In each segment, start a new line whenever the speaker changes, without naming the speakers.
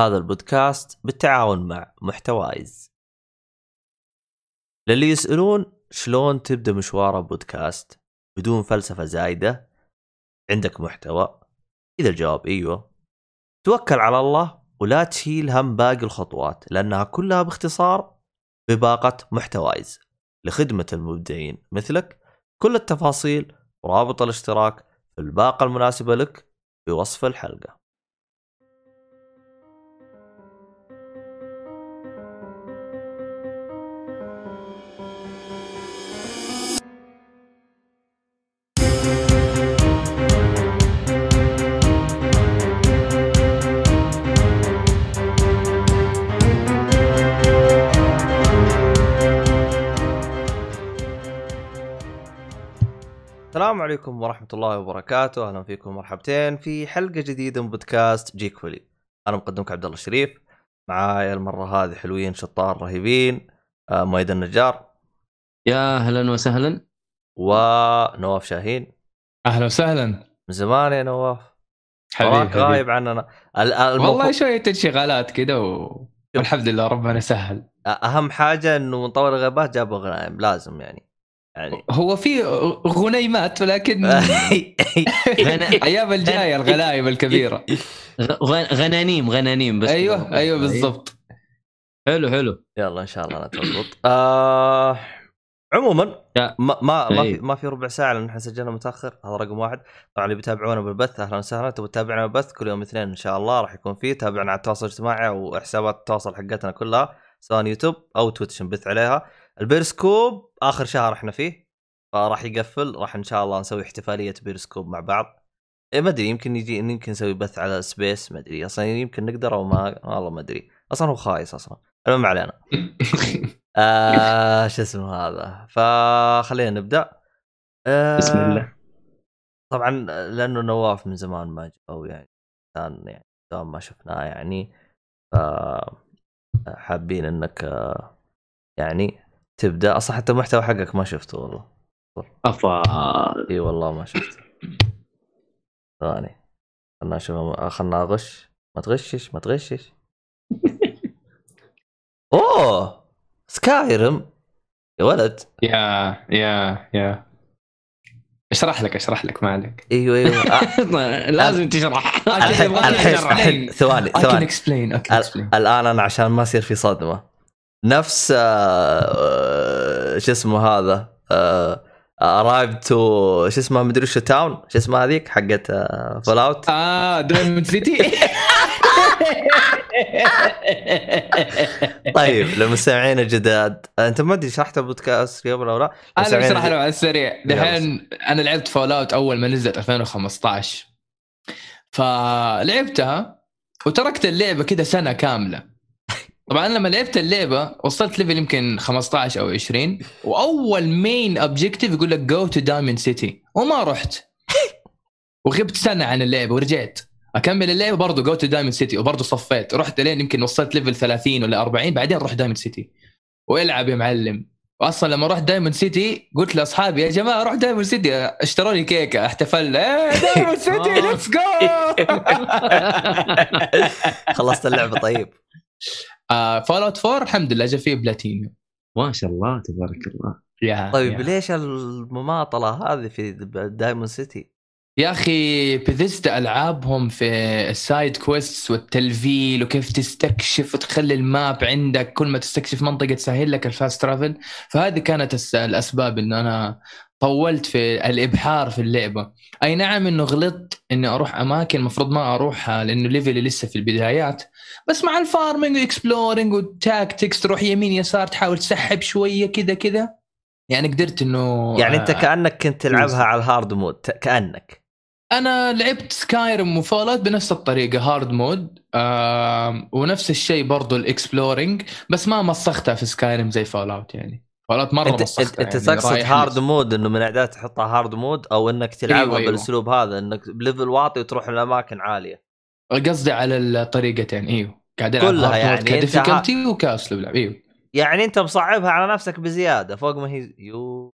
هذا البودكاست بالتعاون مع محتوايز. للي يسألون شلون تبدأ مشوار بودكاست بدون فلسفة زايدة عندك محتوى؟ إذا الجواب أيوه. توكل على الله ولا تشيل هم باقي الخطوات لأنها كلها باختصار بباقة محتوايز. لخدمة المبدعين مثلك كل التفاصيل ورابط الاشتراك في الباقة المناسبة لك في وصف الحلقة. السلام عليكم ورحمة الله وبركاته، أهلا فيكم مرحبتين في حلقة جديدة من بودكاست جيك فولي. أنا مقدمك عبد الله الشريف، معايا المرة هذه حلوين شطار رهيبين آه مايد النجار
يا أهلا وسهلا
ونواف شاهين.
أهلا وسهلا
من زمان يا نواف.
حبيبي.
غايب عننا. ال- المفروض-
والله شوية انشغالات كذا و... والحمد لله ربنا سهل
أهم حاجة إنه من طول الغيبات جابوا غنايم لازم يعني. يعني.
هو في غنيمات ولكن
غنا-
أيام الجاية الغنايم الكبيرة.
غ- غنانيم غنانيم بس
أيوه أيوه بالضبط.
حلو حلو.
يلا إن شاء الله نتضبط آه عموما. ما ما ما في
أي.
ما في ربع ساعة لأن إحنا سجلنا متأخر هذا رقم واحد. طبعا اللي بيتابعونا بالبث أهلا وسهلا. تبغوا تتابعنا بالبث كل يوم اثنين إن شاء الله راح يكون فيه. تابعنا على التواصل الاجتماعي وحسابات التواصل حقتنا كلها سواء يوتيوب أو Twitch نبث عليها. البيرسكوب آخر شهر إحنا فيه فراح يقفل راح إن شاء الله نسوي احتفالية بيرسكوب مع بعض. إيه ما أدري يمكن يجي يمكن نسوي بث على Space ما أدري أصلا يمكن نقدر أو ما والله ما أدري. أصلا هو خايس أصلا المهم علينا. آه شو اسمه هذا؟ فخلينا نبدأ. آه
بسم الله.
طبعا لأنه نواف من زمان ما جاء أو يعني كان يعني ما شفناه يعني. ف حابين إنك آه، يعني تبدأ؟ أصلا حتى المحتوى حقك ما شفته والله.
أفا.
إي والله ما شفته. ثاني خلنا نشوف. خلنا أغش. ما تغشش ما تغشش. أوه! سكايرم. يا ولد.
يا يا يا. اشرح لك اشرح لك ما عليك.
أيوه أيوه.
لازم تشرح.
الحين ثواني ثواني. الآن أنا عشان ما يصير في صدمة. نفس آه، آه، شو اسمه هذا arrive to شو اسمه مدري شو town شو اسمها هذيك حقت Fallout
آه Diamond City
طيب للمستمعين الجداد أنت ما أدري شرحت البودكاست قبل أو لا؟ أنا
بشرح له على السريع. دحين أنا لعبت Fallout أول ما نزلت 2015 فلعبتها وتركت اللعبة كده سنة كاملة. طبعا لما لعبت اللعبة وصلت level يمكن 15 أو 20 وأول main objective يقول لك go to Diamond City وما رحت. وغبت سنة عن اللعبة ورجعت. أكمل اللعبة برضه go to Diamond City وبرضه صفيت. رحت لين يمكن وصلت level 30 ولا 40 بعدين رحت Diamond City والعب يا معلم. واصلا لما رحت Diamond City قلت لأصحابي يا جماعة روح Diamond City اشتروا لي كيكة. احتفلنا. إيه Diamond City let's go
خلصت اللعبة طيب.
Fallout 4 الحمد لله جا فيه بلاتينيوم.
ما شاء الله تبارك الله.
يا
طيب
يا.
ليش المماطلة هذه في Diamond City؟
يا أخي بيثيستا ألعابهم في ال side quest والتلفيل وكيف تستكشف وتخلي ال map عندك. كل ما تستكشف منطقة تسهل لك ال fast travel فهذه كانت الس- الأسباب انه أنا طولت في الإبحار في اللعبة. أي نعم إنه غلطت إني أروح أماكن المفروض ما أروحها لأنه level ي لسه في البدايات. بس مع ال farming و exploring وال tactics تروح يمين يسار تحاول تسحب شوية كذا كذا. يعني قدرت إنه
يعني أنت
آه،
كأنك كنت تلعبها على ال hard mode كأنك.
أنا لعبت Skyrim و Fallout بنفس الطريقة hard mode آه ونفس الشيء برضو ال exploring بس ما مسختها في Skyrim زي Fallout يعني. Fallout مرة
انت
مسختها
انت,
يعني
تقصد
hard
mode إنه من أعداد تحطها hard mode أو إنك تلعبها
أيوة، أيوة.
بالأسلوب هذا إنك ب level واطي وتروح لأماكن عالية.
قصدي على الطريقتين إيوه. قاعد ألعب
كلها يعني ك
difficulty وكأسلوب لعب إيوه.
يعني أنت مصعبها على نفسك بزيادة فوق ما هي يو.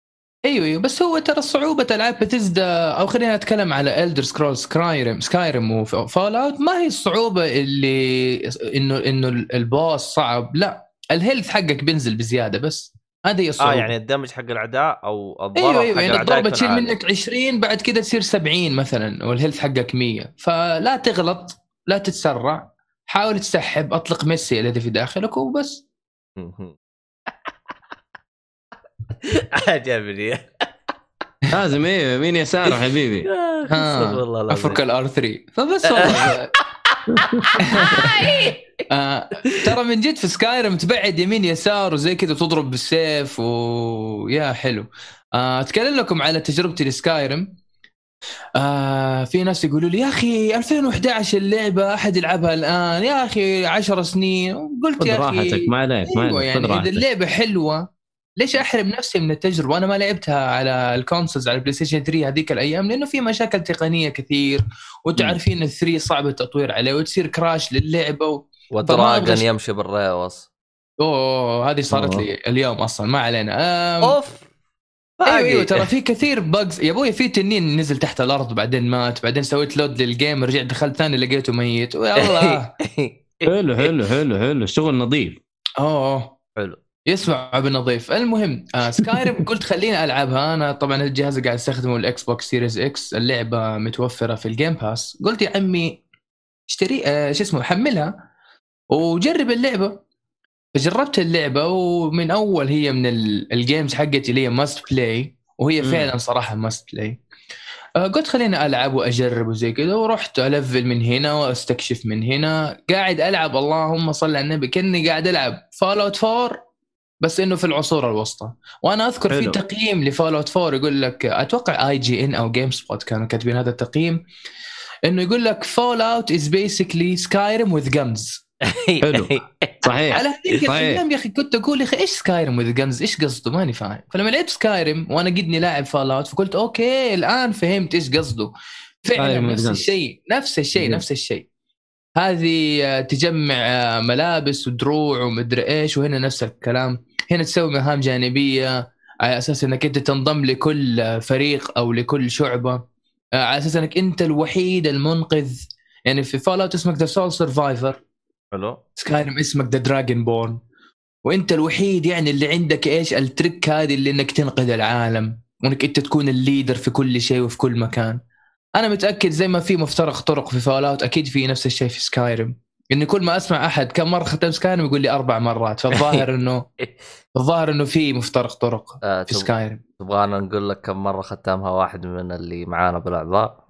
إيوه إيوه. بس هو ترى صعوبة ألعاب بتزدا أو خلينا نتكلم على Elder Scrolls Skyrim Skyrim و Fallout ما هي الصعوبة اللي إنه إنه ال boss صعب لا. ال health حقك بينزل بزيادة بس. هذه هي
آه
الصعوبة.
يعني ال damage حق الأعداء أو الضرر
إيوه إيوه.
حق
يعني
الضربة
تشيل. منك 20 بعد كده تصير 70 مثلا وال health حقك 100 فلا تغلط. لا تتسرع حاول تسحب أطلق ميسي الذي في داخلك وبس.
عجبني.
لازم أيوه يمين يسار حبيبي؟
والله. أفك
ال R 3 فبس والله. آه ترى من جد في Skyrim تبعد يمين يسار وزي كذا تضرب بالسيف ويا حلو. آه أتكلم لكم على تجربتي ل Skyrim. آه في ناس يقولوا لي يا أخي 2011 اللعبة أحد يلعبها الآن؟ يا أخي 10 سنين. قلت يا أخي
راحتك ما عليك ما
أيوه
عليك
يعني
إذا
اللعبة حلوة ليش أحرم نفسي من التجربة؟ وأنا ما لعبتها على ال consoles على ال PlayStation 3 هذيك الأيام لأنه في مشاكل تقنية كثير
وأنتم.
عارفين ال 3 صعب التطوير عليه وتصير كراش للعبة و... أبغى-
يمشي بالريوس
أوه هذه صارت
أوه.
لي اليوم أصلا ما علينا. أم...
أوف!
أيوه
باقي.
أيوه ترى في كثير بجز يا أبوي في تنين نزل تحت الأرض بعدين مات بعدين سويت لود للجيم رجعت دخلت ثاني لقيته ميت. والله
حلو حلو حلو حلو. الشغل نظيف.
أوه.
حلو.
يسمع بالنظيف المهم آه سكايرم قلت خليني ألعبها. أنا طبعا الجهاز اللي قاعد أستخدمه الاكس بوكس سيريز إكس اللعبة متوفرة في الجيم باس قلت يا عمي اشتري آه شو اسمه حملها وجرب اللعبة. فجربت اللعبة ومن أول هي من ال- ال games حقتي اللي هي must play وهي. فعلا صراحة must play قلت خليني ألعب وأجرب وزي كذا ورحت ألفل من هنا وأستكشف من هنا قاعد ألعب اللهم صل على النبي كأني قاعد ألعب Fallout 4 بس إنه في العصور الوسطى وأنا أذكر في. تقييم ل Fallout 4 يقول لك أتوقع IGN أو GameSpot كانوا كاتبين هذا التقييم إنه يقول لك Fallout is basically Skyrim with guns
حلو. صحيح.
على هذيك. الأيام يا أخي كنت أقول يا أخي إيش Skyrim with guns إيش قصده؟ ماني فاهم. فلما لعبت Skyrim وأنا قدني لاعب Fallout فقلت okay الآن فهمت إيش قصده. فعلا نفس. الشيء نفس الشيء. نفس الشيء. هذه آه، تجمع آه، ملابس ودروع ومدري إيش وهنا نفس الكلام. هنا تسوي مهام جانبية على أساس إنك أنت تنضم لكل فريق أو لكل شعبة. آه، على أساس إنك أنت الوحيد المنقذ. يعني في Fallout اسمك the sole survivor
حلو.
Skyrim اسمك the Dragonborn وانت الوحيد يعني اللي عندك إيش؟ ال trick هذه اللي إنك تنقذ العالم. وإنك أنت تكون ال leader في كل شيء وفي كل مكان. أنا متأكد زي ما في مفترق طرق في Fallout أكيد في نفس الشيء في Skyrim إني كل ما أسمع أحد كم مرة ختم Skyrim يقول لي أربع مرات. فالظاهر انه الظاهر إنه في مفترق طرق
آه،
في Skyrim
تبغانا نقول لك كم مرة ختمها واحد من اللي معانا بالاعضاء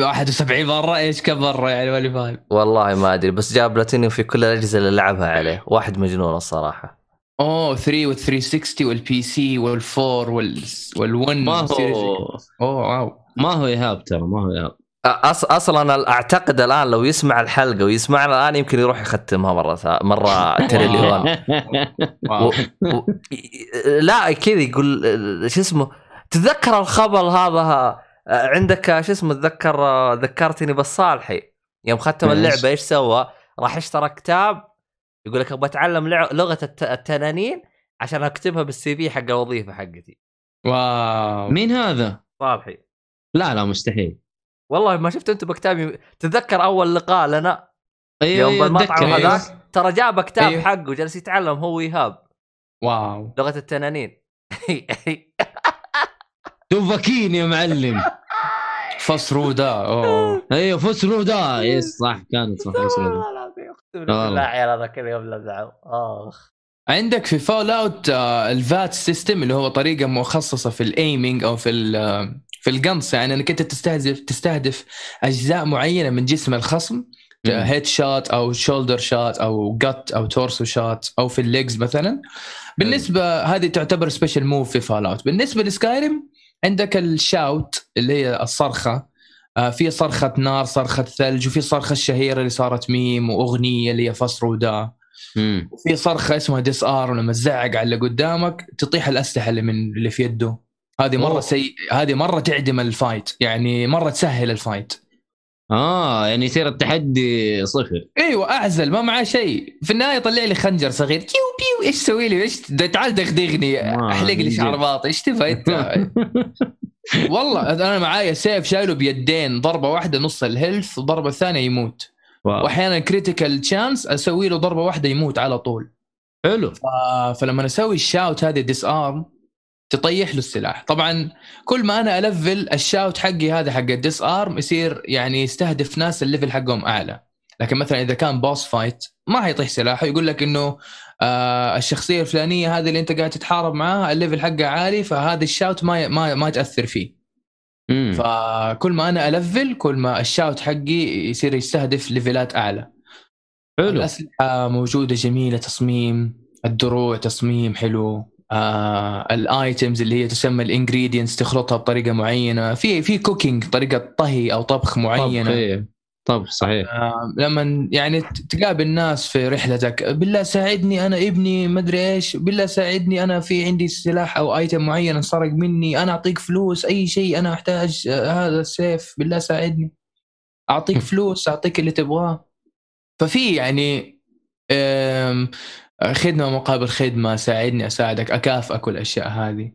71 مرة إيش كم مرة يعني؟ ماني فاهم
والله ما أدري بس جاب بلاتينيوم في كل الأجهزة اللي لعبها عليه. واحد مجنون الصراحة.
أوه 3 وال 360 وال PC وال4 وال وال1
ما هو
أوه واو.
ما هو إيهاب ترى ما هو إيهاب.
أص... أصلا أعتقد الآن لو يسمع الحلقة ويسمعنا الآن يمكن يروح يختمها مرة ثا... مرة تريليون.
واو.
و... لا كذا يقول شو اسمه تذكر الخبر هذا عندك شو اسمه تذكر ذكرتني بالصالحي يوم ختم؟ اللعبة إيش سوى؟ راح اشترى كتاب يقول لك أبغى أتعلم لع- لغة الت... التنانين عشان أكتبها بالسي في حق الوظيفة حقتي
واو
مين هذا؟
صالحي
لا لا مستحيل
والله ما شفت أنت بكتابي تتذكر أول لقاء لنا
أيوه
يوم
أيوه
بالمطعم
أيوه.
هذاك ترى جاب كتاب
أيوه.
حقه جالس يتعلم هو ايهاب
واو
لغة التنانين
توفاكين يا معلم
فص رودا أوه.
أيوه فسرو ده يس صح كانت صح.
والله العظيم
أقسم.
بالله عيال هذاك اليوم لزعوا آخ.
عندك في فول اوت الفات سيستم اللي هو طريقة مخصصة في الايمنج أو في آه، في القنص. يعني إنك أنت تستهدف تستهدف أجزاء معينة من جسم الخصم هيد شوت أو شولدر شوت أو جت أو تورسو شوت أو في الليجز مثلا. بالنسبة هذه تعتبر special move في Fallout بالنسبة ل Skyrim عندك ال shout اللي هي الصرخة آه، في صرخة نار صرخة ثلج وفي صرخة الشهيرة اللي صارت ميم وأغنية اللي هي فس رو
دا.
وفي صرخة اسمها disarm ولما تزعق على اللي قدامك تطيح الأسلحة اللي من اللي في يده هذه
مرة.
سيء هذه مرة تعدم ال fight يعني مرة تسهل ال
fight آه يعني يصير التحدي صفر.
أيوه أعزل ما معاه شيء. في النهاية طلع لي خنجر صغير. كيو كيو إيش تسوي لي؟ إيش تعال دغدغني أحلق لي شعر. باطي إيش تبغى أنت؟ والله أنا معايا سيف شايله بيدين ضربة واحدة نص ال health وضربة ثانية يموت.
واو.
وأحيانا critical chance أسوي له ضربة واحدة يموت على طول.
حلو.
ف- فلما أسوي ال shout هذه disarm تطيح له السلاح. طبعا كل ما أنا أ level ال shout حقي هذا حق ال disarm يصير يعني يستهدف ناس ال level حقهم أعلى. لكن مثلا إذا كان boss fight ما حيطيح سلاحه يقول لك إنه آه الشخصية الفلانية هذه اللي أنت قاعد تتحارب معاها ال level حقها عالي فهذا ال shout ما ما ما تأثر فيه.
مم.
فكل ما أنا أ level كل ما ال shout حقي يصير يستهدف level ات أعلى.
حلو.
الأسلحة موجودة جميلة تصميم الدروع تصميم حلو. ال items اللي هي تسمى ال ingredients تخلطها بطريقة معينة. في في cooking طريقة طهي أو طبخ
طبخ
معينة.
إيه. طبخ صحيح.
آه لما يعني تقابل ناس في رحلتك بالله ساعدني أنا ابني مدري إيش. بالله ساعدني أنا في عندي سلاح أو item معين انسرق مني. أنا أعطيك فلوس أي شيء أنا أحتاج آه هذا السيف. بالله ساعدني. أعطيك فلوس أعطيك اللي تبغاه. ففي يعني خدمة مقابل خدمة ساعدني أساعدك أكافئك والاشياء هذه.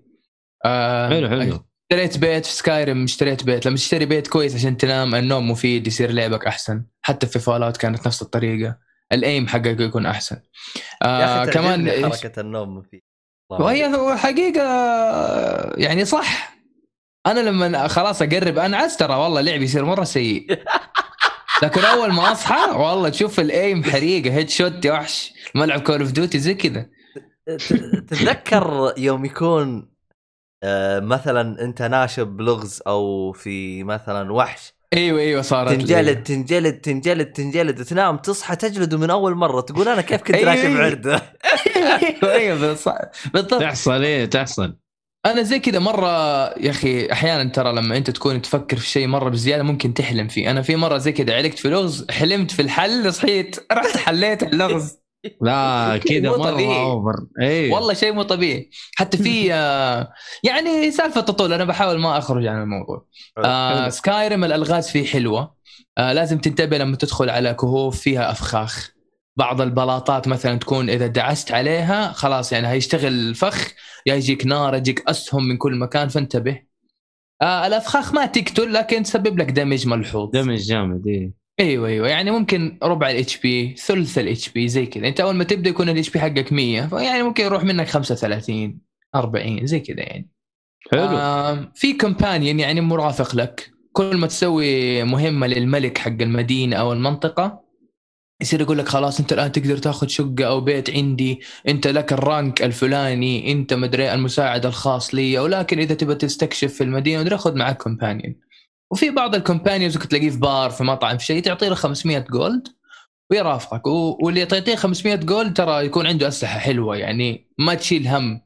آم،
حلو حلو.
اشتريت بيت في سكايرم اشتريت بيت. لما تشتري بيت كويس عشان تنام النوم مفيد يصير لعبك أحسن. حتى في فالات كانت نفس الطريقة. الأيم حقك يكون أحسن.
يا
آه
أخي
كمان
كمان حركة النوم فيه
وهي هو حقيقة يعني صح. أنا لما خلاص أقرب انعس ترى والله لعبي يصير مرة سيء. لكن أول ما أصحى والله تشوف ال aim حريقه headshot يا وحش. ملعب Call of Duty زي كذا.
تتذكر يوم يكون آه، مثلا أنت ناشب لغز أو في مثلا وحش؟
أيوه أيوه صارت.
تنجلد تنجلد تنجلد تنجلد. تنام تصحى تجلده من أول مرة. تقول أنا كيف كنت
أيوة،
ناشب
أيوة.
عرده
أيوه أيوه بالضبط.
تحصل إيه تحصل.
أنا زي كذا مرة يا أخي أحيانا ترى لما أنت تكون تفكر في شيء مرة بزيادة ممكن تحلم فيه. أنا في مرة زي كذا علقت في لغز حلمت في الحل صحيت رحت حليت اللغز.
لا كذا
مو
مرة
طبيعي.
over إيه.
والله شيء مو طبيعي. حتى في آه، يعني سالفة تطول أنا بحاول ما أخرج عن الموضوع. آه Skyrim الألغاز فيه حلوة. آه لازم تنتبه لما تدخل على كهوف فيها أفخاخ. بعض البلاطات مثلا تكون إذا دعست عليها خلاص يعني هيشتغل الفخ يا يجيك نار يجيك أسهم من كل مكان فانتبه. آه الأفخاخ ما تقتل لكن تسبب لك damage ملحوظ.
damage جامد إيه.
أيوه أيوه. يعني ممكن ربع ال HP ثلث ال HP زي كذا. أنت أول ما تبدأ يكون ال HP حقك 100 فيعني ممكن يروح منك 35 40 زي كذا يعني.
حلو.
آه في companion يعني مرافق لك. كل ما تسوي مهمة للملك حق المدينة أو المنطقة يصير يقول لك خلاص انت الآن تقدر تاخذ شقة أو بيت عندي انت لك ال rank الفلاني انت مدري المساعد الخاص لي ولكن إذا تبغى تستكشف في المدينة مدري خذ معك companion وفي بعض ال companions ممكن تلاقيه في بار في مطعم في شيء تعطي له 500 gold ويرافقك واللي تعطيه 500 gold ترى يكون عنده أسلحة حلوة يعني ما تشيل هم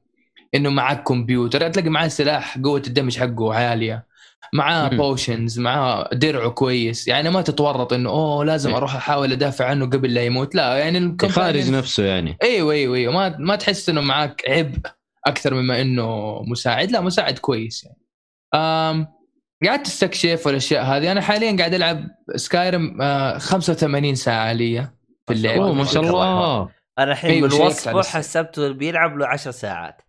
إنه معك companion تلاقي معاه سلاح قوة ال damage حقه عالية. معاه. potions معاه درعه كويس. يعني ما تتورط إنه أوه لازم
إيه.
أروح أحاول أدافع عنه قبل لا يموت. لا يعني
خارج نفسه يعني.
أيوه أيوه أيوه ما ما تحس إنه معك عبء أكثر مما إنه مساعد. لا مساعد كويس يعني. قعدت أستكشف والأشياء هذه. أنا حاليا قاعد ألعب سكايرم آه 85 ساعة لي في
اللعبة. ما شاء الله.
أنا الحين من
شيكت
وصفه. حسبته بيلعب له 10 ساعات.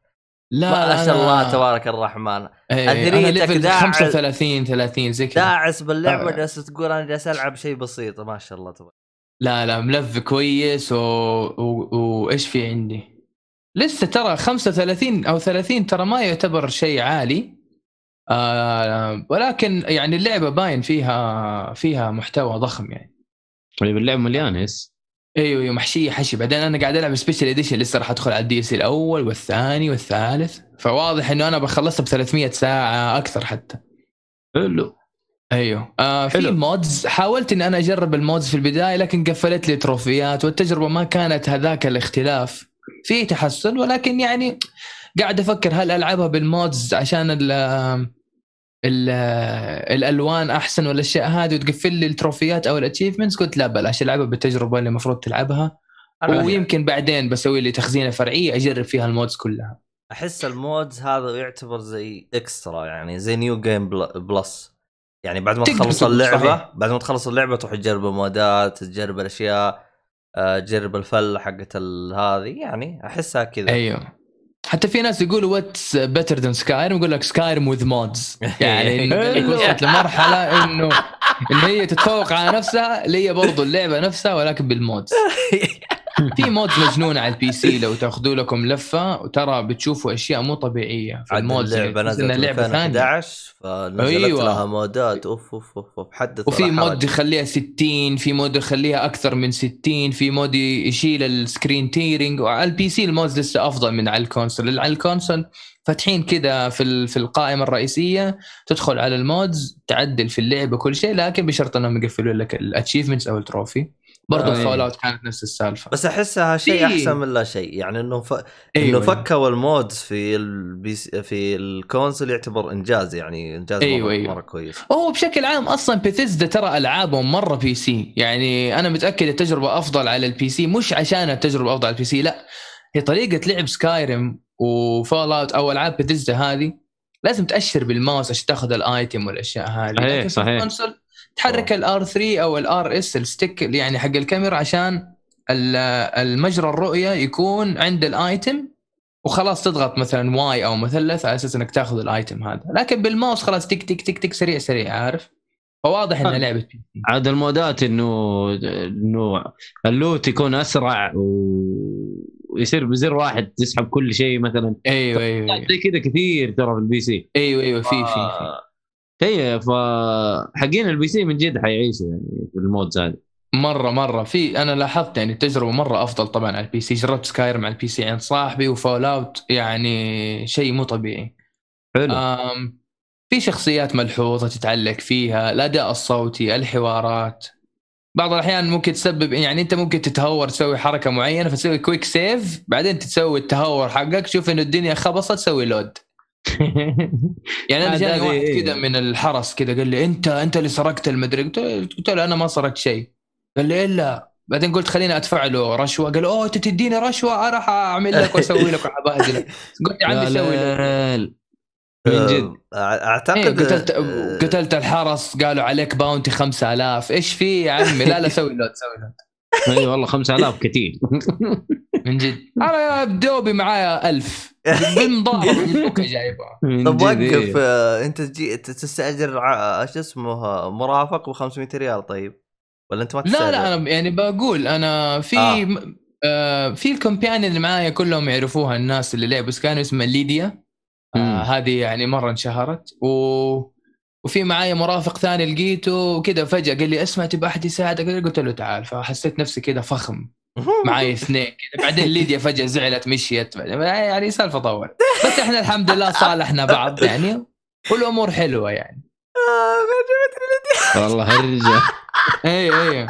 لا
ما شاء
أنا-
الله تبارك الرحمن
إيه، أنا ليفل
داعس.
35 30 زي كذا
داعس
باللعبة.
جالس تقول أنا جالس ألعب شيء بسيط ما شاء الله تبارك
لا لا ملف كويس و... و... وإيش في عندي؟ لسه ترى 35 أو 30 ترى ما يعتبر شيء عالي آه ولكن يعني اللعبة باين فيها فيها محتوى ضخم يعني
اللي باللعب مليان يس
أيوه أيوه محشية حشي. بعدين أنا قاعد ألعب special edition لسه راح أدخل على ال DLC الأول والثاني والثالث. فواضح إنه أنا بخلصها ب 300 ساعة أكثر حتى.
حلو.
أيوه. آه في
حلو.
mods حاولت ان أنا أجرب ال mods في البداية لكن قفلت لي trophies والتجربة ما كانت هذاك الاختلاف. في تحسن ولكن يعني قاعد أفكر هل ألعبها بال mods عشان الألوان أحسن والأشياء هذه وتقفل لي التروفيات أو ال achievements قلت لا بلاش العبها بالتجربة اللي المفروض تلعبها. ويمكن بعدين بسوي لي تخزينة فرعية أجرب فيها ال mods كلها.
أحس ال mods هذا يعتبر زي extra يعني زي new game plus يعني بعد ما تخلص اللعبة
صحيح.
بعد ما تخلص اللعبة تروح تجرب المودات تجرب الأشياء آه، تجرب الفله حقت هذه يعني أحسها كذا.
أيوه. حتى في ناس يقولوا what's better than Skyrim يقول لك Skyrim with mods يعني
حلو.
وصلت لمرحلة إنه ان هي تتفوق على نفسها اللي هي برضو اللعبة نفسها ولكن بال mods في mods مجنونة على ال PC لو تاخذوا لكم لفة وترى بتشوفوا أشياء مو طبيعية في
ال
mods اللعبة
نزلت
لعبه ثانية
2011 فنزلت
أيوة.
لها مودات أوف أوف أوف, أوف. حدث
وفي
mod.
يخليها 60 في mod يخليها أكثر من 60 في mod يشيل ال screen tearing وعلى ال PC ال mods لسه أفضل من على ال console على ال console فاتحين كذا في في القائمة الرئيسية تدخل على ال mods تعدل في اللعبة كل شيء لكن بشرط إنهم يقفلوا لك ال achievements أو ال trophy برضه
آه.
في Fallout كانت نفس السالفة
بس أحسها شيء أحسن من لا شيء يعني إنه ف... إنه
أيوة.
فكوا ال mods في ال PC في ال console يعتبر إنجاز يعني إنجاز
أيوة،
مره,
أيوة.
مرة كويس
هو بشكل عام أصلا بيثيزدا ترى ألعابهم مرة PC يعني أنا متأكد التجربة أفضل على ال PC مش عشان التجربة أفضل على ال PC لا هي طريقة لعب Skyrim و Fallout أو ألعاب بيثيزدا هذه لازم تأشر بالماوس عشان تاخذ ال item والأشياء هذه
صحيح، صحيح.
تحرك ال R 3 أو ال RS ال stick يعني حق الكاميرا عشان ال- المجرى الرؤية يكون عند ال item وخلاص تضغط مثلا Y أو مثلث على أساس إنك تاخذ ال item هذا. لكن بالماوس خلاص تك تك تك تك سريع سريع عارف؟ فواضح انها
آه.
لعبة
عاد المودات إنه إنه ال loot يكون أسرع و... ويصير بزر واحد تسحب كل شيء مثلا.
أيوه أيوه أيوه.
زي كذا كثير ترى في ال PC.
أيوه, أيوة في في في.
ف- هي فحقين البي سي من جد حيعيشوا يعني في ال mods هذه.
مرة مرة. في أنا لاحظت يعني التجربه مرة أفضل طبعا على ال PC جربت Skyrim على ال PC عند صاحبي و Fallout يعني شيء مو طبيعي.
حلو.
آم في شخصيات ملحوظة تتعلق فيها الأداء الصوتي الحوارات. بعض الأحيان ممكن تسبب يعني أنت ممكن تتهور تسوي حركة معينة فتسوي quick save بعدين تسوي التهور حقك تشوف إنه الدنيا خبصت تسوي load يعني
أنا
جاني واحد
إيه.
كذا من الحرس كذا قال لي أنت أنت اللي سرقت المدري قلت له- قلت له أنا ما سرقت شيء. قال لي إلا. بعدين قلت خليني ادفع له رشوة. قال أوه أنت تديني رشوة؟ أنا راح أعمل لك وأسوي لك وابهدلك قلت يا عمي
يا
سوي
ليل. من جد.
أعتقد
إيه قتلت
آه،
قتلت الحرس قالوا عليك باونتي 5000 إيش في يا عمي؟ لا لا سوي لود سوي لود
أي والله 5000 كثير.
من جد. أنا بدوبي معايا 1000 بالمضاربه بالبوكه جايبها
من
طب وقف. آه، أنت تجي تستأجر ع- شو اسمه آه، مرافق ب 500 ريال طيب ولا أنت ما تستأجر؟
لا لا أنا يعني بقول أنا في
آه.
آه. آه في الكومبيان اللي معايا كلهم يعرفوها الناس اللي لعبوا سكان اسمها ليديا آه. هذه يعني مرة انشهرت و وفي معايا مرافق ثاني لقيته وكذا فجأة قال لي اسمع تبغى أحد يساعدك قلت له تعال فحسيت نفسي كذا فخم معي اثنين كذا. بعدين ليديا فجأة زعلت مشيت. يعني سالفة طول. بس إحنا الحمد لله صالحنا بعض يعني والأمور حلوة يعني.
آه، عجبتني
والله هرجة.
اي اي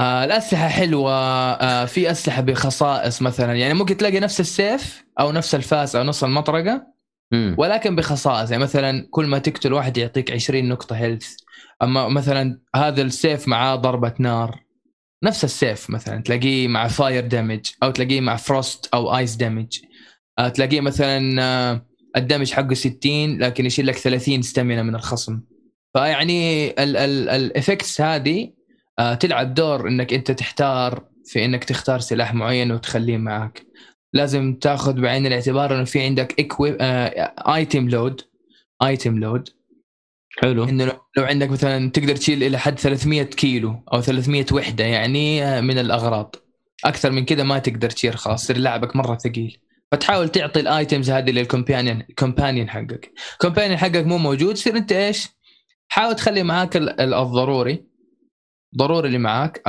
آه الأسلحة حلوة. آه في أسلحة بخصائص مثلا. يعني ممكن تلاقي نفس السيف أو نفس الفاس أو نفس
المطرقة.
ولكن بخصائص. يعني مثلا كل ما تقتل واحد يعطيك 20 نقطة health أما مثلا هذا السيف معاه ضربة نار. نفس السيف مثلا تلاقيه مع fire damage أو تلاقيه مع frost أو ice damage آه تلاقيه مثلا آه ال damage حقه 60 لكن يشيل لك 30 stamina من الخصم. فيعني ال effects هذه آه تلعب دور إنك أنت تحتار في إنك تختار سلاح معين وتخليه معك. لازم تاخذ بعين الاعتبار إنه في عندك item load item load
حلو.
إنه لو- عندك مثلا تقدر تشيل إلى حد 300 كيلو أو 300 وحدة يعني من الأغراض. أكثر من كذا ما تقدر تشيل خلاص يصير لعبك مرة ثقيل. فتحاول تعطي ال items هذه لل companion companion حقك. companion حقك مو موجود يصير أنت إيش؟ حاول تخلي معاك ال- ال- الضروري. ضروري اللي معاك.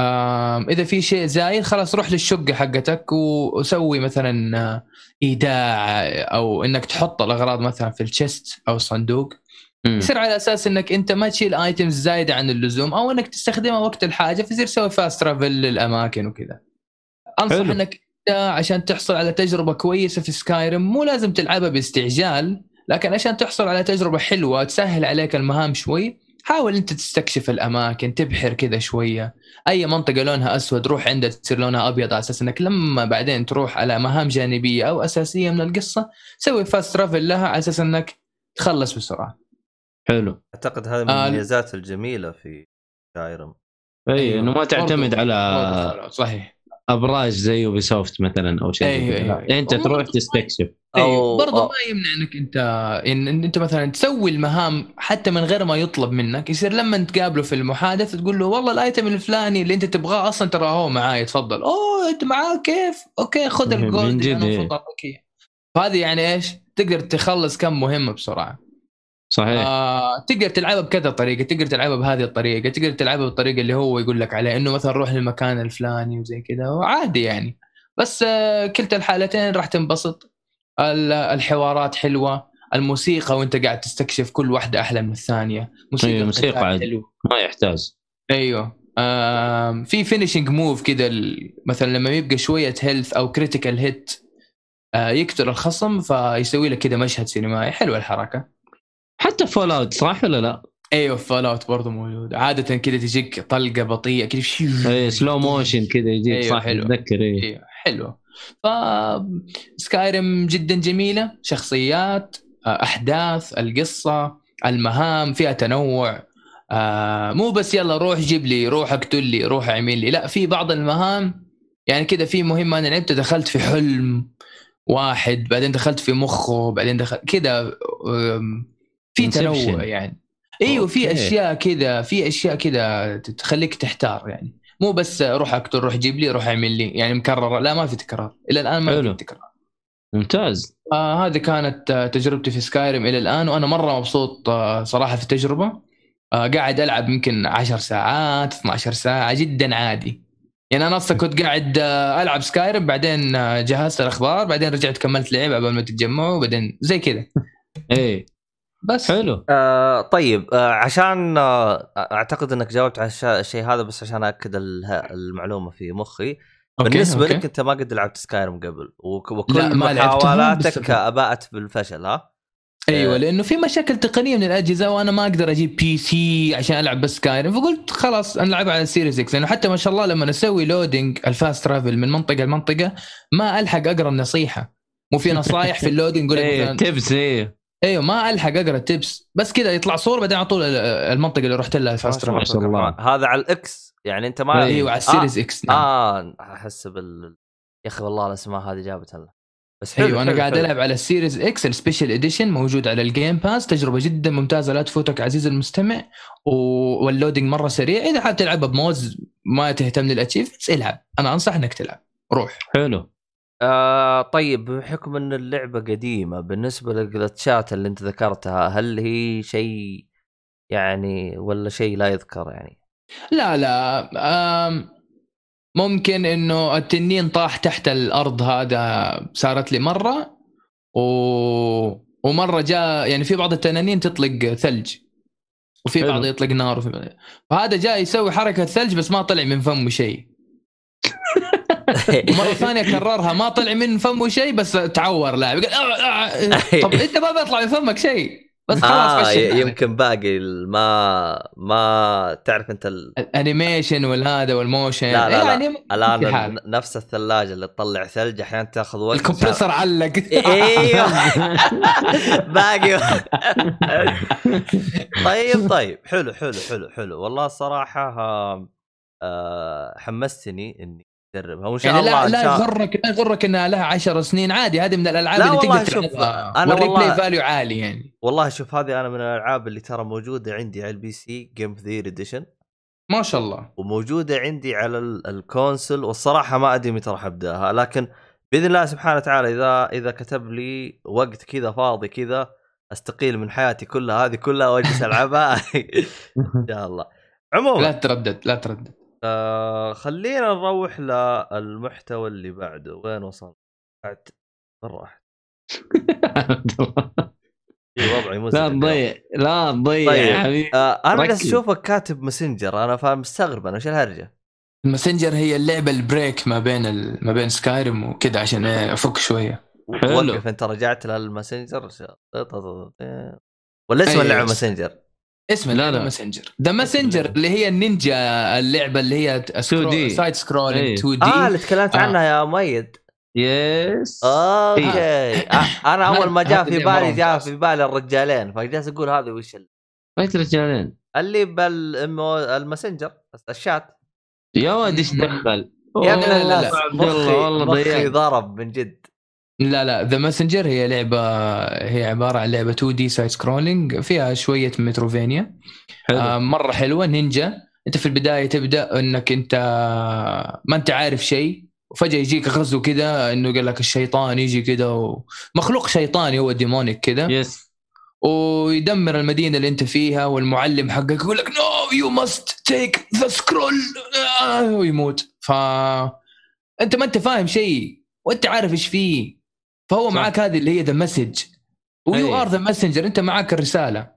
إذا في شيء زايد خلاص روح للشقة حقتك وسوي مثلا إيداع أو إنك تحط الأغراض مثلا في ال chest أو
الصندوق.
يصير على أساس إنك أنت ما تشيل items زايده عن اللزوم أو إنك تستخدمها وقت الحاجة فيصير تسوي fast travel للأماكن وكذا. أنصح
حلو.
إنك عشان تحصل على تجربة كويسة في Skyrim مو لازم تلعبها باستعجال لكن عشان تحصل على تجربة حلوة تسهل عليك المهام شوي حاول أنت تستكشف الأماكن تبحر كذا شوية. أي منطقة لونها أسود روح عندها تصير لونها أبيض على أساس إنك لما بعدين تروح على مهام جانبية أو أساسية من القصة سوي fast travel لها على أساس إنك تخلص بسرعة.
حلو.
أعتقد هذه من
آه،
المميزات الجميلة في سكايرم
إي
أيوه.
إنه ما تعتمد على
برضو صحيح.
أبراج زي يوبي سوفت مثلا أو شيء
أيوه،. أيوه،
لا،
أنت.
تروح تستكشف.
أيوه برضه ما يمنع انك أنت إن, إن أنت مثلا تسوي المهام حتى من غير ما يطلب منك يصير لما تقابله في المحادثة تقول له والله ال item الفلاني اللي أنت تبغاه أصلا ترى هو معاي تفضل. أوه أنت معاه كيف؟ أوكي خذ
من
ال
gold
اللي أنا إياه. فهذه يعني إيش؟ تقدر تخلص كم مهمة بسرعة.
صحيح.
آه، تقدر تلعبها بكذا طريقة تقدر تلعبها بهذه الطريقة تقدر تلعبها بالطريقة اللي هو يقول لك عليها إنه مثلا روح للمكان الفلاني وزي كذا وعادي يعني. بس آه، كلتا الحالتين راح تنبسط. ال- الحوارات حلوة الموسيقى وأنت قاعد تستكشف كل واحدة أحلى من الثانية. موسيقى
أيوة، موسيقى.
حلو
ما يحتاج.
أيوه. آم، في finishing move كذا مثلا لما يبقى شوية health أو critical hit يقتل الخصم فيسوي لك كذا مشهد سينمائي. حلوة الحركة.
حتى فول اوت صح ولا لا؟
أيوه فول اوت برضه موجود. عادة كذا تجيك طلقة بطيئة كذا شيو
اي slow motion كذا يجيك
أيوة،
صح
حلو.
تتذكر اي
أيوه حلوة. ف سكايرم جدا جميلة. شخصيات أحداث القصة المهام فيها تنوع. آه مو بس يلا روح جيب لي روح اقتل لي روح اعمل لي. لا في بعض المهام. يعني كذا في مهمة أنا لعبت دخلت في حلم واحد بعدين دخلت في مخه بعدين دخلت كذا في. تنوع يعني. إيوه في. أشياء كذا في أشياء كذا تخليك تحتار يعني. مو بس روح اقتل روح جيب لي روح أعمل لي يعني مكررة. لا ما في تكرار. إلى الآن ما. في تكرار.
ممتاز.
آه هذه كانت تجربتي في سكايرم إلى الآن وأنا مرة مبسوط آه صراحة في التجربة. آه قاعد ألعب يمكن 10 ساعات 12 ساعة جدا عادي. يعني أنا أصلا كنت قاعد آه ألعب سكايرم بعدين آه جهزت الأخبار بعدين رجعت كملت لعب قبل ما تتجمعوا بعدين زي كذا.
اي
بس.
حلو.
آه طيب آه عشان آه أعتقد إنك جاوبت على الش- الشيء هذا بس عشان اكد ال- المعلومة في مخي.
okay،
بالنسبة
okay.
لك أنت ما قد لعبت سكايرم قبل وك- وكل
لا، ما لعبتها
محاولاتك أباءت بالفشل ها؟
أيوه
آه.
لأنه في مشاكل تقنية من الأجهزة وأنا ما أقدر أجيب PC عشان ألعب بس سكايرم فقلت خلاص نلعبها على ال Series X لأنه حتى ما شاء الله لما أسوي loading ال fast travel من منطقة لمنطقة ما ألحق أقرأ النصيحة. مو في نصايح في ال loading يقول لك
tips اي
أيوه ما الحق أقرأ tips بس كذا يطلع صور بعدين على طول ال- المنطقة اللي رحت لها ال
fast
ما
شاء الله.
هذا على ال X. يعني أنت ما.
أيوه على ال Series X نعم.
آه أحس بال يا أخي والله الأسماء هذه جابت لنا بس حلو
أيوه
أنا
قاعد. ألعب على ال Series X ال special edition موجود على ال Game Pass تجربة جدا ممتازة لا تفوتك عزيزي المستمع. و... وال loading مرة سريع. إذا حاب تلعبها بموز ما تهتم لل achievements العب. أنا انصح إنك تلعب. روح.
حلو.
آه طيب بحكم إن اللعبة قديمة بالنسبة للجلتشات اللي أنت ذكرتها هل هي شيء يعني ولا شيء لا يذكر يعني؟
لا لا. ممكن إنه التنين طاح تحت الأرض هذا صارت لي مرة و... ومرة جاء يعني في بعض التنانين تطلق ثلج وفي. بعض يطلق نار وفي بعض فهذا جاء يسوي حركة ثلج بس ما طلع من فمه شيء. ومرة ثانية كررها ما طلع من فمه شيء بس تعور لاعب. قال آه آه طب أنت ما بيطلع من فمك شيء. بس خلاص
آه. يمكن باقي ما ما تعرف أنت ال...
ال animation والهذا وال motion
لا لا لا.
يعني
الآن نفس الثلاجة اللي تطلع ثلج أحيانا تأخذ وقت.
ال compressor علق.
أيوه. باقي طيب طيب. حلو حلو حلو حلو. والله آه، آه، حمستني إني اجربها وان شاء
يعني
الله
لا يغرك لا يغرك إنها لها 10 سنين عادي. هذه من الألعاب
لا
اللي
والله
تقدر
شوف، وال
replay
والله-
value عالي يعني.
والله شوف هذه أنا من الألعاب اللي ترى موجودة عندي على ال PC game their edition
ما شاء الله.
وموجودة عندي على ال- ال console والصراحة ما أدري متى راح أبدأها. لكن بإذن الله سبحانه وتعالى اذا إذا كتب لي وقت كذا فاضي كذا أستقيل من حياتي كلها هذه كلها وأجلس ألعبها. إن شاء الله. عموما
لا تردد لا تردد.
آه خلينا نروح للمحتوى اللي بعده وين وصل؟ بعد مره واحدة في وضعي مزعج
لا. تضيع لا تضيع
طيب.
يا حبيبي
آه أنا
ركز.
أشوفك كاتب Messenger أنا فاهم مستغرب أنا وش الهرجة؟
ال Messenger هي اللعبة ال break ما بين ال... ما بين سكايرم وكذا عشان إيه أفك شوية
حلو.
وقف أنت رجعت لل Messenger ولا اسم. اللعبة Messenger؟
اسم
لا، لا.
Messenger The Messenger اللي هي النينجا اللعبة اللي هي
2D.
side scrolling
إيه.
2 D.
آه اللي تكلمت
آه.
عنها يا مؤيد.
yes
okay. آه، أنا أول ما جاء في بالي جاء. في بالي الرجالين فجالس أقول هذه وش ال-
إيش رجالين
اللي بال Messenger ال chat.
يا ولد إيش دخل؟
يا ابن
الله والله ضيعت.
ضرب من جد.
لا لا The Messenger هي لعبة هي عبارة عن لعبة 2 D side scrolling فيها شوية Metroidvania.
حلو.
آه مرة حلوة نينجا. أنت في البداية تبدأ إنك أنت ما أنت عارف شيء وفجأة يجيك غزو كذا إنه قال لك الشيطان يجي كذا و... مخلوق شيطاني هو demonic كذا
yes
ويدمر المدينة اللي أنت فيها والمعلم حقك يقول لك no you must take the scroll ويموت. ف أنت ما أنت فاهم شيء وأنت عارف إيش فيه. فهو
صح.
معك هذه اللي هي the message و
you.
are the messenger أنت معك الرسالة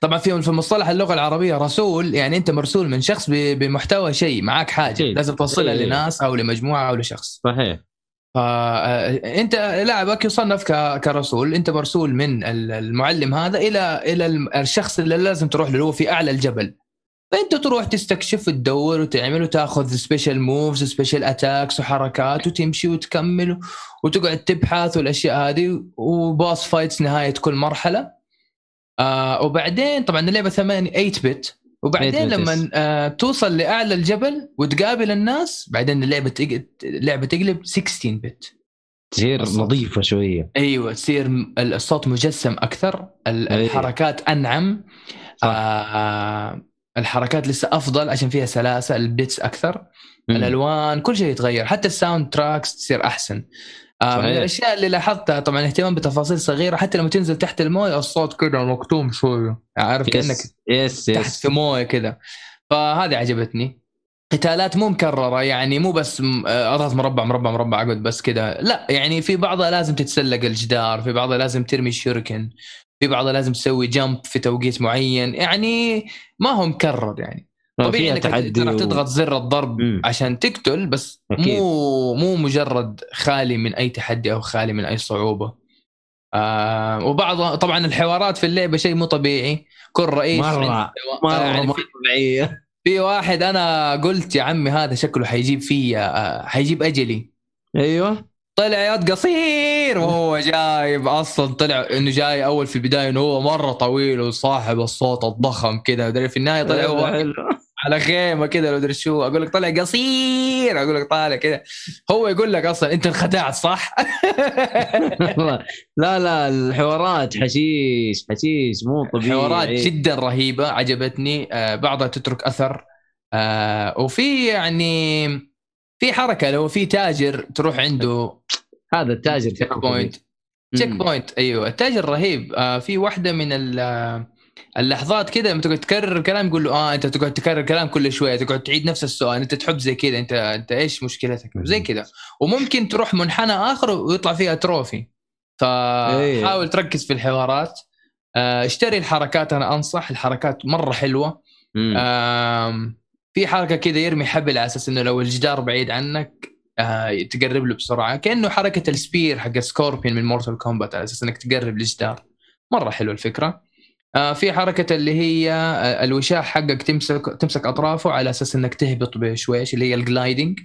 طبعا في في مصطلح اللغة العربية رسول يعني أنت مرسول من شخص بمحتوى شيء معك حاجة
أكيد.
لازم توصلها
أي.
لناس أو لمجموعة أو لشخص
صحيح
فانت لاعبك يصنف كرسول أنت مرسول من ال- المعلم هذا إلى إلى الشخص اللي لازم تروح له هو في أعلى الجبل فأنت تروح تستكشف وتدور وتعمل وتأخذ special moves special attacks وحركات وتمشي وتكمل وتقعد تبحث والأشياء هذه و boss fights نهاية كل مرحلة آه وبعدين طبعا اللعبة 8 8 bit وبعدين
8 bit,
لما آه توصل لأعلى الجبل وتقابل الناس بعدين اللعبة تق- اللعبة تقلب 16 bit
تصير. نظيفة شوية
أيوه تصير الصوت مجسم أكثر
أيوة.
الحركات
أنعم.
آه الحركات لسه أفضل عشان فيها سلاسة ال bits أكثر
مم.
الألوان كل شيء يتغير حتى ال sound tracks تصير أحسن. آه من. الأشياء اللي لاحظتها طبعا اهتمام بتفاصيل صغيرة حتى لما تنزل تحت الموية الصوت كذا مكتوم شوية. عارف كأنك
yes yes.
تحت
yes
في موية كذا فهذه عجبتني. قتالات مو مكررة يعني مو بس آه، أضغط مربع مربع مربع اقعد بس كذا لا يعني في بعضها لازم تتسلق الجدار في بعضها لازم ترمي الشركن. في بعضها لازم تسوي جمب في توقيت معين. يعني ما هو مكرر يعني. طبيعي
فيها
إنك
و-
تضغط زر الضرب
مم.
عشان تقتل بس
أكيد.
مو مو مجرد خالي من أي تحدي أو خالي من أي صعوبة. آه وبعض طبعا الحوارات في اللعبة شيء مو طبيعي. كل رئيس
مرة-
عنده-
مرة
يعني في,
طبيعيه
في واحد أنا قلت يا عمي هذا شكله حيجيب فيا آه حيجيب أجلي.
أيوه.
طلع يد قصير وهو جايب أصلا طلع إنه جاي أول في البداية إنه هو مرة طويل وصاحب الصوت الضخم كذا ودري في النهاية طلع هو. على خيمة كذا لو أدري شو. أقول لك طلع قصير أقول لك طالع كذا هو يقول لك أصلا أنت انخدعت صح؟
لا لا الحوارات حشيش حشيش مو طبيعي.
حوارات جدا رهيبة عجبتني. آه بعضها تترك أثر. آه وفي يعني في حركة لو في تاجر تروح عنده.
هذا التاجر
checkpoint checkpoint أيوه. التاجر رهيب. آه في واحدة من ال- اللحظات كذا لما تقعد تكرر الكلام يقول له آه أنت تقعد تكرر الكلام كل شوية تقعد تعيد نفس السؤال. أنت تحب زي كذا أنت أنت إيش مشكلتك؟ زي كذا وممكن تروح منحنى آخر ويطلع فيها trophy.
إيه.
فحاول تركز في الحوارات. آه، اشتري الحركات أنا أنصح. الحركات
مرة
حلوة. في حركة كذا يرمي حبل على أساس إنه لو الجدار بعيد عنك آه، تقرب له بسرعة. كأنه حركة ال spear حق Scorpion من Mortal Kombat على أساس إنك تقرب للجدار مرة حلو الفكرة. آه، في حركة اللي هي آه، الوشاح حقك تمسك تمسك أطرافه على أساس إنك تهبط بشويش اللي هي ال
gliding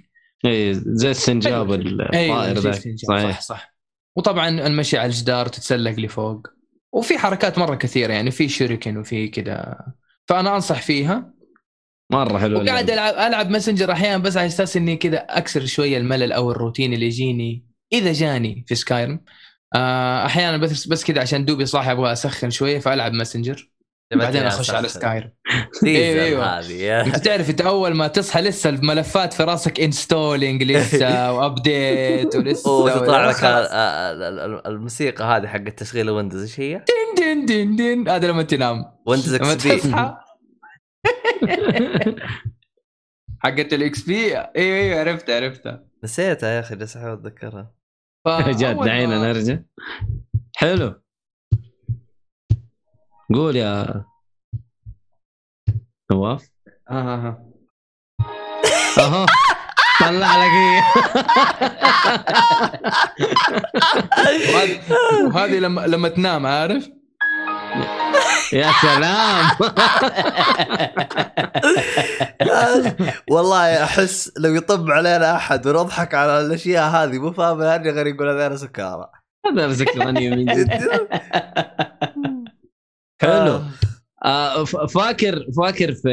إي زي السنجاب الطائر ذا.
صحيح
صحيح.
صح صح. وطبعا المشي على الجدار تتسلق لفوق وفي حركات مرة كثيرة يعني في shuriken وفي كذا. فأنا أنصح فيها.
مرة حلو
وقاعد. العب ألعب Messenger أحيانا بس على أساس إني كذا أكسر شوية الملل أو الروتين اللي يجيني إذا جاني في Skyrim آه، أحيانا بس بس كذا عشان دوبي صاحي أبغى أسخن شوية فألعب Messenger بعدين أخش على Skyrim
إيوه. أيوه
أنت تعرف أنت أول ما تصحى لسه الملفات في راسك installing لسه و update ولسه
وتطلع لك الموسيقى هذه حقت تشغيل Windows إيش هي؟
دين دين دين هذا لما تنام.
Windows
لما
XP
تصحى. حقت ال XP أيوه أيوه عرفتها عرفتها.
نسيتها يا أخي بس أحاول أتذكرها.
جد دعينا
ما-
نرجع. حلو. قول يا نواف.
آه، آه.
أها طلع لك هي.
وهذه لما لما تنام عارف؟
يا سلام.
والله أحس لو يطب علينا أحد ونضحك على الأشياء هذه مو فاهم هذه غير يقول هذول سكارى
هذا سكراني من جد حلو.
آه.
آه فاكر فاكر في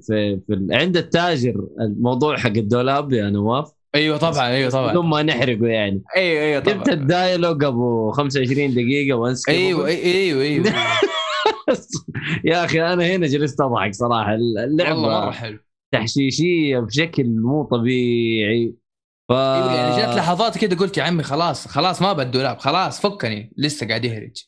في, في عند التاجر الموضوع حق الدولاب يا نواف؟
أيوه طبعا أيوه طبعا.
بدون ما نحرقه يعني.
أيوه أيوه طبعا.
جبت ال dialogue أبو 25 دقيقة و
unskippable أيوه أيوه أيوه
يا أخي أنا هنا جلست أضحك صراحة. اللعبة
والله مرة حلو.
تحشيشية بشكل مو طبيعي. ف
أيوه يعني جات لحظات كده قلت يا عمي خلاص خلاص ما بالدولاب خلاص فكني. لسه قاعد يهرج.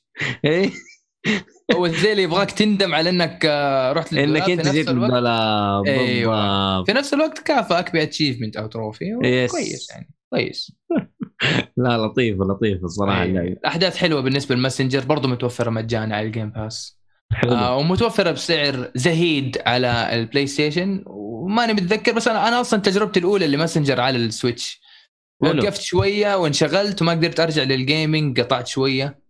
اللي يبغاك تندم على إنك آه، رحت
إنك أنت
في نفس
جيت
الوقت.
الدولاب
أيوة.
بالضبط.
في نفس الوقت كافئك ب achievement أو
trophy yes.
كويس يعني. كويس.
لا لطيفه لطيفه الصراحة.
أيوة. الاحداث حلوة بالنسبة لل Messenger برضه متوفرة مجانا على ال Game Pass
حلو.
آه ومتوفرة بسعر زهيد على ال PlayStation وماني متذكر بس أنا أنا أصلا تجربتي الأولى ل Messenger على ال
Switch.
وقفت شوية وانشغلت وما قدرت أرجع لل gaming قطعت شوية.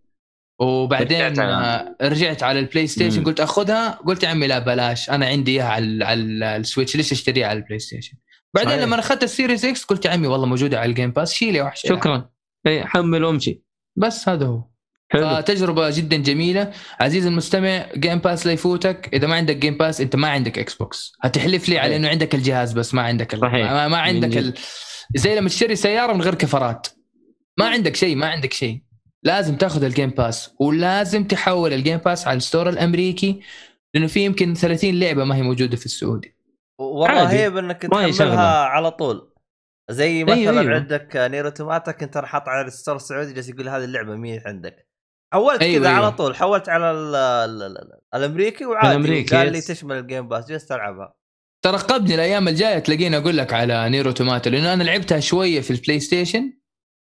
وبعدين
رجعت على-
رجعت, على ال PlayStation
مم.
قلت آخذها قلت يا عمي لا بلاش أنا عندي إياها على, على ال Switch ليش أشتريها على ال PlayStation بعدين
صحيح.
لما أخذت ال Series X قلت يا عمي والله موجودة على ال Game Pass شيل يا وحش.
شكرا. إي حمل وامشي.
بس هذا هو.
حلو.
فتجربة جدا جميلة. عزيزي المستمع Game Pass لا يفوتك. إذا ما عندك Game Pass أنت ما عندك Xbox هتحلف لي على. إنه عندك الجهاز بس ما عندك.
صحيح.
ما, ما عندك ال... زي لما تشتري سيارة من غير كفرات. ما عندك شيء ما عندك شيء. لازم تاخذ ال Game Pass ولازم تحول ال Game Pass على ال store الأمريكي لأنه في يمكن 30 لعبة ما هي موجودة في السعودي
والله
عادي.
هي
إنك.
تحملها على طول زي مثلا
أيوة، أيوة.
عندك Nier Automata كنت أنا حاط على ال store السعودي جالس يقول هذه اللعبة مين عندك حولت
أيوة،
كذا
أيوة.
على طول حولت على ال ال ال الأمريكي وعادي قال لي. تشمل ال Game Pass جلست العبها
ترقبني الأيام الجاية تلاقيني أقول لك على Nier Automata لأنه أنا لعبتها شوية في
ال PlayStation؟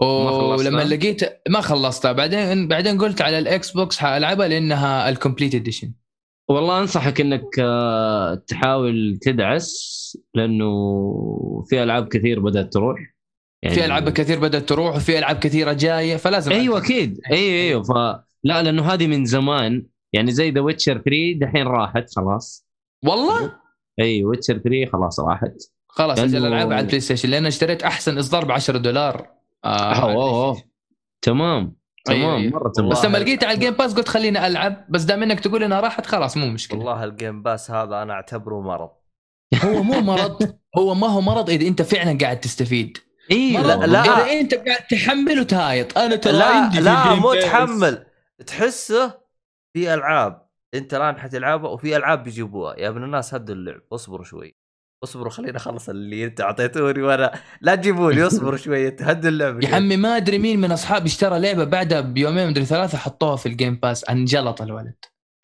ولما لقيت ما خلصتها. بعدين بعدين قلت على ال Xbox حألعبها لأنها ال complete edition.
والله أنصحك إنك آه، تحاول تدعس لأنه في ألعاب كثير بدأت تروح. يعني
في ألعاب كثير بدأت تروح وفي ألعاب كثيرة جاية فلازم
أيوه أكيد. أيوه أيوه. ف لا لأنه هذه من زمان. يعني زي The Witcher 3 دحين راحت خلاص.
والله؟
أي Witcher 3 خلاص راحت.
خلاص
أجل
ألعاب على ال PlayStation لأن اشتريت أحسن إصدار ب 10 دولار. آه
أوه، أوه. تمام تمام. مرة تمام
بس لما. لقيتها على ال Game Pass قلت خليني ألعب بس دام إنك تقول إنها راحت خلاص مو مشكلة
والله ال Game Pass هذا أنا أعتبره مرض
هو مو مرض هو ما هو مرض إذا أنت فعلا قاعد تستفيد إي
لا- لا.
إذا أنت قاعد تحمل وتهايط أنا ترى
لا
عندي
لا مو. تحمل تحسه في ألعاب أنت الآن حتلعبها وفي ألعاب بيجيبوها يا ابن الناس هدوا اللعب اصبروا شوي اصبروا خليني اخلص اللي انت اعطيتوني وأنا لا تجيبوني اصبروا شوي هدوا اللعب
يا. عمي ما أدري مين من أصحابي اشترى لعبة بعدها بيومين مدري ثلاثة حطوها في ال Game Pass أنجلط الولد.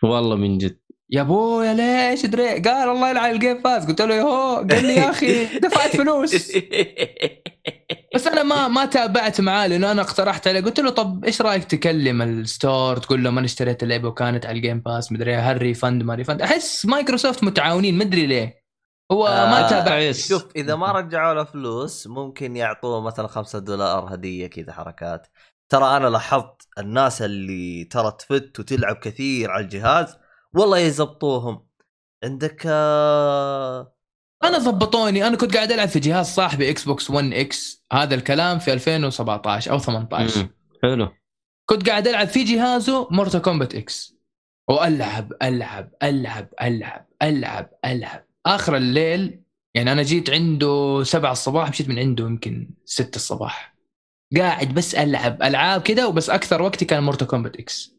والله من جد.
يا أبويا ليش دري؟ قال الله يلعن ال Game Pass قلت له يهو قال لي يا أخي دفعت فلوس. بس أنا ما ما تابعت معاه لأنه أنا اقترحت عليه. قلت له طب إيش رأيك تكلم ال store؟ تقول له ما أنا اشتريت اللعبة وكانت على ال Game Pass مدري هل refund ما refund أحس مايكروسوفت متعاونين مدري ليه. هو ما
آه،
تابع.
شوف إذا ما رجعوا له فلوس ممكن يعطوه مثلا خمسة دولار هدية كذا حركات. ترى أنا لاحظت الناس اللي ترى تفت وتلعب كثير على الجهاز والله يزبطوهم. عندك آه،
أنا ضبطوني. أنا كنت قاعد ألعب في جهاز صاحبي إكس بوكس 1 إكس هذا الكلام في 2017 أو 18
مم. حلو.
كنت قاعد ألعب في جهازه Mortal Kombat X وألعب ألعب ألعب ألعب ألعب ألعب. آخر الليل يعني أنا جيت عنده 7 الصباح مشيت من عنده يمكن 6 الصباح. قاعد بس ألعب ألعاب كده وبس أكثر وقتي كان Mortal Kombat X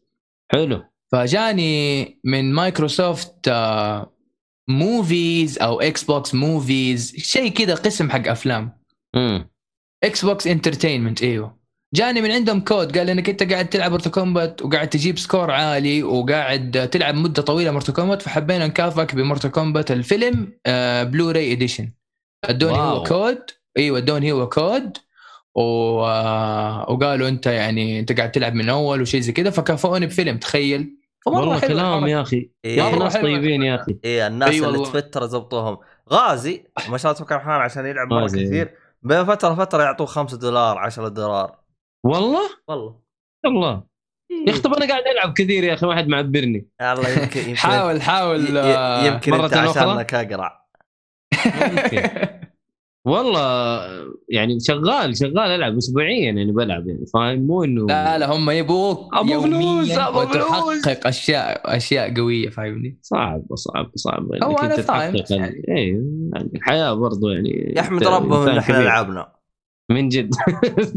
حلو.
فجاني من مايكروسوفت آه، movies أو إكس بوكس movies شيء كده قسم حق أفلام.
امم
إكس بوكس entertainment إيوه. جاني من عندهم كود قال إنك أنت قاعد تلعب Mortal Kombat وقاعد تجيب score عالي وقاعد تلعب مدة طويلة Mortal Kombat فحبينا نكافئك ب Mortal Kombat الفيلم آه Blu-ray edition ادوني
واو.
هو كود إيوه ادوني هو كود و... آه، وقالوا أنت يعني أنت قاعد تلعب من أول وشيء زي كذا فكافئوني بفيلم تخيل
والله كلام. يا أخي
إيه.
يا
مرة
ناس
حلوة
طيبين يا. أخي
إيه الناس
أي
اللي. تفتر زبطوهم غازي ما شاء الله تبارك الرحمن عشان يلعب مره. كثير بين فترة فتره يعطوه 5 دولار 10 دولار
والله؟
والله.
والله يا أخي طب أنا قاعد ألعب كثير يا أخي ما حد معبرني.
الله يمكن يمكن
حاول حاول آه،
يمكن
مرة أنت؟
عشانك اقرع
والله يعني شغال شغال ألعب اسبوعيا يعني بلعب يعني فاهم؟ مو إنه
لا لا هم يبوك
أبو فلوس، أبو فلوس.
أشياء أشياء قوية فاهمني؟
صعب صعب صعب.
هو
إنك
أنا
أنت
فاهم،
ال-
يعني.
إيه يعني الحياة برضو يعني
يحمد
أنت
ربهم إن
إنسان إحنا.
لعبنا.
من جد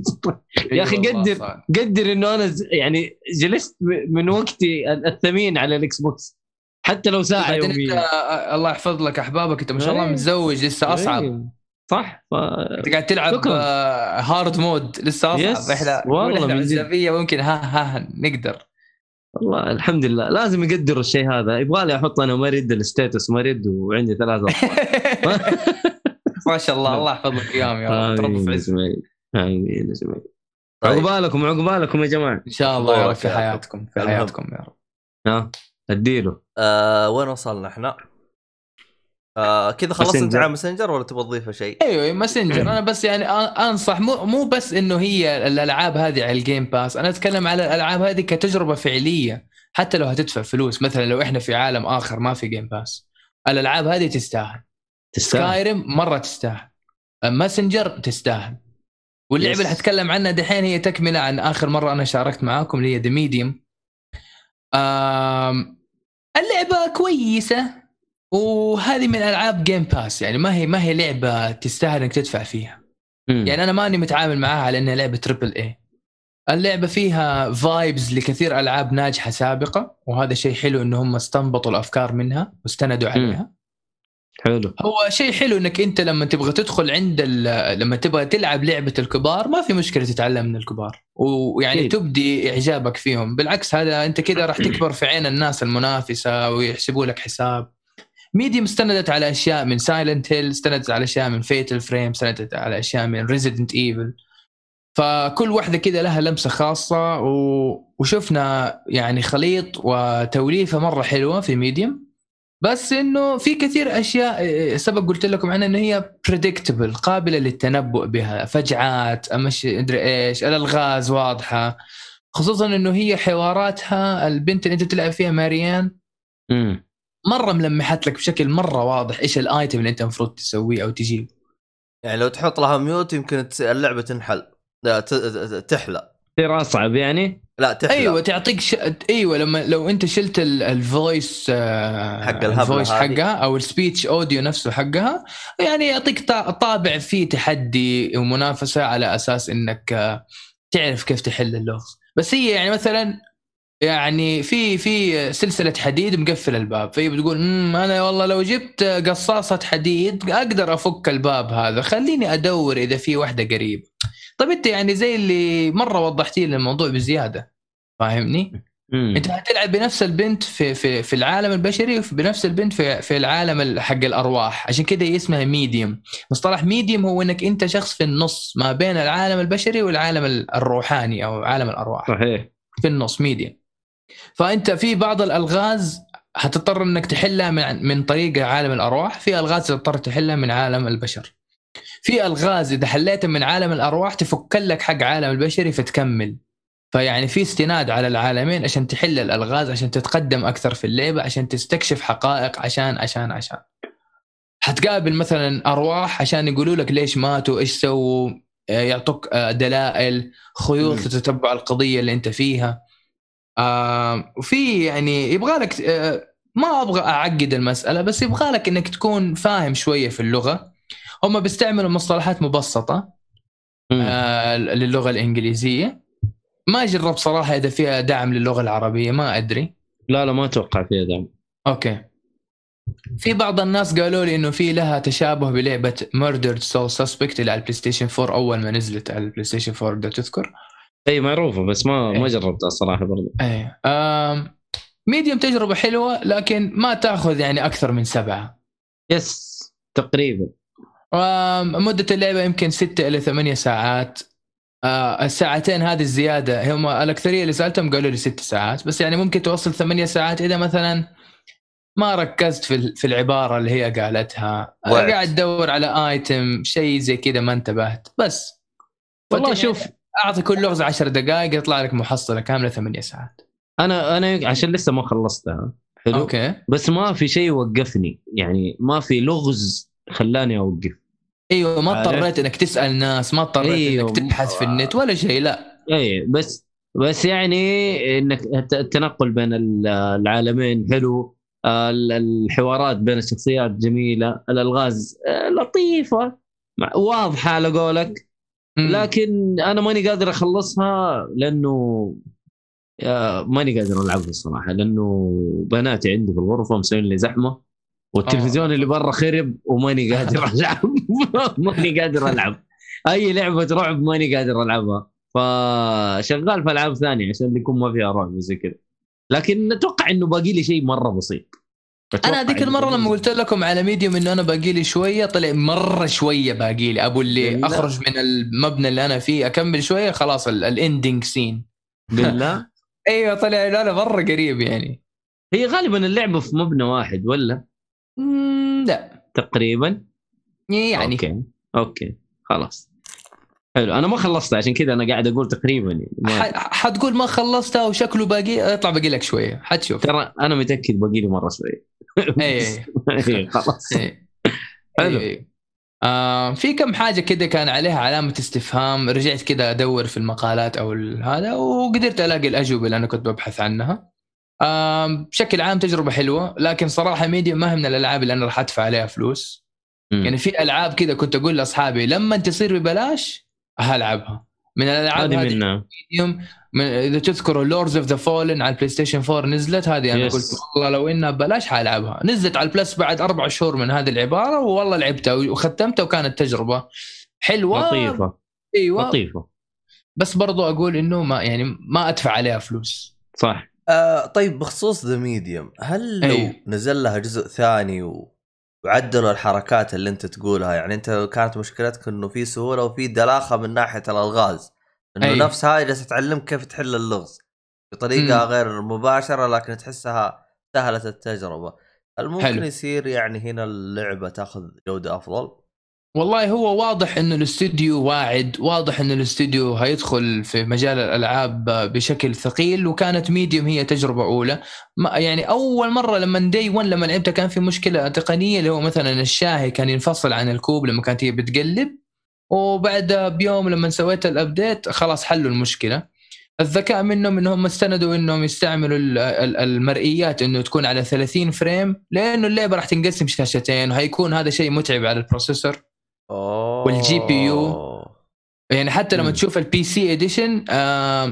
يا
أخي والله
قدر. قدر إنه أنا يعني جلست من وقتي ال- الثمين على الإكس بوكس حتى لو
ساعة
يوميا
آه، الله يحفظ لك أحبابك أنت ما شاء الله
إيه.
متزوج لسه أصعب
إيه. صح ف...
أنت قاعد تلعب
شكراً.
آه، هارد مود لسه
يس،
اصعب إحنا
والله من
ممكن ها ها نقدر
والله الحمد لله لازم يقدروا الشيء هذا يبغى لي أحط أنا مريد الستيتس مريد وعندي ثلاثة.
ما شاء الله الله يحفظ لك اياهم يا رب.
آمين
في
يا
عز
زميلي آمين يا زميلي
طيب.
عقبالكم عقبالكم يا جماعة.
إن شاء الله يا رب في. حياتكم في. حياتكم يا رب.
ها اديله.
آه وين وصلنا إحنا؟ آه كذا خلصت انت
The Messenger.
على ماسنجر ولا تبغى تضيف شيء؟
أيوه ماسنجر أنا بس يعني أنصح مو مو بس إنه هي الألعاب هذه على ال Game Pass أنا أتكلم على الألعاب هذه كتجربة فعلية حتى لو هتدفع فلوس. مثلا لو إحنا في عالم آخر ما في Game Pass الألعاب هذه تستاهل.
تستاهل.
Skyrim مرة تستاهل. Messenger تستاهل.
واللعبة.
اللي حتكلم عنها دحين هي تكملة عن آخر مرة أنا شاركت معاكم اللي هي The Medium اللعبة كويسة وهذه من ألعاب Game Pass يعني ما هي ما هي لعبة تستاهل إنك تدفع فيها.
مم.
يعني أنا ماني متعامل معاها على انها لعبة triple A اللعبة فيها vibes لكثير ألعاب ناجحة سابقة وهذا شيء حلو إن هم استنبطوا الأفكار منها واستندوا عليها.
حلو.
هو شيء حلو إنك أنت لما تبغى تدخل عند ال- لما تبغى تلعب لعبة الكبار ما في مشكلة تتعلم من الكبار. ويعني
أكيد.
تبدي إعجابك فيهم. بالعكس هذا أنت كذا راح تكبر في عين الناس المنافسة ويحسبوا لك حساب. Medium استندت على أشياء من Silent Hill استندت على أشياء من Fatal Frame استندت على أشياء من Resident Evil فكل واحدة كذا لها لمسة خاصة و... وشفنا يعني خليط وتوليفة مرة حلوة في Medium بس إنه في كثير أشياء إيه، سبق قلت لكم عنها إنه هي بريدكتبل قابلة للتنبؤ بها فجعات امش ادري إيش الألغاز واضحة. خصوصا إنه هي حواراتها البنت اللي أنت تلعب فيها ماريان
مم.
مرة ملمحت لك بشكل مرة واضح إيش الآيتم اللي أنت المفروض تسويه أو تجيبه.
يعني لو تحط لها ميوت يمكن اللعبة تنحل لا ت- ت- تحلى
تصير اصعب يعني.
لا تحلى.
أيوه تعطيك ش... أيوه لما لو أنت شلت ال- ال voice آه،
حق
ال
voice.
حقها أو ال speech audio نفسه حقها يعني يعطيك طا- طابع فيه تحدي ومنافسة على أساس إنك آه، تعرف كيف تحل اللغز. بس هي يعني مثلا يعني في في سلسلة حديد مقفل الباب. فهي بتقول "مم، أنا والله لو جبت قصاصة حديد أقدر أفك الباب هذا. خليني أدور إذا في واحدة قريب طيب انت يعني زي اللي مرة وضحتي لي الموضوع بزيادة فاهمني؟
مم.
انت هتلعب بنفس البنت في في في العالم البشري وبنفس البنت في في العالم ال- حق الأرواح. عشان كده هي اسمها Medium مصطلح medium هو انك انت شخص في النص ما بين العالم البشري والعالم ال- الروحاني أو عالم الأرواح.
صحيح.
في النص medium فأنت في بعض الألغاز هتضطر إنك تحلها من من طريق عالم الأرواح في ألغاز تضطر تحلها من عالم البشر. في ألغاز إذا حليتها من عالم الأرواح تفك لك حق عالم البشري فتكمل. فيعني في استناد على العالمين عشان تحل الألغاز عشان تتقدم أكثر في اللعبه عشان تستكشف حقائق عشان عشان عشان. حتقابل مثلا أرواح عشان يقولوا لك ليش ماتوا إيش سووا آه، يعطوك آه، دلائل خيوط
مم.
لتتبع القضية اللي أنت فيها. وفي يعني يبغى لك آه، ما أبغى أعقد المسألة بس يبغى لك إنك تكون فاهم شوية في اللغة. هم بيستعملوا مصطلحات
مبسطة.
آه، للغة الإنجليزية. ما جربت صراحة إذا فيها دعم للغة العربية ما أدري.
لا لا ما أتوقع فيها دعم.
okay. في بعض الناس قالوا لي إنه في لها تشابه بلعبة Murdered: Soul Suspect اللي على البلاي ستيشن 4 أول ما نزلت على البلاي ستيشن 4 بدأت تذكر.
إي معروفة بس ما ما
إيه.
جربتها الصراحه برضه
إيه. آم، Medium تجربة حلوة لكن ما تأخذ يعني أكثر من سبعة.
يس تقريبا.
آم، مدة اللعبة يمكن ستة إلى ثمانية ساعات. آه، الساعتين هذه الزيادة هم الأكثرية اللي سألتهم قالوا لي ست ساعات بس يعني ممكن توصل ثمانية ساعات إذا مثلا ما ركزت في ال- في العبارة اللي هي قالتها.
وقت.
قاعد تدور على ايتم شيء زي كذا ما انتبهت بس.
والله شوف.
أعطي كل لغز 10 دقائق يطلع لك محصلة كاملة ثمانية ساعات.
أنا أنا عشان لسه ما خلصتها. حلو؟
okay.
بس ما في شيء وقفني يعني ما في لغز خلاني أوقف.
إيوه ما؟ اضطريت إنك تسأل ناس ما اضطريت
أيوة.
انك تبحث في النت ولا شيء لا
اي بس بس يعني إنك الت- التنقل بين ال- العالمين حلو ال- الحوارات بين الشخصيات جميلة الألغاز آه، لطيفة واضحة على قولك. لكن أنا ماني قادر أخلصها لأنه آه، ماني قادر ألعبها الصراحة لأنه بناتي عندي في الغرفة مسوين لي زحمة والتلفزيون
آه.
اللي برا خرب وماني قادر ألعب. ماني قادر ألعب. أي لعبة رعب ماني قادر ألعبها. فشغال في ألعاب ثانية عشان يكون ما فيها رعب وزي كذا. لكن أتوقع إنه باقي لي شيء مرة بسيط.
أنا هذيك
المرة
لما قلت لكم على Medium إنه أنا باقي لي شوية طلع مرة شوية باقي لي. أبو اللي
بالله.
أخرج من المبنى اللي أنا فيه أكمل شوية خلاص ال ending scene
بالله؟
أيوه طلع لا لا مرة قريب يعني.
هي غالبا اللعبة في مبنى واحد ولا؟
لا.
تقريبا؟
يعني.
Okay. Okay. خلاص. حلو. أنا ما خلصت عشان كذا أنا قاعد أقول تقريبا يعني ما...
حتقول ما خلصتها وشكله باقي يطلع باقي لك شوية. حتشوف.
ترى أنا متأكد باقي لي مرة شوي
اي
إيه، خلاص.
إيه.
حلو.
إيه. آه في كم حاجة كده كان عليها علامة استفهام رجعت كده أدور في المقالات أو هذا وقدرت ألاقي الأجوبة اللي أنا كنت ببحث عنها. بشكل عام تجربة حلوة لكن صراحة Medium ما هي من الألعاب اللي أنا راح أدفع عليها فلوس.
مم.
يعني في ألعاب كده كنت أقول لأصحابي لما تصير ببلاش هلعبها. من الألعاب
هذه
Medium من إذا تذكروا Lords of the Fallen على ال PlayStation 4 نزلت هذه أنا
Yes.
قلت والله لو إنها ببلاش حألعبها. نزلت على ال Plus بعد أربع شهور من هذه العبارة والله لعبتها وختمتها وكانت تجربة حلوة.
لطيفة.
أيوه.
لطيفة.
بس برضو أقول إنه ما يعني ما أدفع عليها فلوس.
صح.
آه طيب بخصوص The Medium هل لو
أي.
نزل لها جزء ثاني و... وعدلوا الحركات اللي انت تقولها يعني انت كانت مشكلتك إنه في سهولة وفي دلاخة من ناحية الألغاز إنه
أي.
نفس هاي جالسة تعلمك كيف تحل اللغز بطريقة
مم.
غير مباشرة لكن تحسها سهلت التجربة هل ممكن
حلو.
يصير يعني هنا اللعبة تاخذ جودة أفضل؟
والله هو واضح انه الاستوديو واعد واضح انه الاستوديو هيدخل في مجال الألعاب بشكل ثقيل وكانت Medium هي تجربة أولى. ما يعني أول مرة لما day 1 لما لعبتها كان في مشكلة تقنية اللي هو مثلا الشاهي كان ينفصل عن الكوب لما كانت هي بتقلب. وبعد بيوم لما سويت ال update خلاص حلوا المشكلة. الذكاء منهم إنهم استندوا إنهم يستعملوا ال- ال- المرئيات إنه تكون على 30 frame لأنه اللعبة راح تنقسم شاشتين وهيكون هذا شيء متعب على ال
processor.
اوه وال GPU. يعني حتى لما
مم.
تشوف ال PC edition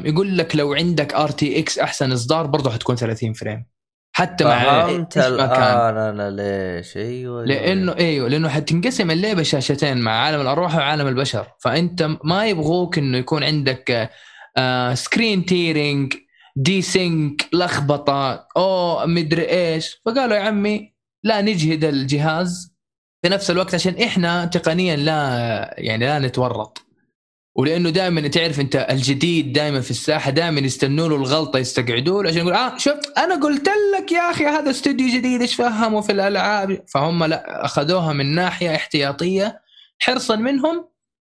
يقول لك لو عندك RTX أحسن إصدار برضه حتكون 30 frame. حتى مع
فهمت الان أنا ليش؟ أيوه
لأنه أيوه لأنه حتنقسم اللعبة شاشتين مع عالم الأرواح وعالم البشر. فأنت ما يبغوك إنه يكون عندك آه screen tearing desync لخبطة أو مدري إيش. فقالوا يا عمي لا نجهد الجهاز. في نفس الوقت عشان إحنا تقنيا لا يعني لا نتورط. ولأنه دائما تعرف أنت الجديد دائما في الساحة دائما يستنوا له الغلطة يستقعدوا له عشان يقول آه شفت؟ أنا قلت لك يا أخي هذا استوديو جديد إيش فهموا في الألعاب؟ فهم لا أخذوها من ناحية احتياطية. حرصا منهم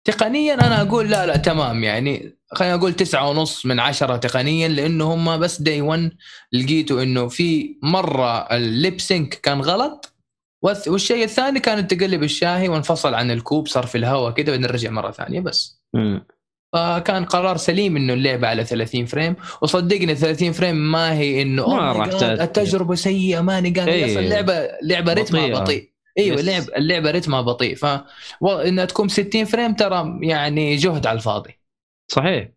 تقنيا أنا أقول لا لا تمام يعني خلينا أقول تسعة ونص من عشرة تقنيا لأنه هم بس دي 1 لقيتوا إنه في مرة ال lip sync كان غلط. والشيء الثاني كانت تقلب الشاهي وانفصل عن الكوب صار في الهواء كده بنرجع مرة ثانية بس. فكان قرار سليم إنه اللعبة على 30 frame وصدقني 30 frame ما هي إنه
ما
"Oh
راح.
التجربة سيئة ماني قادر
إيه.
أصلا اللعبه لعبه رتمها
بطيئة.
بطيء إيوه
yes.
لعب اللعبة رتمها بطيء ف إنها تكون 60 frame ترى يعني جهد على الفاضي
صحيح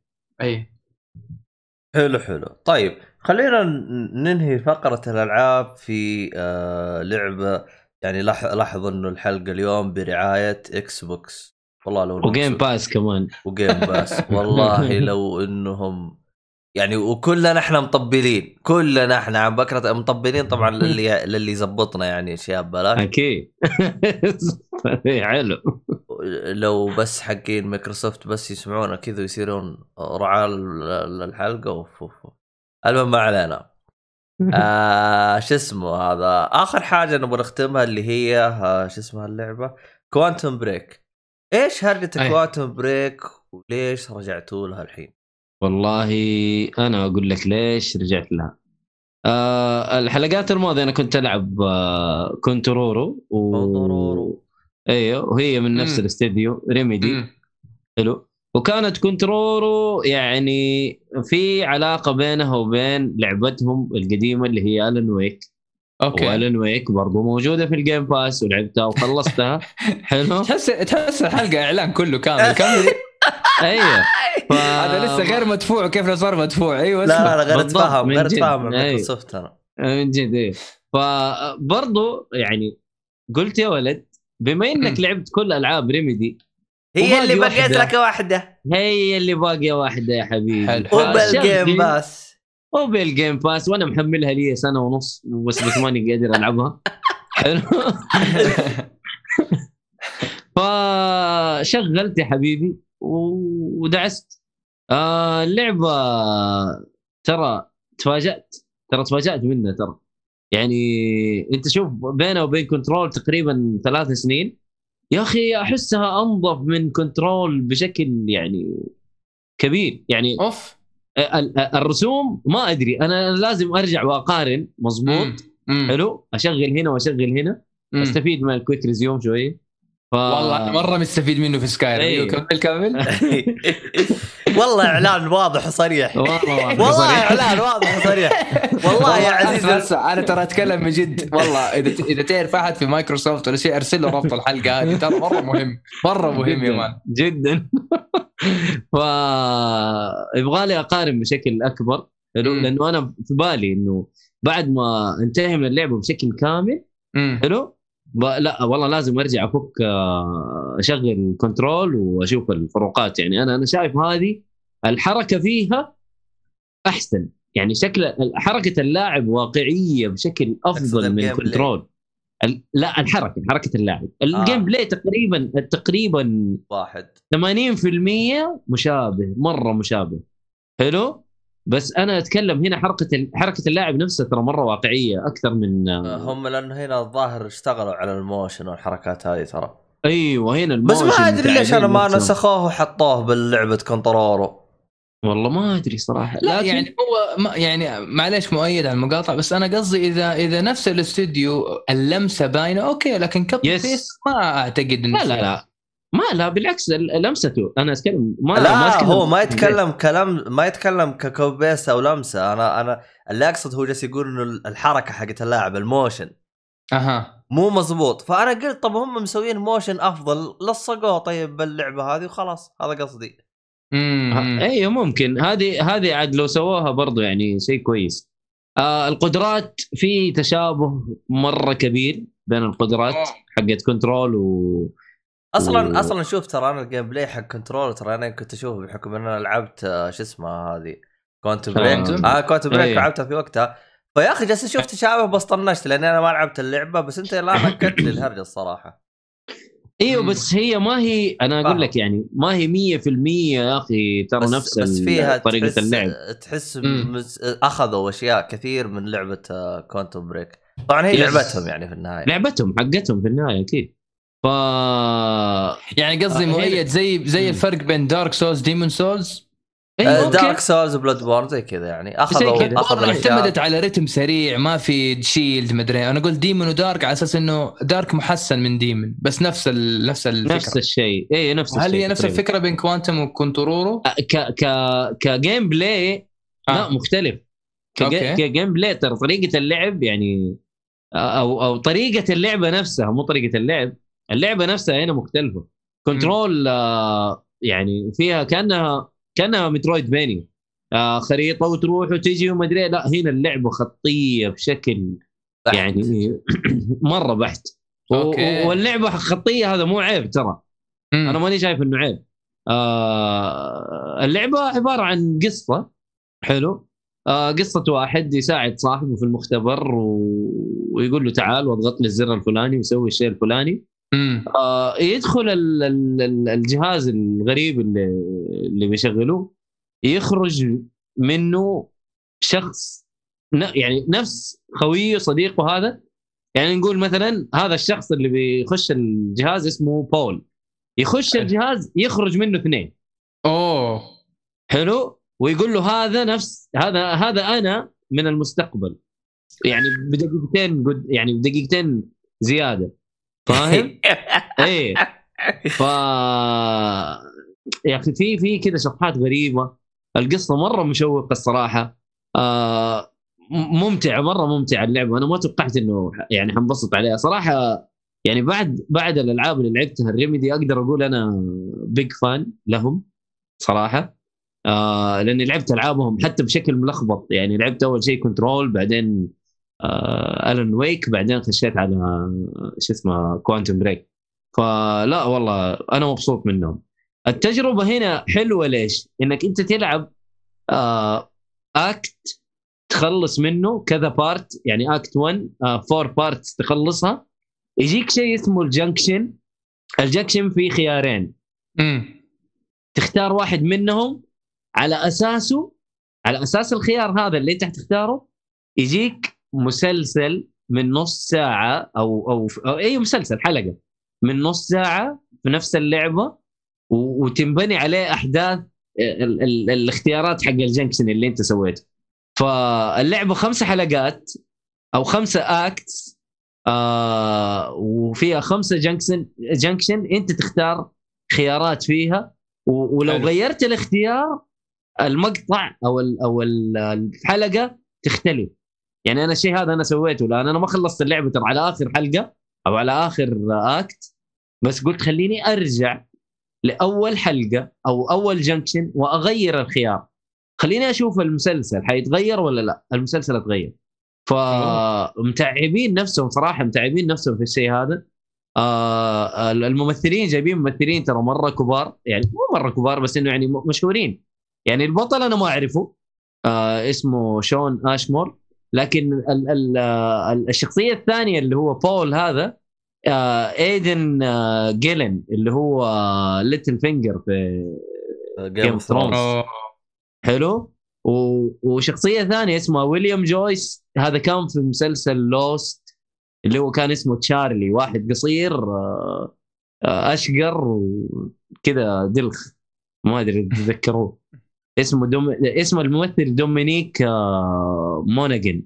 اي
حلو حلو طيب خلينا ننهي فقرة الألعاب في آه لعبة يعني لاح- لاحظ إنه الحلقة اليوم برعاية Xbox والله لو
و
Game
Pass كمان.
و Game Pass والله لو انهم يعني وكلنا إحنا مطبلين. كلنا إحنا عن بكرة مطبلين طبعا للي للي يظبطنا يعني اشياء ببلاش
أكيد. حلو.
لو بس حقين مايكروسوفت بس يسمعونا كذا ويصيرون رعاة لل- للحلقة أوف. المهم ما علينا. آه شو اسمه هذا آخر حاجة نبغى نختمها اللي هي آه شو اسمها اللعبة Quantum Break إيش
هرجة.
Quantum Break وليش رجعتوا لها الحين؟
والله أنا أقول لك ليش رجعت لها آه الحلقات الماضية أنا كنت ألعب آه Control و... إيوه وهي من نفس. الاستديو
Remedy.
حلو وكانت Control يعني في علاقة بينها وبين لعبتهم القديمة اللي هي Alan Wake
okay.
و Alan Wake برضو موجودة في ال Game Pass ولعبتها وخلصتها. حلو.
تحس تحس الحلقة إعلان كله كامل. كمل.
أيوه. ف...
هذا لسه غير مدفوع كيف لو صار مدفوع. أيوه
لا. لا غير
من
غير
أي.
مايكروسوفت أنا
من جد إيه فبرضو يعني قلت يا ولد بما
إنك.
لعبت كل ألعاب Remedy
هي اللي بقيت. لك واحدة.
هي اللي باقيه واحدة يا حبيبي.
حلو.
وبال
Game
Pass.
وبال Game Pass. وأنا محملها لي سنة ونص بس بس ماني قادر ألعبها. حلو. فشغلت يا حبيبي ودعست. آه اللعبة ترى تفاجأت. ترى تفاجأت منها ترى. يعني أنت شوف بينها وبين Control تقريبا ثلاث سنين. يا أخي أحسها أنظف من Control بشكل يعني كبير. يعني
أوف.
ال- ال- الرسوم ما أدري. أنا لازم أرجع وأقارن. مظبوط
مم.
حلو. أشغل هنا وأشغل هنا.
مم.
أستفيد من ال quick resume شوية ف...
والله مرة مستفيد منه في سكاير
أيوه.
كمل كمل.
والله إعلان واضح وصريح.
والله واضح
والله
صريح.
إعلان واضح وصريح. والله يا عزيز.
أنا ترى أتكلم من جد. والله إذا إذا تعرف أحد في مايكروسوفت ولا شيء أرسل له رابط الحلقة هذه. ترى مرة مهم. مرة مهم يا
جداً-
man.
جدا. ف يبغى لي أقارن بشكل
أكبر.
لأنه أنا في بالي إنه بعد ما انتهي من اللعبة بشكل كامل. حلو. لا والله لازم أرجع أفك آه، أشغل Control وأشوف الفروقات. يعني أنا أنا شايف هذه الحركة فيها أحسن. يعني شكل حركة اللاعب واقعية بشكل أفضل من. Control. لا الحركة حركة اللاعب. ال gameplay تقريبا تقريبا
واحد.
80% مشابه مرة مشابه. حلو؟ بس أنا أتكلم هنا حركة ال- حركة اللاعب نفسها ترى مرة واقعية أكثر من
هم لأنه هنا الظاهر اشتغلوا على ال motion والحركات هذه ترى
أيوه هنا
بس ما
الموشن
أدري ليش
أنا
ما. نسخوه وحطوه باللعبة كنترولو
والله ما أدري صراحة
لا
لكن
يعني هو ما يعني معليش مؤيد على المقاطعة بس أنا قصدي اذا إذا نفس الاستوديو اللمسة باينة أوكي لكن كب
يس.
بيست ما أعتقد إنه
لا لا. لا ما لا بالعكس ال- لمسته. أنا أتكلم ما ما
لا
أتكلم
هو ما. يتكلم كلام ما يتكلم ككوبيس أو لمسة. أنا أنا اللي أقصد هو جالس يقول إنه الحركة حقت اللاعب الموشن.
أها.
مو مزبوط فأنا قلت طب هم مسويين motion أفضل لصقوه طيب باللعبة هذه وخلاص. هذا قصدي.
مم.
ها- أيوه ممكن. هذه هذه عاد لو سووها برضو يعني شيء كويس. آه القدرات في تشابه مرة كبير بين القدرات حقت Control و
أصلا
و-
أصلا شوف ترى أنا ال gameplay حق Control ترى أنا كنت أشوفه بحكم ان أنا لعبت آه، شو اسمها هذه
Quantum
Break؟ آه Quantum Break
أي.
لعبتها في وقتها فيا أخي جالس أشوف تشابه بس طنشت لأني أنا ما لعبت اللعبة بس أنت الان اكدت لي الهرجه
الصراحة
أيوه.
بس هي ما هي أنا
أقول.
لك يعني ما هي 100% يا أخي ترى
بس
نفس
بس فيها
طريقة
تحس
اللعب
تحس. أخذوا أشياء كثير من لعبة Quantum Break طبعا هي. لعبتهم يعني في النهاية
لعبتهم حقتهم في النهاية أكيد ف
يعني قصدي
آه،
مؤيد زي زي
مم.
الفرق بين Dark
Souls Demon's
Souls. Dark Souls Bloodborne زي كذا يعني اخذوا. أخذوا
اعتمدت على رتم سريع ما في shield مدري أنا قلت Demon و Dark على أساس إنه Dark محسن من Demon بس نفس ال... نفس الفكرة
نفس الشيء اي نفس
هل
الشيء
هي نفس. الفكرة بين Quantum و Control؟
ك ك ك gameplay
آه.
لا مختلف كج-
okay.
ك gameplay ترى طريقة اللعب يعني أو أو طريقة اللعبة نفسها مو طريقة اللعب اللعبة نفسها هنا مختلفة. Control آه يعني فيها كأنها كأنها Metroidvania آه خريطة وتروح وتجي وما أدري لا هنا اللعبة خطية بشكل
بحت.
يعني مرة بحت.
okay.
واللعبة خطية هذا مو عيب ترى.
مم.
أنا ماني شايف إنه عيب. آه اللعبة عبارة عن قصة. حلو. آه قصة واحد يساعد صاحبه في المختبر و... ويقول له تعال واضغط لي الزر الفلاني وسوي الشيء الفلاني. آه يدخل ال... ال... ال- الجهاز الغريب اللي اللي بيشغلوه يخرج منه شخص. يعني نفس خويه صديقه هذا. يعني نقول مثلا هذا الشخص اللي بيخش الجهاز اسمه بول. يخش. الجهاز يخرج منه اثنين.
أوه.
حلو؟ ويقول له هذا نفس هذا هذا أنا من المستقبل. يعني بدقيقتين يعني بدقيقتين زيادة. فاهم؟ إيه. ف يا أخي في في كذا شطحات غريبة. القصة مرة مشوقة الصراحة. آه ممتعه مرة ممتعه اللعبة. أنا ما توقعت إنه يعني حنبسط عليها. صراحة يعني بعد بعد الألعاب اللي لعبتها الريميدي أقدر أقول أنا بيج فان لهم صراحة. آه لأني لعبت ألعابهم حتى بشكل ملخبط. يعني لعبت أول شيء Control بعدين آه Alan Wake بعدين خشيت على آه، شو اسمه Quantum Break فلا والله أنا مبسوط منهم. التجربة هنا حلوة ليش؟ إنك أنت تلعب آه act تخلص منه كذا part يعني act 1 آه four parts تخلصها. يجيك شيء اسمه ال junction. ال junction فيه خيارين.
امم
تختار واحد منهم على أساسه على أساس الخيار هذا اللي أنت حتختاره يجيك مسلسل من نص ساعة أو أو, أو أي مسلسل حلقة. من نص ساعة في نفس اللعبة وتنبني عليه أحداث ال- ال- الاختيارات حق ال junction اللي أنت سويته. فاللعبة خمسة حلقات أو خمسة acts آه وفيها خمسة junction junction أنت تختار خيارات فيها. ولو
حلو.
غيرت الاختيار المقطع أو ال أو ال- الحلقة تختلف. يعني أنا الشيء هذا أنا سويته لأن أنا ما خلصت اللعبة ترى على آخر حلقة أو على آخر act بس قلت خليني أرجع لأول حلقة أو أول junction وأغير الخيار. خليني أشوف المسلسل حيتغير ولا لا؟ المسلسل أتغير. فمتعبين نفسهم صراحة متعبين نفسهم في الشيء هذا. آه الممثلين جايبين ممثلين ترى مرة كبار يعني مو مرة كبار بس إنه يعني مشهورين. يعني البطل أنا ما أعرفه. آه اسمه شون أشمور. لكن ال ال آه، الشخصية الثانية اللي هو بول هذا آه ايدن آه جيلن اللي هو Littlefinger في
جيم اوف
Thrones.
ثرونز.
حلو و... وشخصية ثانية اسمها ويليام جويس هذا كان في مسلسل Lost اللي هو كان اسمه تشارلي واحد قصير آه، آه، أشقر وكذا دلخ ما أدري إذا تتذكروه اسمه دوم... اسمه الممثل دومينيك آه، موناجن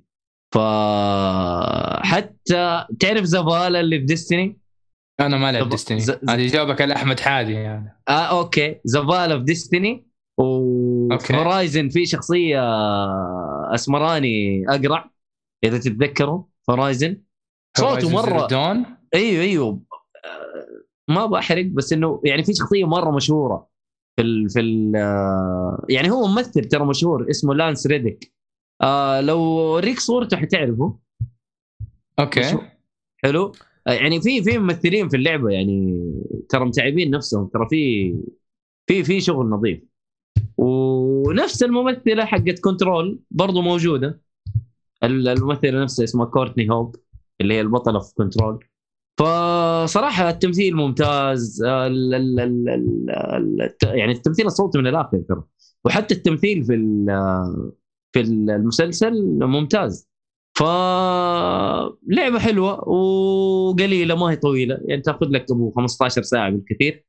فحتى تعرف زفالا اللي في Destiny
أنا ما لعب Destiny
ز-
هذه جاوبك على احمد حادي يعني.
آه okay. زفالا في Destiny
okay.
و Horizon في شخصية أسمراني أقرع إذا تتذكروا. Horizon صوته مره
Dawn
إيوه إيوه. آه، ما بحرق بس إنه يعني في شخصية مرة مشهورة. في ال في ال آه، يعني هو ممثل ترى مشهور اسمه لانس ريديك. آه لو أوريك صورته حتعرفه. okay. حلو؟ آه، يعني في في ممثلين في اللعبة يعني ترى متعبين نفسهم. ترى في في في شغل نظيف. ونفس الممثلة حقت Control برضو موجودة. ال- الممثلة نفسها اسمها كورتني هوب اللي هي البطلة في Control. فصراحة التمثيل ممتاز ال ال ال ال ال يعني التمثيل الصوتي من الآخر ترى. وحتى التمثيل في في المسلسل ممتاز. فلعبه حلوة وقليلة ما هي طويلة. يعني تأخذ لك أبو 15 ساعة بالكثير.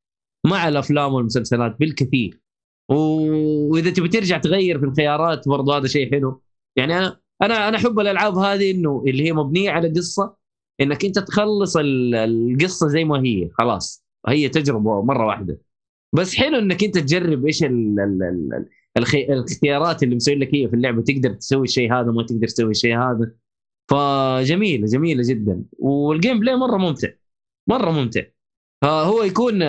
مع الأفلام والمسلسلات بالكثير. وإذا تبي ترجع تغير في الخيارات برضو هذا شيء حلو. يعني أنا أنا أنا أحب الألعاب هذه إنه اللي هي مبنية على قصة إنك أنت تخلص ال- القصة زي ما هي خلاص. هي تجربة مرة واحدة. بس حلو إنك أنت تجرب إيش. الاختيارات اللي مسوي لك هي في اللعبة. تقدر تسوي الشيء هذا ما تقدر تسوي الشيء هذا. فجميلة جميلة جدا. وال gameplay مرة ممتع. مرة ممتع. فهو يكون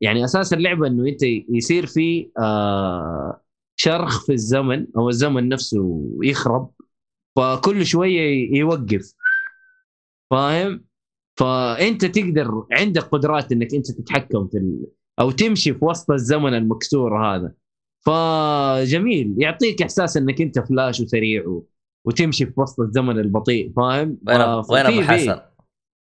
يعني أساس اللعبة إنه أنت يصير في آه، شرخ في الزمن أو الزمن نفسه يخرب. فكل شوية يوقف. فاهم؟ فأنت تقدر عندك قدرات إنك أنت تتحكم في ال... أو تمشي في وسط الزمن المكسور هذا. فجميل يعطيك إحساس إنك أنت فلاش وسريع و... وتمشي في وسط الزمن البطيء فاهم؟
وين وين
أبو
حسن؟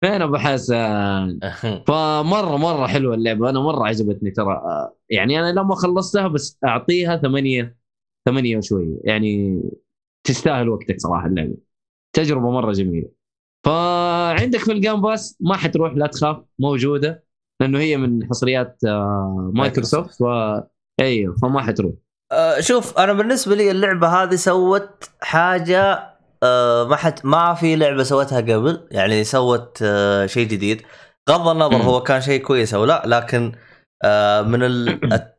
فين أبو حسن؟ فمرة مرة حلوة اللعبة أنا مرة عجبتني ترى. يعني أنا لما خلصتها بس أعطيها ثمانية ثمانية وشوية يعني تستاهل وقتك صراحة اللعبة. تجربة مرة جميلة. فعندك في ال Game Pass ما حتروح لا تخاف موجودة لأنه هي من حصريات آه، مايكروسوفت. ف أيوه فما حتروح.
آه، شوف أنا بالنسبة لي اللعبة هذه سوت حاجة آه، ما حد ما في لعبة سوتها قبل يعني سوت شيء جديد. بغض النظر. هو كان شيء كويس أو لا لكن من ال...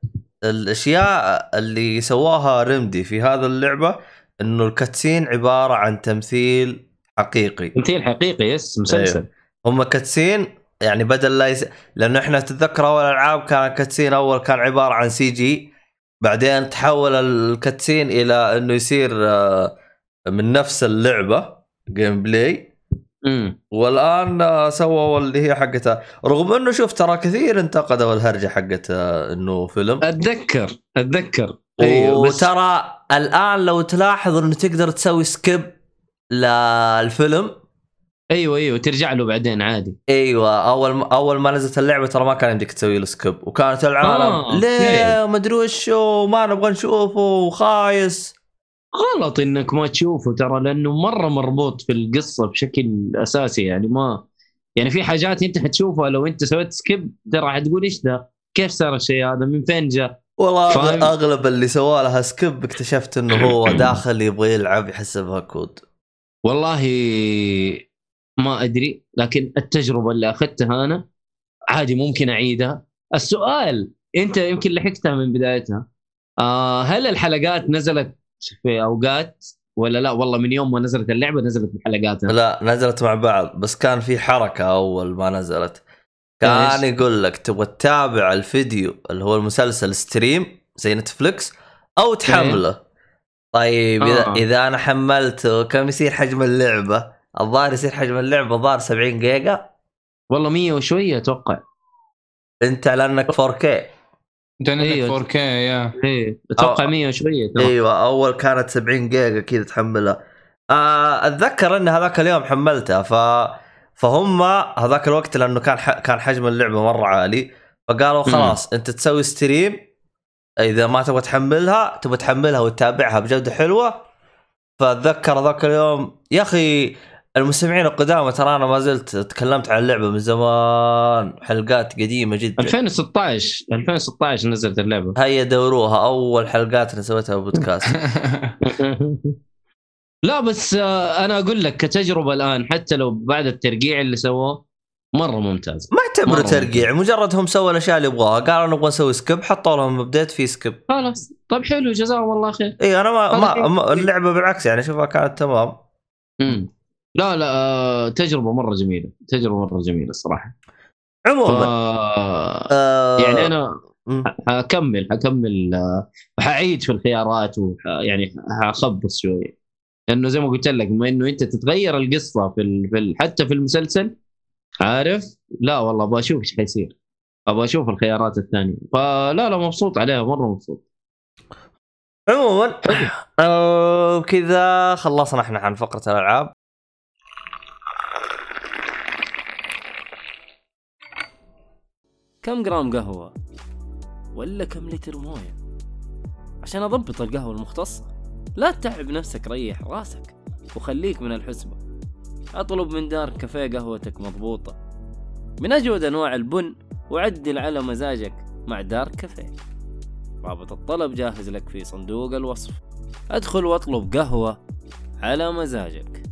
الأشياء اللي سواها Remedy في هذا اللعبة إنه ال cutscene عبارة عن تمثيل حقيقي.
تمثيل حقيقي yes مسلسل.
هم cutscene يعني بدل لا يس... لأنه إحنا تتذكر أول ألعاب كان ال cutscene أول كان عبارة عن CG بعدين تحول ال cutscene إلى إنه يصير آه، من نفس اللعبة
gameplay
والآن آه، سووا اللي هي حقتها رغم إنه شوف ترى كثير انتقدوا الهرجة حقت آه، إنه فيلم.
أتذكر أتذكر. أيوه بس
وترى الآن لو تلاحظ إنه تقدر تسوي skip للفيلم
أيوه أيوه ترجع له بعدين عادي
أيوه أول ما أول ما نزلت اللعبة ترى ما كان يمديك تسوي له skip وكانت العالم
آه،
ليه. ما أدري وشو ما نبغى نشوفه وخايس
غلط إنك ما تشوفه ترى لأنه مرة مربوط في القصة بشكل أساسي يعني ما يعني في حاجات أنت حتشوفها لو أنت سويت skip ترى حتقول إيش ده؟ كيف صار الشيء هذا؟ من فين جاء؟
والله
فاهم؟
أغلب اللي سوى لها skip اكتشفت إنه هو داخل يبغى يلعب يحسبها COD
والله ما أدري لكن التجربة اللي أخذتها أنا عادي ممكن أعيدها. السؤال أنت يمكن لحقتها من بدايتها. آه هل الحلقات نزلت في أوقات ولا لا؟ والله من يوم ما نزلت اللعبة نزلت بحلقاتها
لا نزلت مع بعض بس كان في حركة أول ما نزلت. كان؟ يقول لك تبغى تتابع الفيديو اللي هو المسلسل stream زي نتفلكس أو تحمله. طيب إذا
آه.
إذا أنا حملته كم يصير حجم اللعبة؟ الظاهر يصير حجم اللعبة الظاهر 70 جيجا
والله 100 وشوية أتوقع
أنت لانك 4K
أنت عندك
أيوة.
4K يا
إيه أتوقع
آه.
100 وشوية.
أيوه أول كانت 70 جيجا كذا تحملها آه أتذكر إن هذاك اليوم حملتها ف فهم هذاك الوقت لأنه كان ح... كان حجم اللعبة مرة عالي فقالوا خلاص أنت تسوي ستريم إذا ما تبغى تحملها تبغى تحملها وتتابعها بجودة حلوة. فأتذكر ذاك اليوم يا أخي المستمعين القدامى ترى أنا ما زلت تكلمت عن اللعبة من زمان حلقات قديمة جدا.
2016 2016 نزلت اللعبة.
هيا دوروها أول حلقات أنا سويتها بودكاست
لا بس آه، أنا أقول لك كتجربة الآن حتى لو بعد الترقيع اللي سووه مرة ممتاز.
ما اعتبره ترقيع مجرد هم سووا الاشياء اللي يبغاها قالوا نبغى نسوي skip حطوا لهم update في skip
خلاص. طيب حلو جزاهم الله خير.
إي أنا ما, ما. ما اللعبة بالعكس يعني اشوفها كانت تمام.
مم. لا لا آه، تجربة مرة جميلة. تجربة مرة جميلة الصراحة. ف...
عموما آه
يعني
أنا.
حكمل حكمل آه، حعيد في الخيارات وح... يعني حخبص شوية. لأنه زي ما قلت لك بما إنه أنت تتغير القصة في, ال... في ال... حتى في المسلسل عارف؟ لا والله أبغى أشوف إيش حيصير. أبغى أشوف الخيارات الثانية. فلا لا مبسوط عليها مرة مبسوط.
عموما آه كذا خلصنا إحنا عن فقرة الألعاب.
كم جرام قهوة؟ ولا كم لتر موية؟ عشان أضبط القهوة المختصة. لا تتعب نفسك ريح راسك وخليك من الحسبة. أطلب من دار كافيه قهوتك مضبوطة. من أجود أنواع البن وعدل على مزاجك مع دار كافيه. رابط الطلب جاهز لك في صندوق الوصف. أدخل وأطلب قهوة على مزاجك.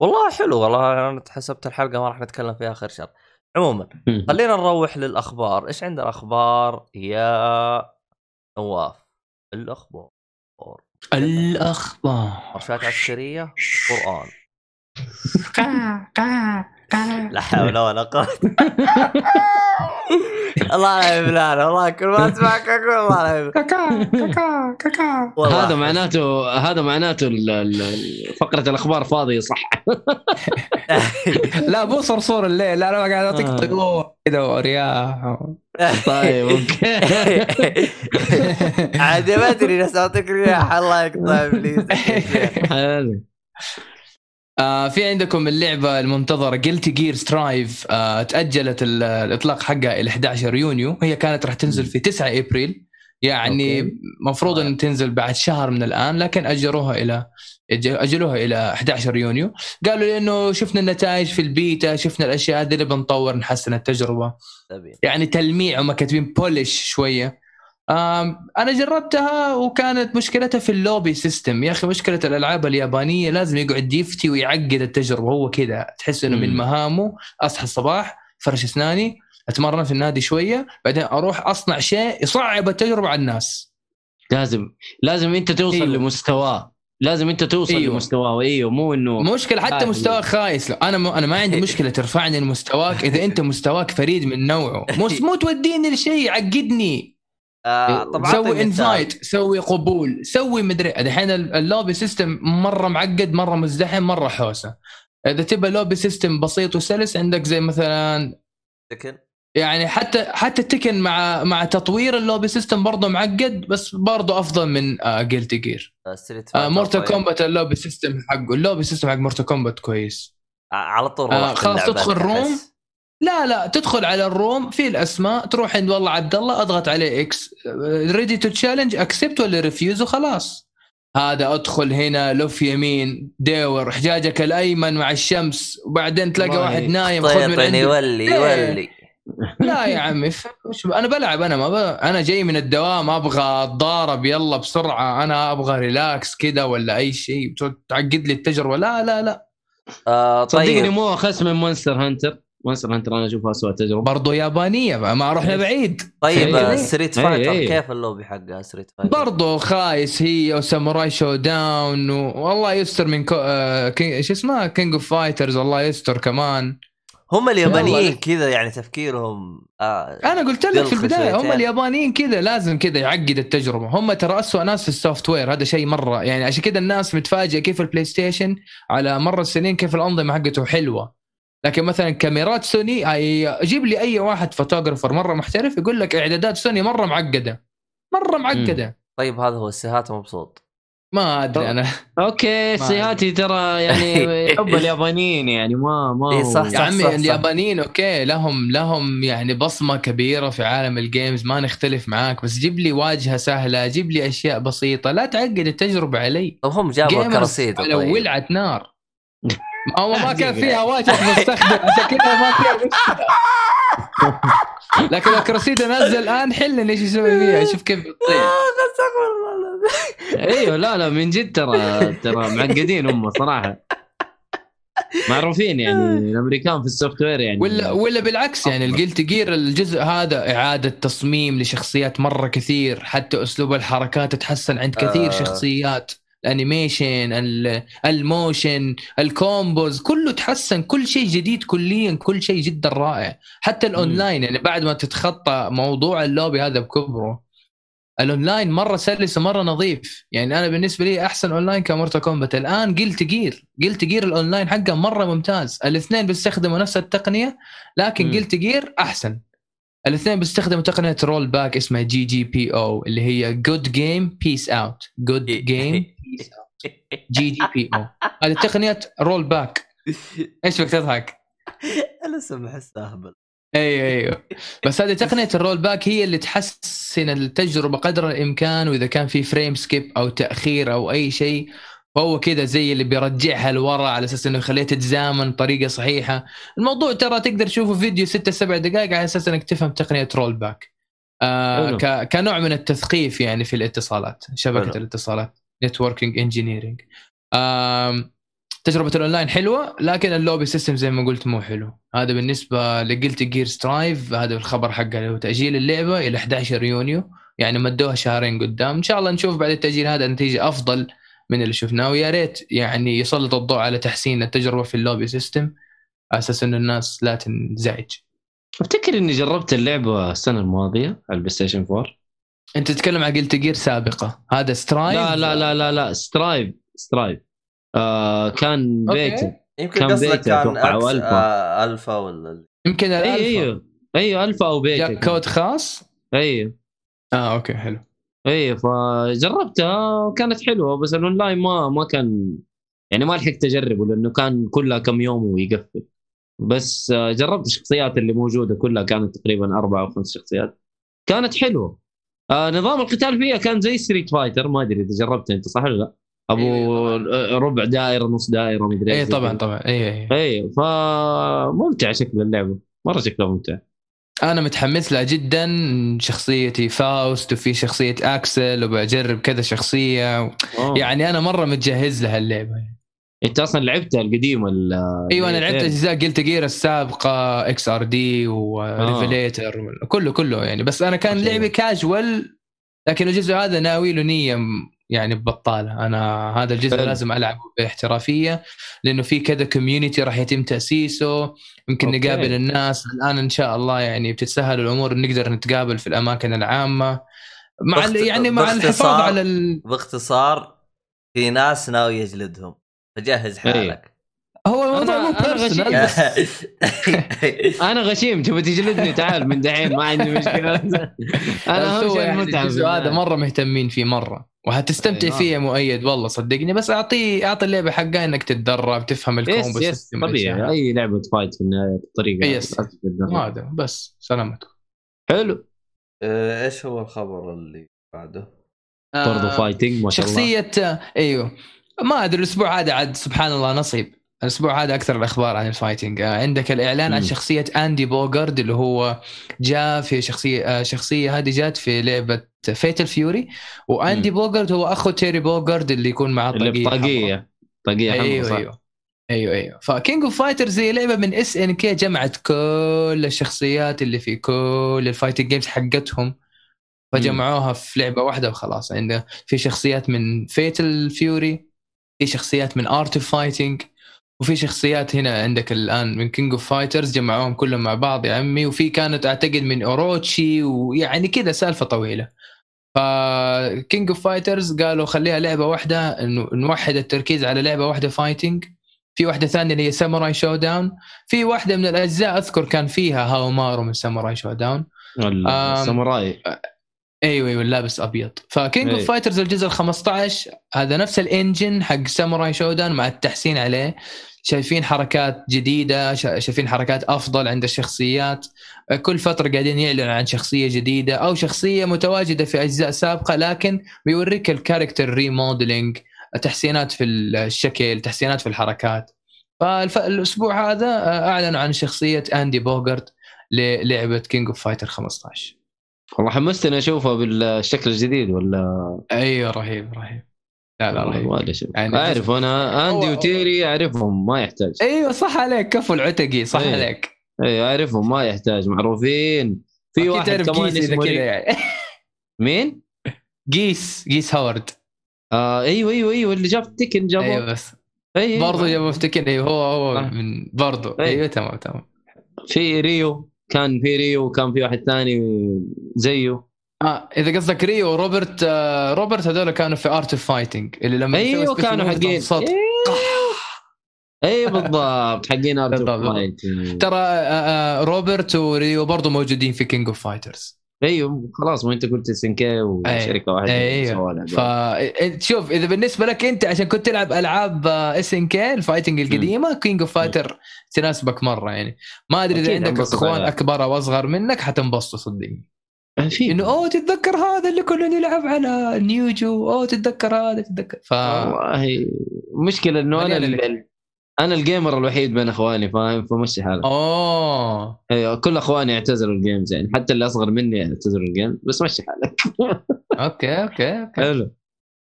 والله حلو والله أنا حسبت الحلقة ما راح نتكلم فيها آخر شر. عموما خلينا نروح للأخبار. إيش عندنا أخبار يا نواف؟ الأخبار.
الأخبار.
مرشات عسكريه قرآن. لا حول ولا قوة. الله لا يبلان والله كل ما اسمعك أقول الله لا يبلان والله.
هذا معناته هذا معناته ال- ال- فقرة الأخبار فاضية صح؟
لا مو صرصور الليل لا أنا قاعد اعطيك
آه.
طيور كذا ورياح
طيب أوكي.
عاد ما أدري ناس اعطيك رياح الله يقطع إبليس.
حلو.
آه في عندكم اللعبة المنتظرة Guilty Gear Strive آه تأجلت ال- الإطلاق حقها إلى 11 يونيو. هي كانت راح تنزل في 9 إبريل. يعني
okay.
مفروض إن تنزل بعد شهر من الآن لكن أجروها إلى أجلوها إلى 11 يونيو. قالوا لأنه شفنا النتائج في البيتا شفنا الأشياء هذه اللي بنطور نحسن التجربة. يعني تلميع هم كاتبين polish شوية. أنا جربتها وكانت مشكلتها في ال lobby system. يا أخي مشكلة الألعاب اليابانية لازم يقعد يفتي ويعقد التجربة. هو كذا تحس إنه من. مهامه. أصحى الصباح فرش أسناني أتمرن في النادي شوية بعدين أروح أصنع شيء يصعب التجربة على الناس.
لازم لازم أنت توصل
أيوه.
لمستواه. لازم أنت توصل
أيوه.
لمستواه. أيوه مو إنه
مشكلة حتى
عادي.
مستواك خايس. لا أنا م... أنا ما عندي مشكلة ترفعني لمستواك إذا أنت مستواك فريد من نوعه. مو مو توديني لشيء عقدني
آه طبعا
سوي. invite سوي قبول سوي مدري الحين ال lobby system مرة معقد مرة مزدحم مرة حوسة إذا تبى lobby system بسيط وسلس عندك زي مثلا
لكن
يعني حتى حتى Tekken مع مع تطوير ال lobby system برضه معقد بس برضه أفضل من آه Guilty Gear
آه، Strive
آه Mortal
طيب.
Kombat ال lobby system حقه ال lobby system حق Mortal Kombat كويس
على طول
آه، خلاص تدخل
room.
لا لا تدخل على ال room في الأسماء تروح عند والله عبد الله أضغط عليه X ready to challenge accept ولا refuse وخلاص. هذا أدخل هنا لف يمين داور حجاجك الأيمن مع الشمس وبعدين تلاقي
والله
واحد نايم خذ من
طيطني
عنده
يولي
إيه.
يولي.
لا يا عمي أنا بلعب أنا ما ب... أنا جاي من الدوام أبغى أتضارب يلا بسرعة أنا أبغى relax كذا ولا أي شيء تعقد لي التجربة. لا لا لا.
آه
صدقني
طيب.
مو أخس من Monster Hunter Monster Hunter أنا اشوفها اسوء تجربة
برضو يابانية ما رحنا بعيد
طيب
إيه.
Street
إيه،
Fighter
إيه.
كيف اللوبي حقها Street Fighter؟
برضو خايس هي و Samurai Shodown و... والله يستر من كو... آه... كي... شو اسمها King of Fighters والله يستر كمان
هم اليابانيين. كذا يعني تفكيرهم آه
أنا قلت لك في البداية هم. اليابانيين كذا لازم كذا يعقد التجربة هم ترى اسوء ناس في ال software هذا شيء مرة يعني عشان كذا الناس متفاجئة كيف ال PlayStation على مر السنين كيف الأنظمة حقته حلوة لكن مثلا كاميرات سوني جيب لي أي واحد photographer مرة محترف يقول لك إعدادات سوني مرة معقدة. مرة معقدة.
طيب هذا هو السهات مبسوط
ما أدري أنا.
أوكي سياتي ترى يعني يحب اليابانيين يعني ما ما
إيه،
هو-
صح،
يا
صح.
عمي
صح.
اليابانيين أوكي لهم لهم يعني بصمة كبيرة في عالم ال games ما نختلف معاك بس جيب لي واجهة سهلة جيب لي أشياء بسيطة لا تعقد التجربة علي.
طب هم جابوا
على
طيب.
ولعة نار. هو ما كان. فيها واجهه مستخدم عشان كذا ما فيها مشكله لكن لو كراسيدو نزل الآن حل إيش يسوي فيها. شوف كيف بتطير
آه،
أيوه لا لا من جد ترى ترى معقدين هم صراحة. معروفين يعني الأمريكان في ال software يعني.
ولا ولا بالعكس يعني ال Guilty Gear الجزء هذا إعادة تصميم لشخصيات مرة كثير حتى أسلوب الحركات تحسن عند كثير
آه.
آه. شخصيات. ال animation ال- ال motion ال combos كله تحسن كل شيء جديد كليا كل شيء جدا رائع. حتى الأونلاين يعني بعد ما تتخطى موضوع اللوبي هذا بكبره الأونلاين مرة سلس ومرة نظيف. يعني أنا بالنسبة لي أحسن online ك Mortal Kombat الآن Guilty Gear Guilty Gear ال online حقه مرة ممتاز. الاثنين بيستخدموا نفس التقنية لكن. قلت جير أحسن. الاثنين بيستخدموا تقنية rollback اسمها GGPO اللي هي good game peace out good game GGPO هذه تقنيه rollback إيش بك تضحك؟
أنا لسه احس أهبل.
أيوه أيوه. بس هذه تقنية ال rollback هي اللي تحسن التجربة قدر الإمكان وإذا كان في frame skip أو تأخير أو أي شيء فهو كذا زي اللي بيرجعها لورا على أساس إنه يخليها تتزامن بطريقة صحيحة. الموضوع ترى تقدر تشوفه فيديو 6 7 دقائق على أساس إنك تفهم تقنية rollback آه كنوع من التثقيف يعني في الاتصالات
شبكة.
الاتصالات. networking engineering تجربة الأونلاين حلوة لكن ال lobby system زي ما قلت مو حلو. هذا بالنسبة ل Guilty Gear Strive هذا الخبر حقه اللي هو تأجيل اللعبة إلى 11 يونيو يعني مدوها شهرين قدام. إن شاء الله نشوف بعد التأجيل هذا نتيجة أفضل من اللي شفناه. ويا ريت يعني يسلط الضوء على تحسين التجربة في ال lobby system أساس انه الناس لا تنزعج.
أفتكر إني جربت اللعبة السنة الماضية على ال PlayStation 4
أنت تتكلم عن Guilty Gear سابقة. هذا Strive
لا لا لا لا لا. Strive Strive آه كان. بيتا
يمكن
كان
قصدك
بيتا
كان
أتوقع،
أكس
وألفا.
آه الفا ولا
يمكن
اي
الألفا.
أيوه أيوه الفا أو بيتا
جاك كود خاص؟
أيوه
آه أوكي حلو.
أيوه فجربتها وكانت حلوة بس الاونلاين ما ما كان يعني ما لحقت أجربه لأنه كان كلها كم يوم ويقفل. بس آه، جربت الشخصيات اللي موجودة كلها كانت تقريبا أربع أو خمس شخصيات. كانت حلوة. آه نظام القتال فيها كان زي Street Fighter ما أدري إذا جربته أنت صح ولا لا؟ أبو
أيوة
ربع دائرة نص دائرة مدري
اي
إيش
طبعا طبعا. اي اي
كذا. أيوه فممتع شكل اللعبة مرة شكلها ممتع.
أنا متحمس لها جدا شخصيتي Faust وفي شخصية Axl وبجرب كذا شخصية.
أوه.
يعني أنا مرة متجهز لها اللعبة.
انت أصلا لعبتها القديمه ال-
إيوه
أنا
لعبت؟ أجزاء Guilty Gear السابقة Xrd و Revelator كله كله يعني بس أنا كان
أوكي.
لعبي كاجوال لكن الجزء هذا ناوي له نية يعني ببطالة أنا هذا الجزء
حلو.
لازم ألعبه باحترافية لأنه في كذا community راح يتم تأسيسه يمكن
أوكي.
نقابل الناس الآن إن شاء الله يعني بتتسهل الأمور نقدر نتقابل في الأماكن العامة مع
باخت-
يعني مع الحفاظ على ال...
باختصار في ناس ناوي يجلدهم فجهز
إيه.
حالك.
هو الموضوع مو
أنا
personal
أنا غشيم. تبغى تجلدني تعال من دحين ما عندي مشكلة.
أنا
اهم
هو
شيء المتعه
هذا مرة مهتمين فيه مرة. وهتستمتع
إيه.
فيه يا مؤيد والله صدقني. بس اعطيه أعطي اللعبة حقها إنك تتدرب تفهم
ال combo
yes
طبيعي. أي لعبة fight في
النهاية
الطريقة. yes.
هذا بس سلامتكم
حلو.
آه، إيش هو الخبر اللي بعده؟
برضه fighting ما شاء الله.
شخصيه آه، أيوه. ما أدري الأسبوع هذا عاد سبحان الله نصيب. الأسبوع هذا أكثر الأخبار عن ال fighting آه، عندك الإعلان عن. شخصية اندي بوغارد اللي هو جاء في شخصية آه، شخصية هذه جات في لعبة Fatal Fury واندي. بوغارد هو أخو تيري بوغارد اللي يكون معاه طاقيه
طاقيه حمراء.
أيوه
أيوه.
أيوه أيوه. ف King of Fighters هي لعبة من SNK جمعت كل الشخصيات اللي في كل ال fighting games حقتهم. فجمعوها في لعبة واحدة وخلاص. عندنا في شخصيات من Fatal Fury في شخصيات من Art of Fighting وفي شخصيات هنا عندك الآن من King of Fighters جمعوهم كلهم مع بعض يا عمي وفي كانت أعتقد من اوروتشي ويعني كذا سالفة طويلة. ف King of Fighters قالوا خليها لعبة واحدة نوحد التركيز على لعبة واحدة fighting في واحدة ثانية اللي هي Samurai Shodown في واحدة من الأجزاء أذكر كان فيها هاو مارو من Samurai Shodown
الساموراي
أيوه أيوه لابس أبيض. ف King of
إيه.
Fighters الجزء ال 15 هذا نفس ال engine حق Samurai Shodown مع التحسين عليه. شايفين حركات جديدة شا- شايفين حركات أفضل عند الشخصيات. كل فترة قاعدين يعلنوا عن شخصية جديدة أو شخصية متواجدة في أجزاء سابقة لكن بيوريك ال character remodeling تحسينات في الشكل تحسينات في الحركات. فالاسبوع هذا آه، أعلنوا عن شخصية اندي بوغارد للعبه King of Fighter 15
والله حمستني اشوفها بالشكل الجديد ولا؟
أيوه رهيب رهيب. لا لا رهيب.
ما
يعني
أعرف أنا
أندي
وتيري أعرفهم ما يحتاج.
أيوه صح عليك. كفو العتقي صح
إيه.
عليك.
أيوه أعرفهم ما يحتاج. معروفين. في واحد
تعرف
كمان اسمه
كذا يعني.
مين؟
جيس جيس هاورد.
آه أيوه أيوه أيوه. اللي جاب Tekken جابه.
أيوه بس.
أيوة.
برضه جابوا في Tekken أيوه هو هو
آه.
من برضه
إيه.
أيوه تمام تمام.
في ريو. كان في ريو وكان في واحد ثاني زيه.
آه إذا قصدك ريو وروبرت آه روبرت هذول كانوا في Art of Fighting اللي لما أيوه
كانوا حقين.
صوت.
أيوه بالضبط حقين Art
بالضبط، بالضبط. ترى آه آه روبرت وريو برضه موجودين في King of Fighters
أيوه خلاص ما أنت قلت SNK
وشركة
واحدة أيوه.
فشوف إذا بالنسبة لك أنت عشان كنت تلعب ألعاب SNK ال fighting القديمة King of Fighter تناسبك مرة يعني. ما أدري
إذا
عندك
إخوان.
أكبر أو أصغر منك حتنبسطوا صدقني. إنه أوه تتذكر هذا اللي كنا نلعب على Neo Geo؟ أوه تتذكر هذا تتذكر. ف
والله مشكلة إنه أنا
مليانة لك.
ال- أنا ال gamer الوحيد بين إخواني فاهم فمشي حالك
اوه
أيوه كل إخواني اعتزلوا ال games يعني. حتى اللي أصغر مني اعتزلوا ال game بس مشي حالك
okay okay okay.
حلو.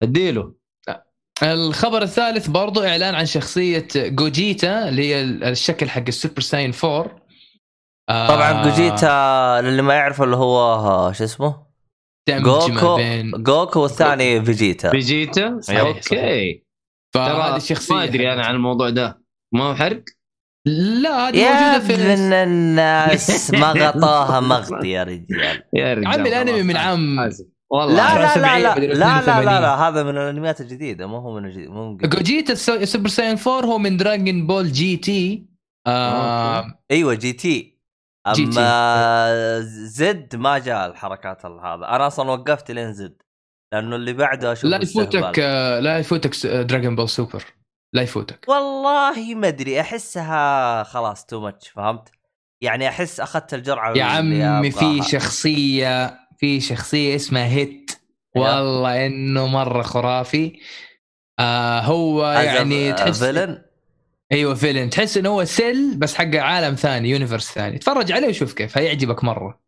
أديله.
الخبر الثالث برضو إعلان عن شخصية جوجيتا اللي هي الشكل حق ال Super Saiyan 4 آه،
طبعا جوجيتا للي ما يعرف اللي هو شو اسمه؟ جوكو جوكو والثاني فيجيتا
فيجيتا
أوكي.
ترى
الشخصيه
ما أدري أنا عن الموضوع ده. ما هو حرق
لا هذه
يا
موجودة في
ابن الناس ما غطاها مغطي يا رجال
يا رجال
عمي
الأنمي.
من عام.
والله
لا لا لا
79
لا لا لا
82.
لا, لا هذا من الأنميات الجديدة مو هو من الجديد مو من قبل.
جوجيتا ال Super Saiyan 4 هو من Dragon Ball GT آه
أيوه
GT GT.
اما Z ما جاء الحركات ال- هذا أنا أصلا وقفت لين Z لأنه اللي بعده أشوف
لا يفوتك. آه، لا يفوتك Dragon Ball Super لا يفوتك.
والله ما أدري أحسها خلاص too much فهمت؟ يعني أحس أخذت الجرعة
يا عمي في. شخصية في شخصية اسمها هيت. والله إنه مرة خرافي. آه هو يعني تحس
villain
أيوه villain تحس انه هو سيل بس حق عالم ثاني universe ثاني. اتفرج عليه وشوف كيف هيعجبك مرة.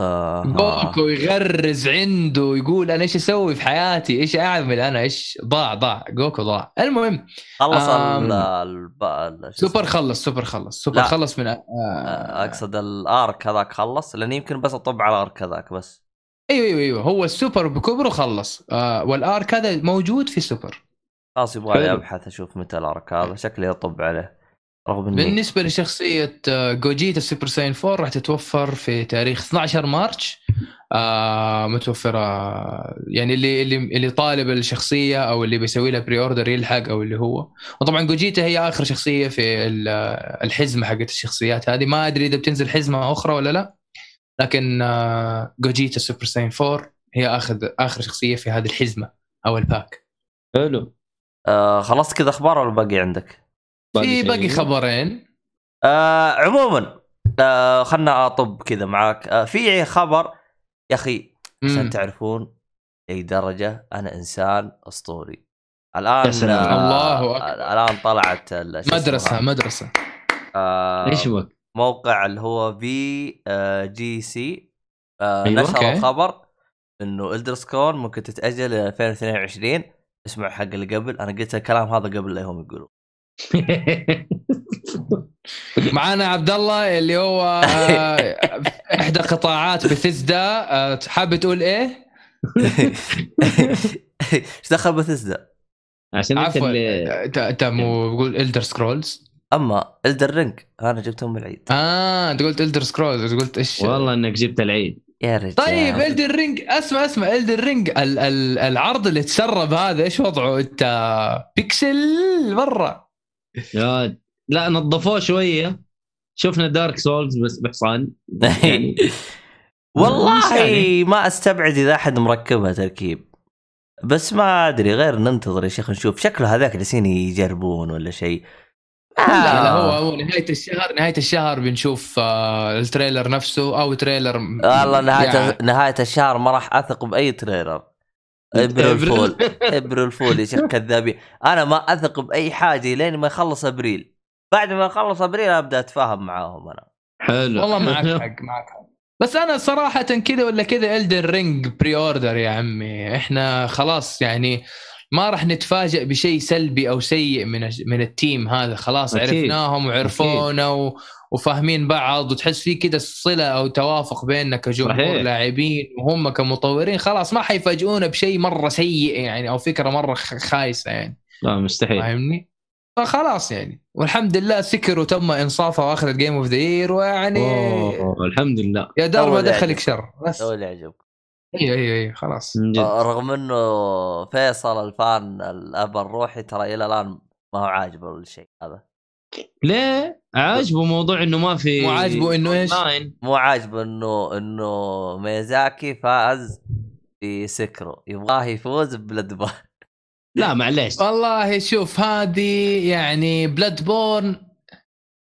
آه.
جوكو يغرز عنده يقول أنا إيش أسوي في حياتي؟ إيش أعمل أنا؟ إيش؟ ضاع ضاع جوكو ضاع المهم
خلص
آم.
ال الب- ال-
سوبر؟ خلص سوبر خلص. سوبر
لا.
خلص من
آه،
آه
أقصد ال arc هذاك خلص لأن يمكن بس أطب على ال arc هذاك بس.
أيوه أيوه أيوه. هو السوبر بكبره خلص. آه وال arc هذا موجود في سوبر
خلاص يبغى. أبحث أشوف متى ال arc هذا. شكلي أطب عليه. رغم اني
بالنسبة لشخصية آه، جوجيتا Super Saiyan 4 راح تتوفر في تاريخ 12 March. آه متوفرة يعني اللي اللي اللي طالب الشخصية أو اللي بيسوي لها pre-order يلحق أو اللي هو. وطبعا جوجيتا هي آخر شخصية في ال- الحزمة حقت الشخصيات هذه. ما أدري إذا بتنزل حزمة أخرى ولا لا لكن آه جوجيتا Super Saiyan 4 هي آخر آخر شخصية في هذه الحزمة أو ال pack.
حلو.
آه خلصت كذا أخبار ولا باقي عندك؟
في. باقي خبرين
آه عموما آه خلنا أطب كذا معاك آه في خبر يا أخي عشان. تعرفون أي درجة أنا إنسان أسطوري
الآن سلام.
الله أكبر.
الآن طلعت؟
مدرسة مدرسة
آه
إيش بك؟
موقع اللي هو في آه جي سي آه
أيوة.
نشر. الخبر إنه الدرسكون ممكن تتأجل إلى 2022 اسمع حق اللي قبل أنا قلت الكلام هذا قبل لا هم يقولوا
معانا عبد الله اللي هو آه، إحدى قطاعات بثزدا آه، حابب تقول إيه؟
إيش دخل بثزدا؟
عشان أنت
عفوا. انت مو بقول الدر سكرولز
أما الدر رينج أنا جبتهم العيد.
آه أنت قلت الدر سكرولز قلت إيش؟
والله إنك جبت العيد.
يا رجال.
طيب الدر رينج اسمع اسمع. الدر رينج ال ال العرض اللي تسرب هذا إيش وضعه؟ أنت بيكسل مرة.
يا لا نظفوه شوية. شفنا Dark Souls بس بحصان يعني
والله
يعني.
ما أستبعد إذا أحد مركبها تركيب. بس ما أدري غير ننتظر يا شيخ نشوف. شكله هذاك جالسين يجربون ولا شيء.
لا لا
آه.
هو هو نهاية الشهر نهاية الشهر بنشوف آه ال trailer نفسه أو trailer
والله نهاية
يعني-
نهاية الشهر ما راح أثق بأي تريلر ابن الفول ابن الفول يا شيخ كذابين. أنا ما أثق بأي حاجة لين ما يخلص إبريل. بعد ما يخلص إبريل أبدأ أتفاهم معاهم أنا.
حلو.
والله معك حق معك حق. بس أنا صراحة كذا ولا كذا Elden Ring pre-order يا عمي. إحنا خلاص يعني ما راح نتفاجئ بشيء سلبي أو سيء من من ال team هذا. خلاص
أكيد.
عرفناهم وعرفونا و... وفاهمين بعض وتحس في كذا صلة أو توافق بيننا كجمهور
صحيح.
لاعبين وهم كمطورين. خلاص ما حيفاجئونا بشيء مرة سيء يعني أو فكرة مرة خ- خايسة يعني.
لا مستحيل.
فاهمني؟ فخلاص يعني. والحمد لله Sekiro وتم إنصافه واخذ Game of the Year ويعني
الحمد لله.
يا دار ما دخلك. شر بس.
هو اللي يعجبك.
أيوه أيوه أيوه خلاص
من جد
رغم إنه فيصل ال fan الأب الروحي ترى إلى الآن ما هو عاجبه الشيء هذا
ليه؟ عاجبه موضوع إنه ما في
مو عاجبه إنه إيش؟
أونلاين.
مو عاجبه إنه إنه ميازاكي فاز في Sekiro يبغاه يفوز ب Bloodborne
لا معليش
والله شوف هذه يعني Bloodborne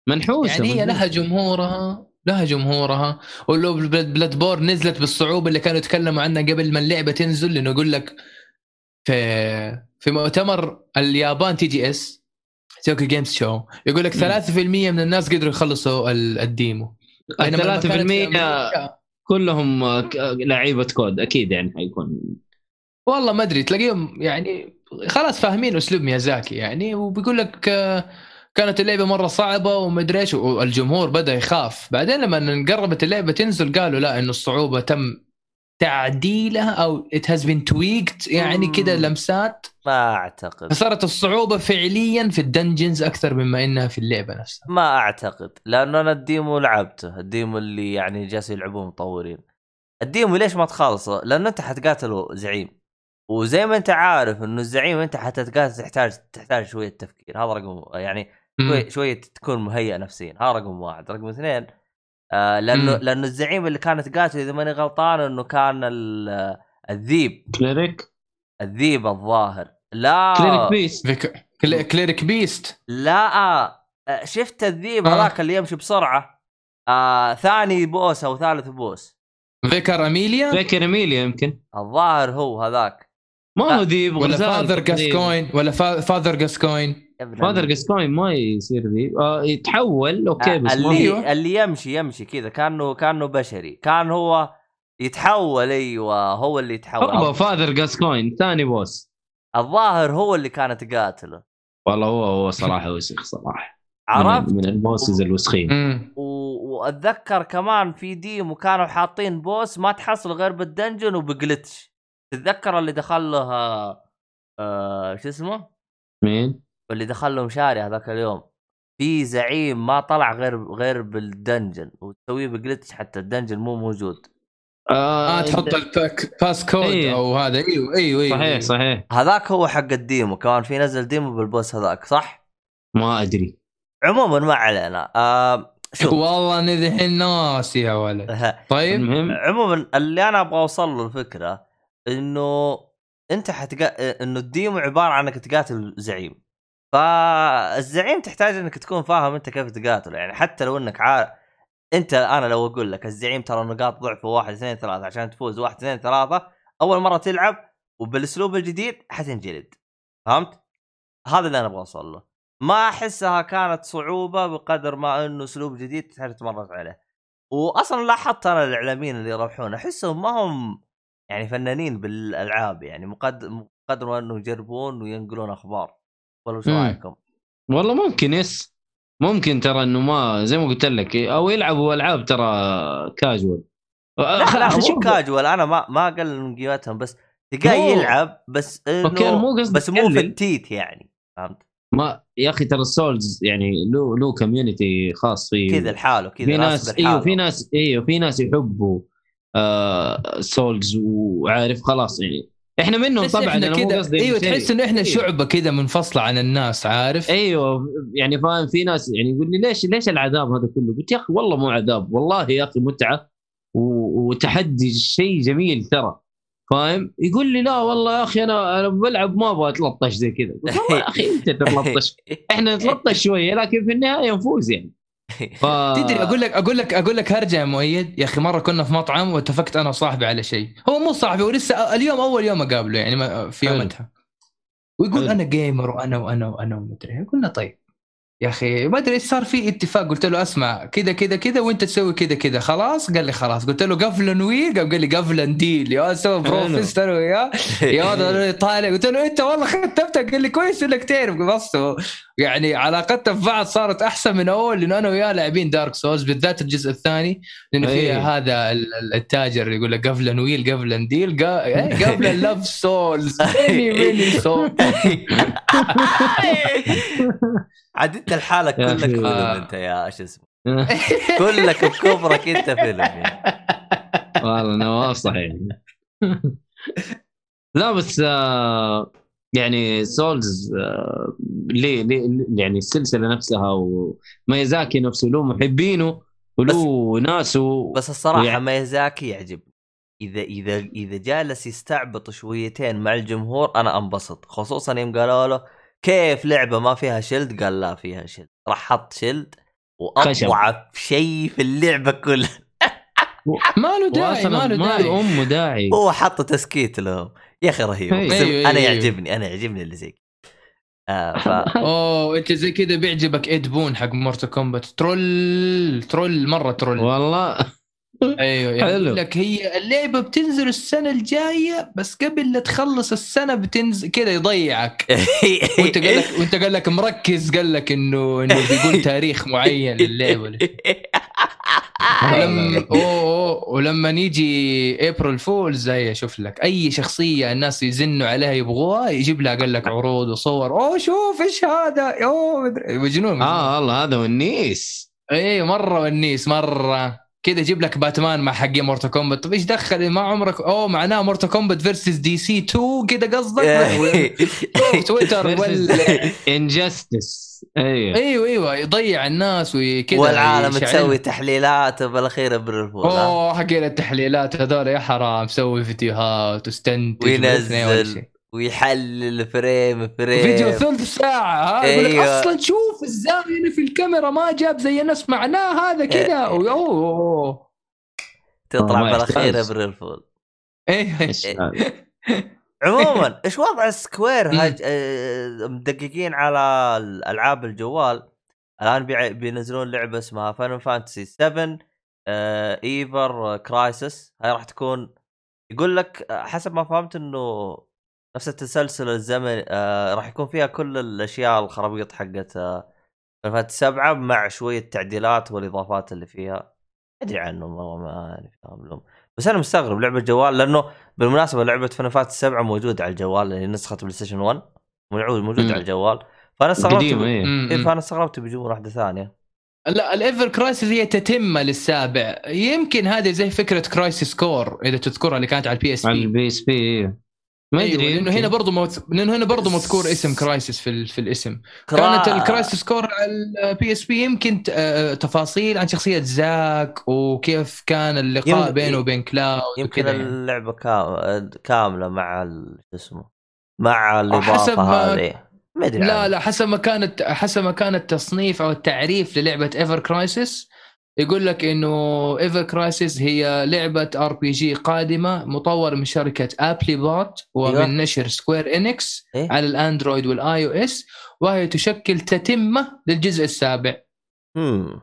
منحوسة
يعني هي
منحوسة.
لها جمهورها لها جمهورها. ولو Bloodborne نزلت بالصعوبة اللي كانوا يتكلموا عنها قبل ما اللعبة تنزل لأنه يقول لك في في مؤتمر اليابان TGS Tokyo Games Show يقول لك 3% من الناس قدروا يخلصوا ال- ال demo. بينما لما كانت في
3%
أمريكا-
كلهم لعيبة COD أكيد يعني حيكون.
والله ما أدري تلاقيهم يعني خلاص فاهمين اسلوب ميازاكي يعني وبيقول لك آه، كانت اللعبة مرة صعبة ومدري إيش والجمهور بدأ يخاف. بعدين لما قربت اللعبة تنزل قالوا لا إنه الصعوبة تم تعديلها أو it has been tweaked يعني. كده لمسات.
ما أعتقد.
فصارت الصعوبة فعليا في ال dungeons أكثر مما إنها في اللعبة نفسها.
ما أعتقد لأنه أنا ال demo لعبته ال demo اللي يعني جالسين يلعبوه مطورين. ال demo ليش ما تخلصه؟ لأنه أنت حتقاتله زعيم. وزي ما أنت عارف إنه الزعيم أنت حتتقاتل تحتاج تحتاج شوية تفكير. هذا رقم يعني شوي شوية تكون مهيئ نفسيا هذا رقم واحد. رقم اثنين آه لأنه
مم.
لأنه الزعيم اللي كانت تقاتل إذا ماني غلطان إنه كان ال- الذيب.
Cleric؟
الذيب الظاهر. لا.
Cleric Beast.
فيك- Cleric Beast.
لا آه، شفت الذيب
آه.
هذاك اللي يمشي بسرعة. آه ثاني boss أو ثالث boss.
Vicar Amelia؟
Vicar Amelia يمكن.
الظاهر هو هذاك.
ما هو ذيب
ولا
Father.
Gascoigne ولا Fa-
Father
Gascoigne.
Father
Gascoigne ما يصير ذي. آه يتحول okay بس ما
اللي. اللي يمشي يمشي كذا. كانه كأنه بشري. كان هو يتحول أيوه هو اللي يتحول.
هو Father Gascoigne ثاني boss.
الظاهر هو اللي كانت تقاتله
والله هو هو صراحة وسخ صراحة.
عرفت؟
من, ال bosses الوسخين.
وأتذكر كمان في demo كانوا حاطين boss ما تحصل غير بال dungeon وب glitch تتذكر اللي دخل له آه شو اسمه؟
مين؟
اللي دخل له مشاري هذاك اليوم. في زعيم ما طلع غير غير بال dungeon وتسويه ب glitch حتى ال dungeon مو موجود.
آه تحط الباك pass code
إيه.
أو هذا. إيوه إيوه إيوه
صحيح
أيوه.
صحيح.
هذاك هو حق ال demo. كمان في نزل demo بال boss هذاك صح؟
ما أدري.
عموما ما علينا. آه شوف.
والله اني ذحين ناسي يا ولد. طيب.
المهم.
عموما اللي أنا أبغى أوصل له الفكرة إنه أنت حتقا... إنه ال demo عبارة عن إنك تقاتل زعيم. فالزعيم تحتاج إنك تكون فاهم أنت كيف تقاتله يعني حتى لو إنك عارف أنت أنا لو أقول لك الزعيم ترى نقاط ضعفه واحد اثنين ثلاثة عشان تفوز واحد اثنين ثلاثة أول مرة تلعب وبالأسلوب الجديد حتنجلد. فهمت؟ هذا اللي أنا أبغى أوصل له. ما أحسها كانت صعوبة بقدر ما إنه أسلوب جديد تتمرس عليه. واصلا لاحظت أنا الإعلاميين اللي يروحون أحسهم ما هم يعني فنانين بالألعاب يعني مقدر قدر ما إنه يجربون وينقلون أخبار. ولا شو. رايكم؟
والله ممكن yes ممكن ترى إنه ما زي ما قلت لك أو يلعبوا ألعاب ترى كاجوال
لا لا مو كاجوال أنا ما ما اقلل من قيمتهم بس تلقاه يلعب بس
okay
انه
مو قصدي
بس مو في. التيت يعني فهمت؟
ما يا أخي ترى ال Souls يعني له له community خاص فيه
كذا لحاله كذا
في ناس. إيوه في ناس إيوه في ناس يحبوا آه Souls وعارف خلاص يعني إحنا منهم طبعا
كذا
قصدي
أيوه
شيء.
تحس انه إحنا
أيوه.
شعبة كذا منفصله عن الناس عارف
أيوه يعني فاهم في ناس يعني يقول لي ليش ليش العذاب هذا كله؟ قلت يا أخي والله مو عذاب والله يا أخي متعة وتحدي شيء جميل ترى فاهم؟ يقول لي لا والله يا أخي أنا أنا بلعب ما أبغى أتلطش زي كذا والله يا أخي أنت تتلطش إحنا نتلطش شوية لكن في النهاية نفوز يعني ف...
تدري أقول لك أقول لك أقول لك هرجع يا مؤيد. يا أخي مرة كنا في مطعم واتفقت أنا وصاحبي على شيء. هو مو صاحبي ولسه اليوم أول يوم أقابله يعني في. يومتها ويقول. أنا جيمر وأنا وأنا وأنا ومدري قلنا طيب. يا أخي ما أدري إيش صار في اتفاق. قلت له أسمع كذا كذا كذا وأنت تسوي كذا كذا. خلاص؟ قال لي خلاص. قلت له قفلا ويل قام قال لي قفلا ديل. يا سوى برو
حلو.
فيست أنا. وياه يا طالع. قلت له أنت والله ختمتك قال لي كويس إنك تعرف. بس يعني علاقتنا في بعض صارت أحسن من أول لأنه أنا وياه لاعبين دارك سولز بالذات الجزء الثاني.
لأنه.
فيها هذا ال- ال- التاجر يقول لك قفلا ويل قفلا ديل. إيه، قفلا لاف سولز ميني ميني سول
عاد انت لحالك كلك. فيلم انت يا شو اسمه كلك بكبرك انت فيلم يعني.
والله نواف صحيح لا بس آه يعني سولز آه ليه ليه يعني السلسلة نفسها وميازاكي نفسه له محبينه وله ناسه
بس الصراحة
يعني-
ميازاكي يعجبني إذا إذا إذا جالس يستعبط شويتين مع الجمهور أنا انبسط خصوصا يوم قالوا له كيف لعبة ما فيها شيلد قال لا فيها شيلد راح حط شيلد
خشب.
واضعف شيء في اللعبة كلها.
ما له داعي ما له داعي.
أمه داعي.
هو حط تسكيت لهم. يا أخي رهيب.
أيوه.
أيوه،
أنا
أيوه.
يعجبني أنا يعجبني اللي زي كذا. آه ف
أوه إنت زي كذا بيعجبك اد بون حق مورتا كومبات ترول ترول مرة ترول.
والله.
أيوه يعني
حلو.
لك هي اللعبة بتنزل السنة الجاية بس قبل لا تخلص السنة بتنزل كذا يضيعك. وانت قال لك وانت قال لك مركز قال لك إنه إنه بيقول تاريخ معين للعبة. ولما أوه ولما نيجي ابريل فولز زي أشوف لك أي شخصية الناس يزنوا عليها يبغوها يجيب لها قال لك عروض وصور. أوه شوف إيش هذا؟ أوه مجنون
آه والله هذا والنيس
اي مرة ونيس مرة. كذا يجيب لك باتمان مع حقين مورتا كومبات طب إيش دخل؟ ما عمرك أوه معناه مورتا كومبات فيرسز دي سي 2 كذا قصدك؟ تويتر ولا
انجستس أيوه.
أيوه أيوه. يضيع الناس وكذا
والعالم تسوي تحليلات وبالأخير بال fool ها؟
أوه حقين التحليلات هذول يا حرام سوي فيديوهات وستنتج
وينزل. ويحلل frame frame
فيديو ثلث ساعة ها يقول لك
أيوه.
أصلا شوف الزاوية في الكاميرا ما جاب زي الناس معناه هذا كذا أوه.
تطلع
بالأخير.
April fool
إيه
إيش هذا؟
عموما إيش وضع Square
مم.
هاج... آه، مدققين على الألعاب الجوال الآن بيع... بينزلون لعبة اسمها Final Fantasy 7 آه... Ever Crisis هاي راح تكون يقول لك آه، حسب ما فهمت إنه نفس التسلسل الزمني آه... راح يكون فيها كل الأشياء الخرابيط حقت آه... Fantasy 7 مع شوية تعديلات والإضافات اللي فيها. أدري عنهم والله ما لهم. بس أنا مستغرب لعبة جوال لأنه بالمناسبة لعبة Final Fantasy 7 موجودة على الجوال اللي هي نسخة PlayStation 1 موجود موجود
مم.
على الجوال. فأنا استغربت
إيه.
إيه فأنا استغربت بيجيبون واحدة ثانية.
لا ال Ever Crisis هي تتمه للسابع. يمكن هذه زي فكرة Crisis Core إذا تذكرها اللي كانت على ال PS
على
بي
البي اس بي ما
أيوة
أدري
لأنه
يمكن.
هنا برضه موت... لأنه هنا برضه مذكور اسم Crisis في ال... في الاسم كانت ال Crisis Core على ال PSP يمكن ت- آه، تفاصيل عن شخصية Zack وكيف كان اللقاء
يم-
بينه وبين Cloud
يمكن
يعني.
اللعبة كام... كاملة مع ال- شو اسمه مع
حسب
الاضافه
ما-
هذه ما أدري
لا. لا حسب ما كانت حسب ما كان التصنيف أو التعريف للعبة Ever Crisis يقول لك إنه Ever Crisis هي لعبة RPG قادمة مطوره من شركة Applibot ومن
أيوة.
نشر Square Enix
إيه؟
على ال Android وال iOS وهي تشكل تتمة للجزء السابع
مم.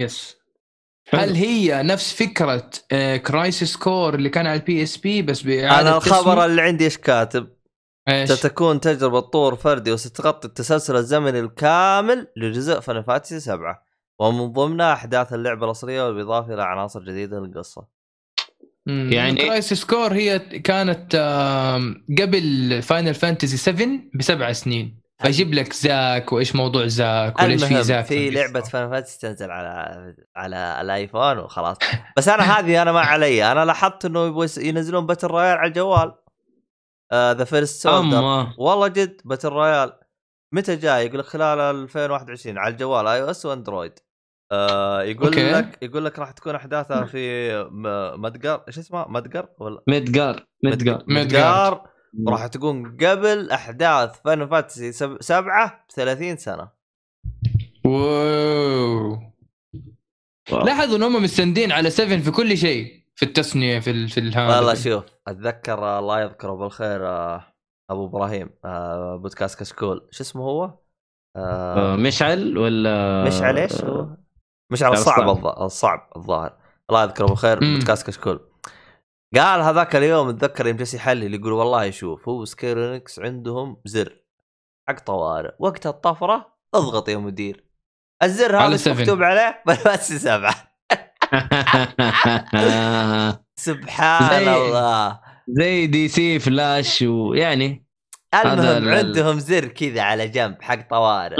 yes
حلو.
هل هي نفس فكرة Crisis Core اللي كان على ال PSP بس
أنا الخبر؟ اللي عندي إيش كاتب
إيش
ستكون تجربة طور فردي وستغطي التسلسل الزمني الكامل لجزء Final Fantasy 7 ومن ضمنها أحداث اللعبة الأصلية بالاضافة إلى عناصر جديدة للقصة.
يعني Crisis Core هي كانت قبل Final Fantasy 7 بسبع سنين. فيجيب لك Zack وإيش موضوع Zack وليش في Zack
في. لعبة Final Fantasy تنزل على على ال iPhone وخلاص. بس أنا هذه أنا ما علي. أنا لاحظت إنه يبغوا ينزلون battle royale على الجوال. The First
Soldier
والله جد battle royale متى جاي؟ يقول لك خلال 2021 على الجوال iOS و Android. آه يقول
okay.
لك يقول لك راح تكون أحداثها في م- مدقر. إيش اسمه؟ مدقر ولا؟
Midgar Midgar
مدقار راح تكون قبل أحداث Final Fantasy سب- سبعة ب 30
سنة.
wow.
لاحظوا إن هم مستندين على 7 في كل شيء. في التصنيع في ال- في الهذا
والله شوف أتذكر الله يذكره بالخير آه، أبو إبراهيم آه، بودكاست كشكول. شو اسمه هو؟ آه،
مشعل ولا؟
مشعل إيش هو؟ مشعل
مشعل
الصعب
الصعب.
الصعب الظاهر الله يذكره بالخير. بودكاست كشكول قال هذاك اليوم اتذكر يوم جالس يحلل يقول والله شوف هو Square Enix عندهم زر حق طوارئ وقت الطفرة اضغط يا مدير الزر
على
هذا. مكتوب عليه بس سبعة سبحان
زي-
الله
زي دي سي فلاش ويعني
المهم
ال-
عندهم زر كذا على جنب حق طوارئ.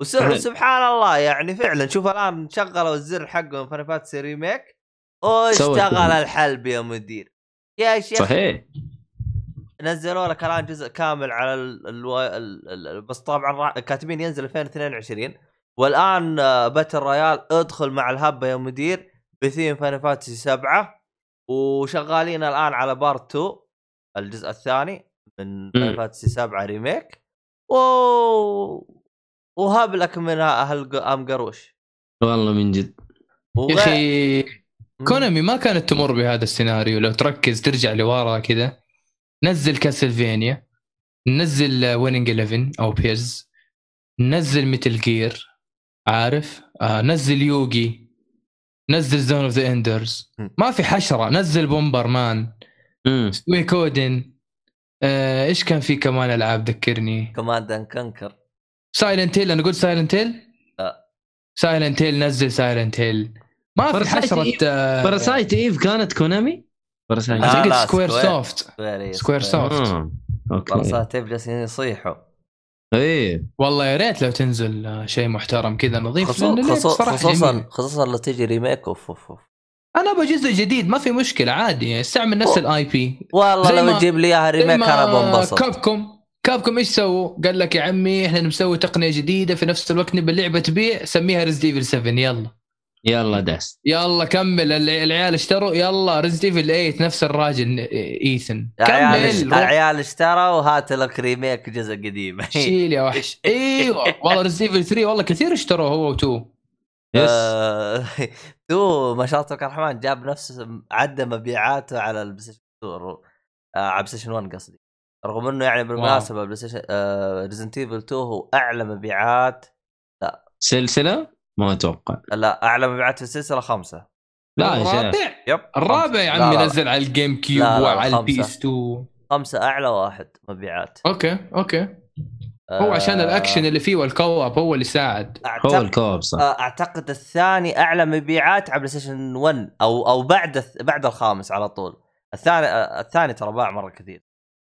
وسبحان الله يعني فعلا. شوف الآن شغلوا الزر حقهم فان فانتسي ريميك واشتغل. الحلب يا مدير. يا شيخ.
صحيح.
نزلوا لك الآن جزء كامل على ال... ال... ال... ال... بس طبعا. كاتبين ينزل 2022 والآن آه، باتل رويال ادخل مع الهبه يا مدير بثيم فان فانتسي 7 وشغالين الآن على بارت 2 الجزء الثاني من فان. فانتسي 7 ريميك و وهب لك من أهل أم قروش.
والله من جد.
يا
أخي.
Konami ما كانت تمر بهذا السيناريو. لو تركز ترجع لورا كذا. نزل Castlevania. نزل Winning 11 أو PES نزل Metal Gear. عارف؟ آه نزل Yu-Gi. نزل Zone of the
Enders.
ما في حشرة. نزل Bomberman
مم.
Suikoden آه إيش كان في كمان ألعاب ذكرني؟
كمان Dance كنكر
Silent Hill أنا قلت Silent Hill
لا.
Silent Hill نزل Silent Hill ما في. آه،
Parasite Eve كانت Konami؟
Parasite
اعتقد Square
Square.
Soft Square
SquareSoft. okay
برصات جالسين يصيحوا
إيه
والله يا ريت لو تنزل آه، شيء محترم كذا نظيف
خصو- خصو- خصوصا. خصوصا لو تجي remake أوف أوف أوف
أنا أبغى جزء جديد ما في مشكلة عادي يعني استعمل نفس. ال IP
والله لو تجيب لي إياها remake أنا بنبسط
Capcom كابكم إيش سووا؟ قال لك يا عمي إحنا نسوي تقنية جديدة في نفس الوقت نبي اللعبه تبيع سميها Resident Evil 7 يلا.
يلا داس.
يلا كمل. الع- العيال اشتروا. يلا Resident Evil 8 نفس الراجل
Ethan
كمل.
العيال اشتروا وهات لك remake جزء قديم.
شيل يا وحش. إيوه. والله Resident Evil 3 والله كثير اشتروه هو و2
yes.
آه، تو ما شاء الله تبارك الرحمن جاب نفس عدى مبيعاته على ال PlayStation 2 آه، على ال PlayStation 1 قصدي. رغم إنه يعني بالمناسبة PlayStation Resident Evil 2 هو أعلى مبيعات
سلسلة؟ ما أتوقع.
لا أعلى مبيعات في السلسلة خمسة.
لا يا شيخ.
الرابع
yep
الرابع يا. عمي
لا، لا،
نزل على ال GameCube
لا، لا،
وعلى. ال PS 2
خمسة أعلى واحد مبيعات.
okay okay. هو عشان
آه،
الأكشن اللي فيه وال co-op هو اللي ساعد.
هو
اعتقد
ال co-op صح.
آه، أعتقد الثاني أعلى مبيعات على PlayStation 1 أو أو بعد الث- بعد الخامس على طول. الثاني آه، الثاني ترى باع مرة كثير.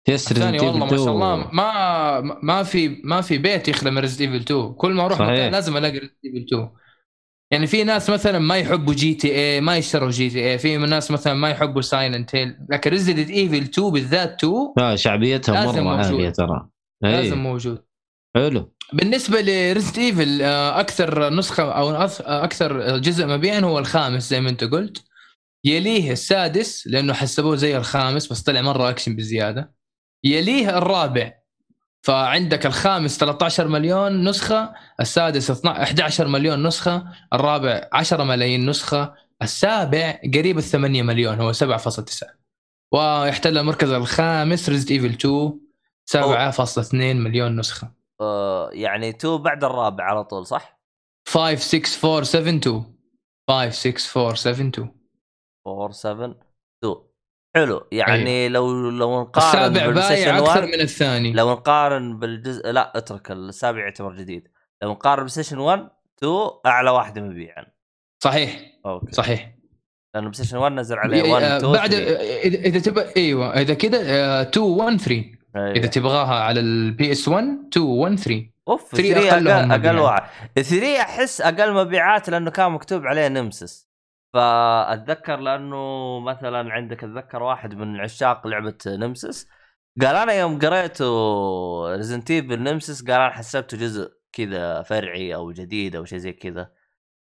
الثاني والله ما شاء
2.
الله ما ما في ما في بيت يخلى من Resident Evil 2 كل ما أروح
صحيح.
مكان لازم ألاقي Resident Evil 2 يعني في ناس مثلا ما يحبوا GTA ما يشتروا GTA في ناس مثلا ما يحبوا Silent Hill لكن Resident Evil 2 بالذات 2
لا شعبيتها
لازم مرة.
عاليه ترى.
لازم
اي
موجود.
حلو.
بالنسبة ل Resident Evil أكثر نسخة أو أث- أكثر جزء مبيعا هو الخامس زي ما أنت قلت. يليه السادس لأنه حسبوه زي الخامس بس طلع مرة أكشن بزيادة. يليه الرابع. فعندك الخامس 13 مليون نسخة السادس 12 11 مليون نسخة الرابع 10 ملايين نسخة السابع قريب ال 8 مليون هو 7.9 ويحتل المركز الخامس Resident Evil 2 7.2 مليون نسخة.
آه، يعني 2 بعد الرابع على طول صح؟
5 6 4 7 2 5 6 4 7 2
4 7 2 حلو. يعني لو لو نقارن
السابع بايع أكثر
1
من الثاني.
لو نقارن بالجزء لا اترك السابع يعتبر جديد. لو نقارن PlayStation 1 2 أعلى واحدة مبيعا.
صحيح.
okay.
صحيح.
لأن PlayStation 1 نزل عليه 1
آه،
2
بعد
3.
إذا تبغى أيوه إذا كذا آه، 2 1 3
أيوه.
إذا تبغاها على ال PS 1 2 1 3
أوف
3
3
أقلهم
أقل
أقل.
واحد. 3 أحس أقل مبيعات لأنه كان مكتوب عليه Nemesis فأتذكر لأنه مثلا عندك أتذكر واحد من عشاق لعبة Nemesis قال أنا يوم قريته Resident Evil Nemesis قال أنا حسبته جزء كذا فرعي أو جديد أو شيء زي كذا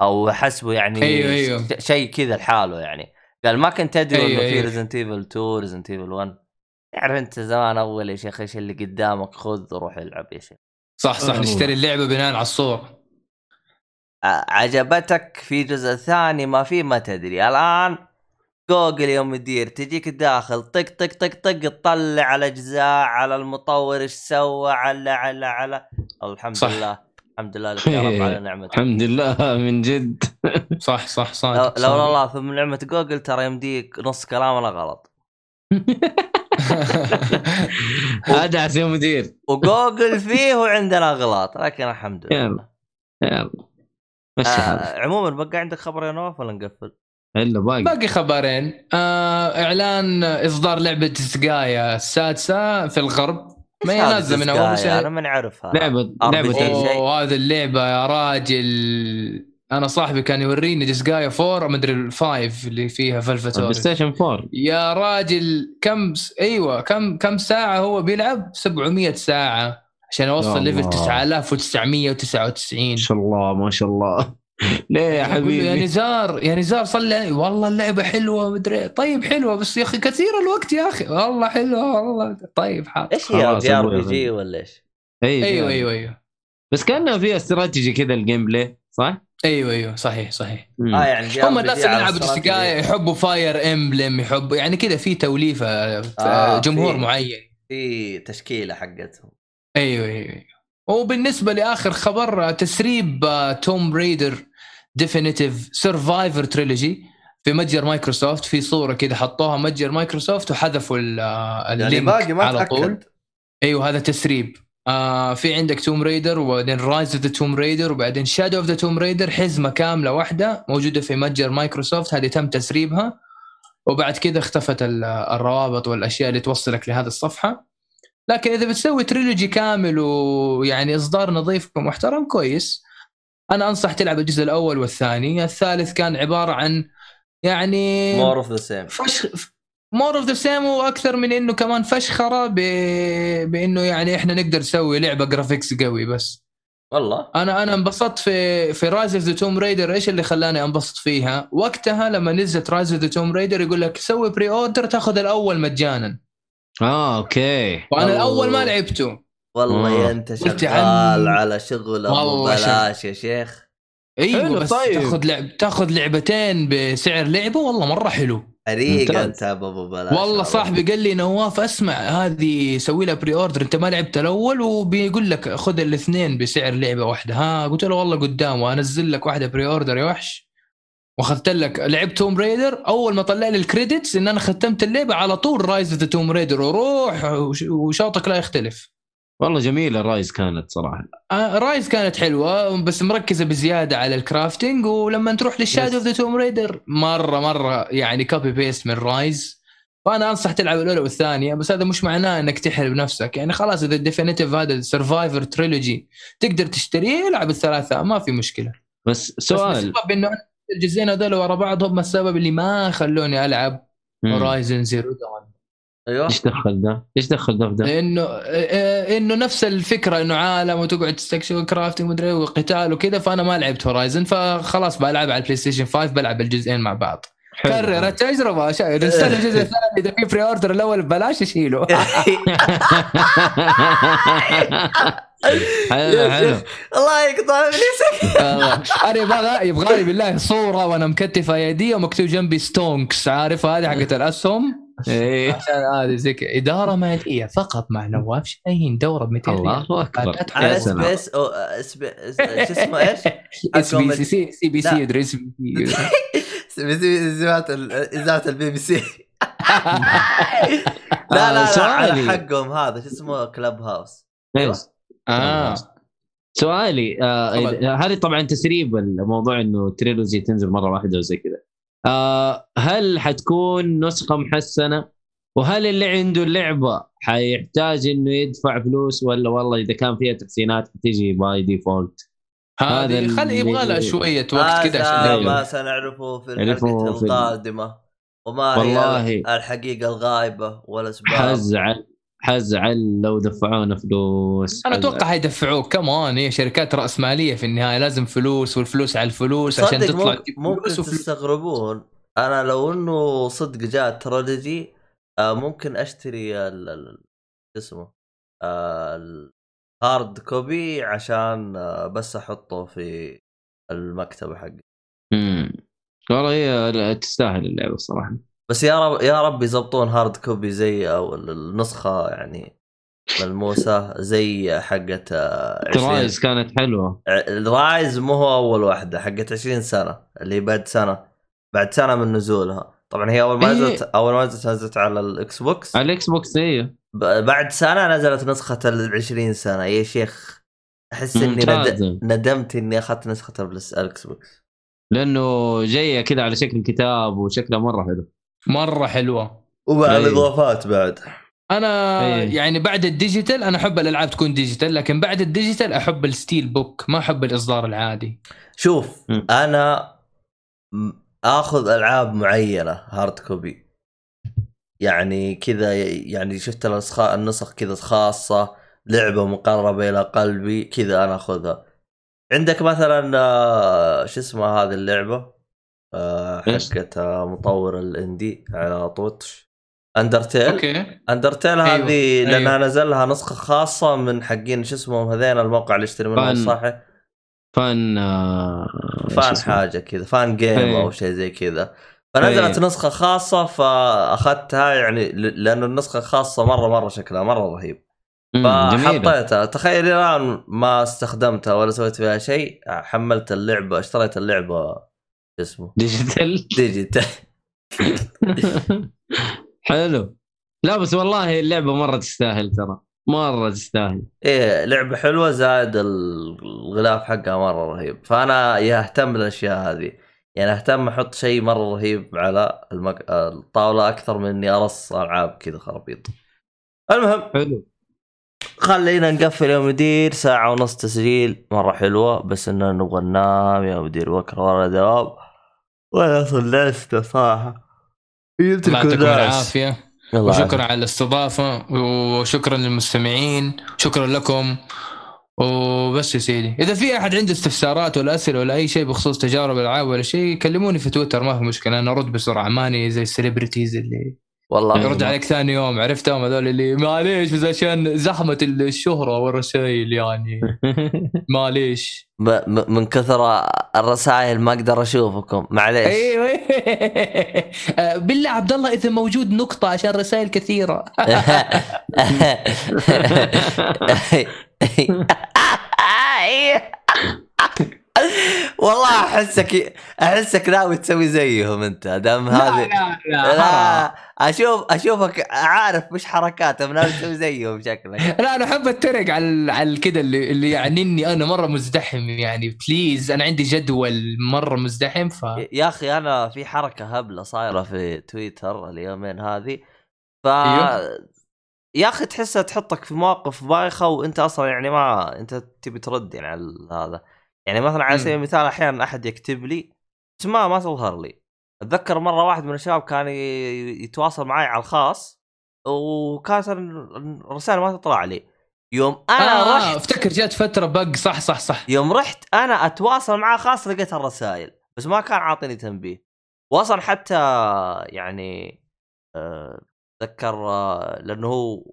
أو حسبه يعني
أيوه، أيوه.
شيء كذا لحاله يعني قال ما كنت أدري
أيوه،
إنه في
أيوه.
Resident Evil 2 Resident Evil 1 تعرف أنت زمان أول يا شيخ إيش اللي قدامك خذ روح العب يا شيخ
صح صح. نشتري اللعبة بناء على الصور
عجبتك في جزء ثاني ما في؟ ما تدري. الآن جوجل يوم يدير تجيك داخل طق طق طق طق تطلع على اجزاء على المطور إيش سوى على على على. الحمد
صح.
لله الحمد لله لك يا رب على نعمتك.
الحمد لله من جد.
صح صح
لو,
صادق
لو الله ثم نعمة جوجل ترى يمديك نص كلامنا غلط.
ادعس يا مدير
وجوجل فيه وعندنا اغلاط لكن الحمد لله.
يلا يلا. حالك
آه عموما بقى عندك خبر يا نواف ولا نقفل؟
إلا باقي.
باقي خبرين. آه إعلان إصدار لعبة سقايا السادسة في الغرب. ما هي نازله من
أول؟
سنه
أنا ماني عارفها.
لعبه. لعبة
شيء.
أوه هذه اللعبة يا راجل. أنا صاحبي كان يوريني Disgaea 4 مدري ال five اللي فيها
Play
فلفتوري
Station 4
يا راجل كم س... أيوه كم كم ساعة هو بيلعب؟ 700 ساعة. عشان يوصل
يا
level
الله.
9999
ما شاء الله ما شاء الله ليه يا حبيبي
يا نزار يا نزار صلي علي. والله اللعبة حلوة مدري طيب حلوة بس يا أخي كثير الوقت يا أخي والله حلوة والله طيب حاضر
إيش هي RPG ولا إيش؟
أيوه
أيوه أيوه أيوه
بس كانها فيها استراتيجي كذا ال gameplay صح؟
أيوه أيوه صحيح صحيح
مم.
آه يعني
هم الناس اللي يلعبوا. Disgaea يحبوا Fire Emblem يحبوا يعني كذا في توليفة
آه،
جمهور
في.
معين
في تشكيلة حقتهم
أيوه أيوه أيوه. وبالنسبة لآخر خبر تسريب Tomb Raider Definitive Survivor Trilogy في متجر مايكروسوفت. في صورة كذا حطوها متجر مايكروسوفت وحذفوا آه،
يعني
ال link
باقي ما
على طول. أيوه هذا تسريب. آه في عندك Tomb Raider وبعدين Rise of the Tomb Raider وبعدين Shadow of the Tomb Raider حزمة كاملة واحدة موجودة في متجر مايكروسوفت. هذه تم تسريبها. وبعد كذا اختفت ال- الروابط والأشياء اللي توصلك لهذه الصفحة. لكن إذا بتسوي trilogy كامل ويعني إصدار نظيف ومحترم كويس. أنا أنصح تلعب الجزء الأول والثاني. الثالث كان عبارة عن يعني
more of the same
فشخ more of the same وأكثر من إنه كمان فشخرة ب... بإنه يعني إحنا نقدر نسوي لعبة graphics قوي بس.
والله.
أنا أنا انبسطت في في Rise of the Tomb Raider إيش اللي خلاني انبسط فيها؟ وقتها لما نزلت Rise of the Tomb Raider يقول لك سوي pre-order تاخذ الأول مجانا.
آه okay
وأنا
أوه.
الأول ما لعبته
والله
آه.
يا أنت
قلت
شغال على شغل أبو
والله
بلاش يا شيخ
أيوه
حلو،
بس
طيب.
تاخذ لعب تاخذ لعبتين بسعر لعبة والله مرة حلو
ممتاز.
أنت يا بابا بلاش
والله صاحبي قال لي نواف أسمع هذه سوي لها pre-order أنت ما لعبت الأول وبيقول لك خذ الاثنين بسعر لعبة واحدة ها قلت له والله قدام وأنزل لك واحدة pre-order يا وحش واخذت لك لعبت Tomb Raider أول ما طلع لي ال credits إن أنا ختمت اللعبة على طول Rise the Tomb Raider وروح وش- وشوطك لا يختلف.
والله جميلة ال Rise كانت صراحة.
آه، Rise كانت حلوة بس مركزة بزيادة على ال crafting ولما تروح لل Shadow of the Tomb Raider مره مرة يعني copy paste من Rise فانا أنصح تلعب الأولى والثانية بس هذا مش معناه إنك تحرم نفسك. يعني خلاص إذا ال Definitive هذا ال Survivor Trilogy تقدر تشتريه العب الثلاثة ما في مشكلة.
بس
بس
سؤال.
بسبب إنه الجزئين هذول ورا بعض هم السبب اللي ما خلوني
ألعب.
Horizon Zero Dawn
أيوه
إيش دخل ده؟ إيش دخل ده في ده؟
لأنه آه، إنه نفس الفكرة إنه عالم وتقعد تستكشف crafting مدري إيه وقتال وكذا فأنا ما لعبت Horizon فخلاص بلعب على ال PlayStation 5 بلعب الجزئين مع بعض
حلو.
كرر التجربه نستنى الجزء الثاني إذا في بري order الأول ببلاش اشيله
حلو حلو.
الله يقطع ابليسك
أنا يبغى يبغى لي بالله صورة وأنا مكتفه يدي ومكتوب جنبي stonks عارف هذه حقت الأسهم؟
إيه.
عشان هذه زي كذا. إدارة مالية فقط مع نواف شاهين دورة ب 200 ريال.
الله اكبر
على. space أو اسم شو اسمه
إيش؟ SBC سي سي بي. سي يدري اس بي سي.
اذاعه ال- اذاعه البي بي سي. لا لا لا على
سؤالي.
حقهم هذا شو اسمه
Clubhouse.
آه.
سؤالي آه هذه طبعا تسريب الموضوع إنه trilogy تنزل مرة واحدة وزي كذا. آه هل حتكون نسخة محسنة؟ وهل اللي عنده اللعبة حيحتاج إنه يدفع فلوس؟ ولا والله إذا كان فيها تحسينات حتيجي by default هذا
خلي يبغى لها شوية وقت كذا عشان
أيوه.
ما سنعرفه في
الحلقة
القادمة. وما
والله.
هي الحقيقة الغائبة والاسباب
حزعل حزعل لو دفعونا فلوس. أنا.
أتوقع حيدفعوك كمان هي شركات راسماليه في النهاية. لازم فلوس والفلوس على الفلوس عشان تطلع
ممكن, ممكن. تستغربون أنا لو إنه صدق جاء ترولوجي آه ممكن أشتري ال- ال- شو اسمه آه ال hard copy عشان آه بس أحطه في المكتبه حقي.
امم والله هي تستاهل اللعبة الصراحة.
بس يا رب يا رب يزبطون hard copy زي أو ال- النسخة يعني ملموسة زي حقت آه، 20
Rise كانت حلوة.
ال Rise مو هو أول واحدة حقت 20 سنة اللي بعد سنة بعد سنة من نزولها. طبعا هي أول ما
إيه.
نزلت أول ما نزلت نزلت على ال Xbox
على ال Xbox
ب- بعد سنة نزلت نسخة ال 20 سنة. يا شيخ أحس إني ند... ندمت إني أخذت نسخة ال Xbox
لأنه جاية كذا على شكل كتاب وشكلها مرة حلو.
مرة حلوة
ومع. الاضافات بعد
أنا
إيه.
يعني بعد ال digital أنا أحب الألعاب تكون digital لكن بعد ال digital أحب ال steelbook ما أحب الإصدار العادي
شوف
مم.
أنا م- آخذ ألعاب معينة hard copy يعني كذا يعني شفت النسخ النسخ كذا خاصة لعبة مقربة إلى قلبي كذا أنا أخذها عندك مثلا آه، شو اسمها هذه
اللعبة؟
حقت آه، مطور ال indie على Twitch Undertale
okay.
Undertale
أيوه،
هذه لانها
أيوه.
نزل لها نسخة خاصة من حقين شو اسمهم هذين الموقع اللي يشتري منهم
Fan-
الصحي
Fan آه،
Fan
اسمه؟
حاجة كذا Fan game
إيه.
أو شيء زي كذا. فنزلت
إيه.
نسخة خاصة فأخذتها يعني لأنه النسخة الخاصة مرة مرة شكلها مرة رهيب. فحطيتها. تخيل الآن ما استخدمتها ولا سويت فيها شيء حملت اللعبة اشتريت اللعبة اسمه.
digital.
digital.
حلو. لا بس والله اللعبة مرة تستاهل ترى. مرة تستاهل.
إيه لعبة حلوة زائد ال- الغلاف حقها مرة رهيب. فأنا يا أهتم بالأشياء هذه. يعني أهتم أحط شيء مرة رهيب على المك... الطاولة أكثر من إني أرص ألعاب كذا خرابيط. المهم.
حلو.
خلينا نقفل يا مدير ساعة ونص تسجيل. مرة حلوة. بس إننا نبغى ننام. يا مدير بكرة ورا دوام. ولا صليت صراحة.
الله يعطيكم
العافية.
وشكرا. على الاستضافة وشكرا للمستمعين شكرا لكم. وبس يا سيدي. إذا في أحد عنده استفسارات ولا أسئلة ولا أي شيء بخصوص تجارب الألعاب ولا شيء كلموني في تويتر ما في مشكلة أنا أرد بسرعة ماني زي ال celebrities اللي
والله.
يرد عليك ثاني يوم عرفتهم هذول اللي معليش بس عشان زحمه الشهره والرسائل يعني معليش
من كثر الرسائل ما أقدر اشوفكم معليش
أيوه آه، بالله عبد الله اذا موجود نقطه عشان رسائل كثيره
والله أحسك أحسك ناوي تسوي زيهم أنت دام
لا
هذه
لا لا
لا أشوف أشوفك عارف مش حركاتهم ناوي تسوي زيهم شكلك.
لا أنا أحب أتريق على على كذا اللي اللي يعني اني أنا مرة مزدحم يعني بليز أنا عندي جدول مرة مزدحم ف
يا أخي أنا في حركة هبلة صايرة في تويتر اليومين هذه ف
أيوه.
يا أخي تحسها تحطك في مواقف بايخة وأنت أصلا يعني ما أنت تبي ترد يعني على هذا. يعني مثلا على. سبيل المثال أحيانا أحد يكتب لي بس ما ما تظهر لي. أتذكر مرة واحد من الشباب كان يتواصل معي على الخاص وكانت الرسائل ما تطلع لي. يوم أنا
آه
رحت
أفتكر جات فترة بق. صح صح صح.
يوم رحت أنا أتواصل معاه خاص لقيت الرسائل بس ما كان عاطيني تنبيه. واصلا حتى يعني آه، أتذكر آه، لأنه هو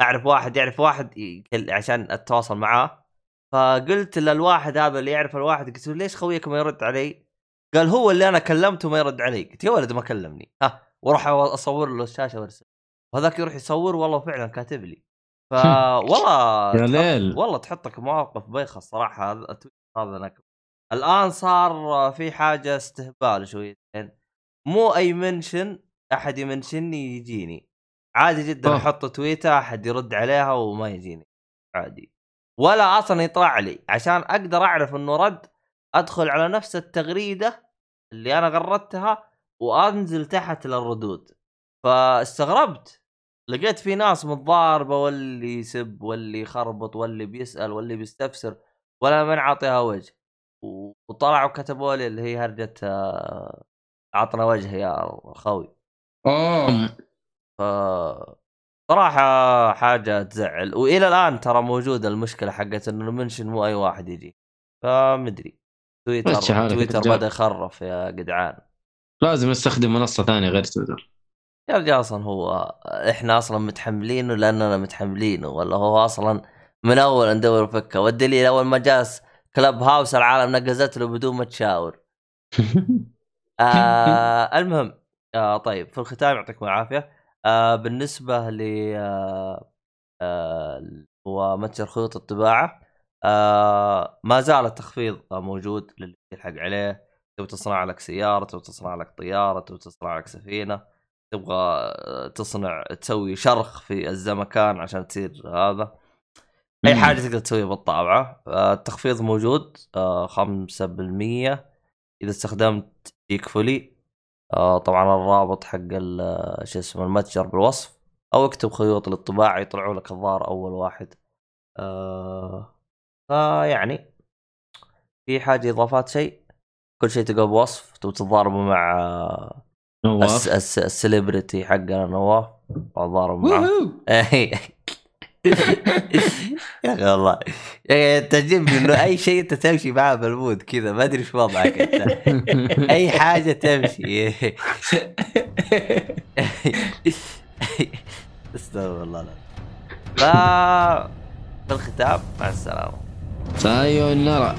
أعرف واحد يعرف واحد عشان أتواصل معاه. فقلت للواحد هذا اللي يعرف الواحد قلت له ليش خويك ما يرد علي؟ قال هو اللي أنا كلمته ما يرد علي قلت يا ولد ما كلمني. ها وأروح أصور له الشاشة وأرسل. وهذاك يروح يصور والله فعلا كاتب لي. ف والله
يا ليل.
والله تحطك مواقف بايخه الصراحة هذا هذا الآن صار في حاجة استهبال شويتين مو أي منشن أحد يمنشني يجيني. عادي جدا. أحط تويتة أحد يرد عليها وما يجيني. عادي. ولا أصلا يطلع لي. عشان أقدر أعرف إنه رد أدخل على نفس التغريدة اللي أنا غردتها وأنزل تحت للردود. فاستغربت. لقيت في ناس متضاربة واللي يسب واللي يخربط واللي بيسأل واللي بيستفسر ولا من عاطيها وجه. وطلعوا كتبوا لي اللي هي هرجة آه، عطنا وجه يا خوي.
اوه
ف صراحة حاجة تزعل. وإلى الآن ترى موجودة المشكلة حقت إنه المنشن مو أي واحد يجي. فمدري. تويتر تويتر. بدأ يخرف يا جدعان.
لازم استخدم منصة ثانية غير تويتر.
يا رجال أصلا هو إحنا أصلا متحملينه لاننا متحملينه ولا هو أصلا من أول ندور فكة. والدليل أول ما جاس كلب هاوس العالم نقزت له بدون ما تشاور. آه المهم آه طيب في الختام يعطيكم العافية. آه بالنسبة ل آه آه هو متجر خيوط الطباعة آه ما زال التخفيض موجود للي يلحق عليه. تبغى تصنع لك سيارة تبغى تصنع لك طيارة تبغى تصنع لك سفينة تبغى آه، تصنع تسوي شرخ في الزمكان عشان تصير هذا.
أي.
حاجة تقدر تسويها بالطابعة. آه، التخفيض موجود آه، 5% إذا استخدمت Geekfully طبعا الرابط حق آه، شو اسمه المتجر بالوصف أو اكتب خيوط للطباعه يطلعوا لك الظاهر أول واحد. آه، فيعني في حاجة إضافات شيء كل شيء تلقاه بوصف تتضاربوا مع آه،
نواف.
الس- ال celebrity حقنا نواف تضارب معه. يا أخي والله. يا أخي تعجبني إنه أي شيء أنت تمشي معاه بالمود كذا ما أدري إيش وضعك أنت. أي حاجة تمشي. استغفر الله لا ف في الختام مع السلامة.
سايونارا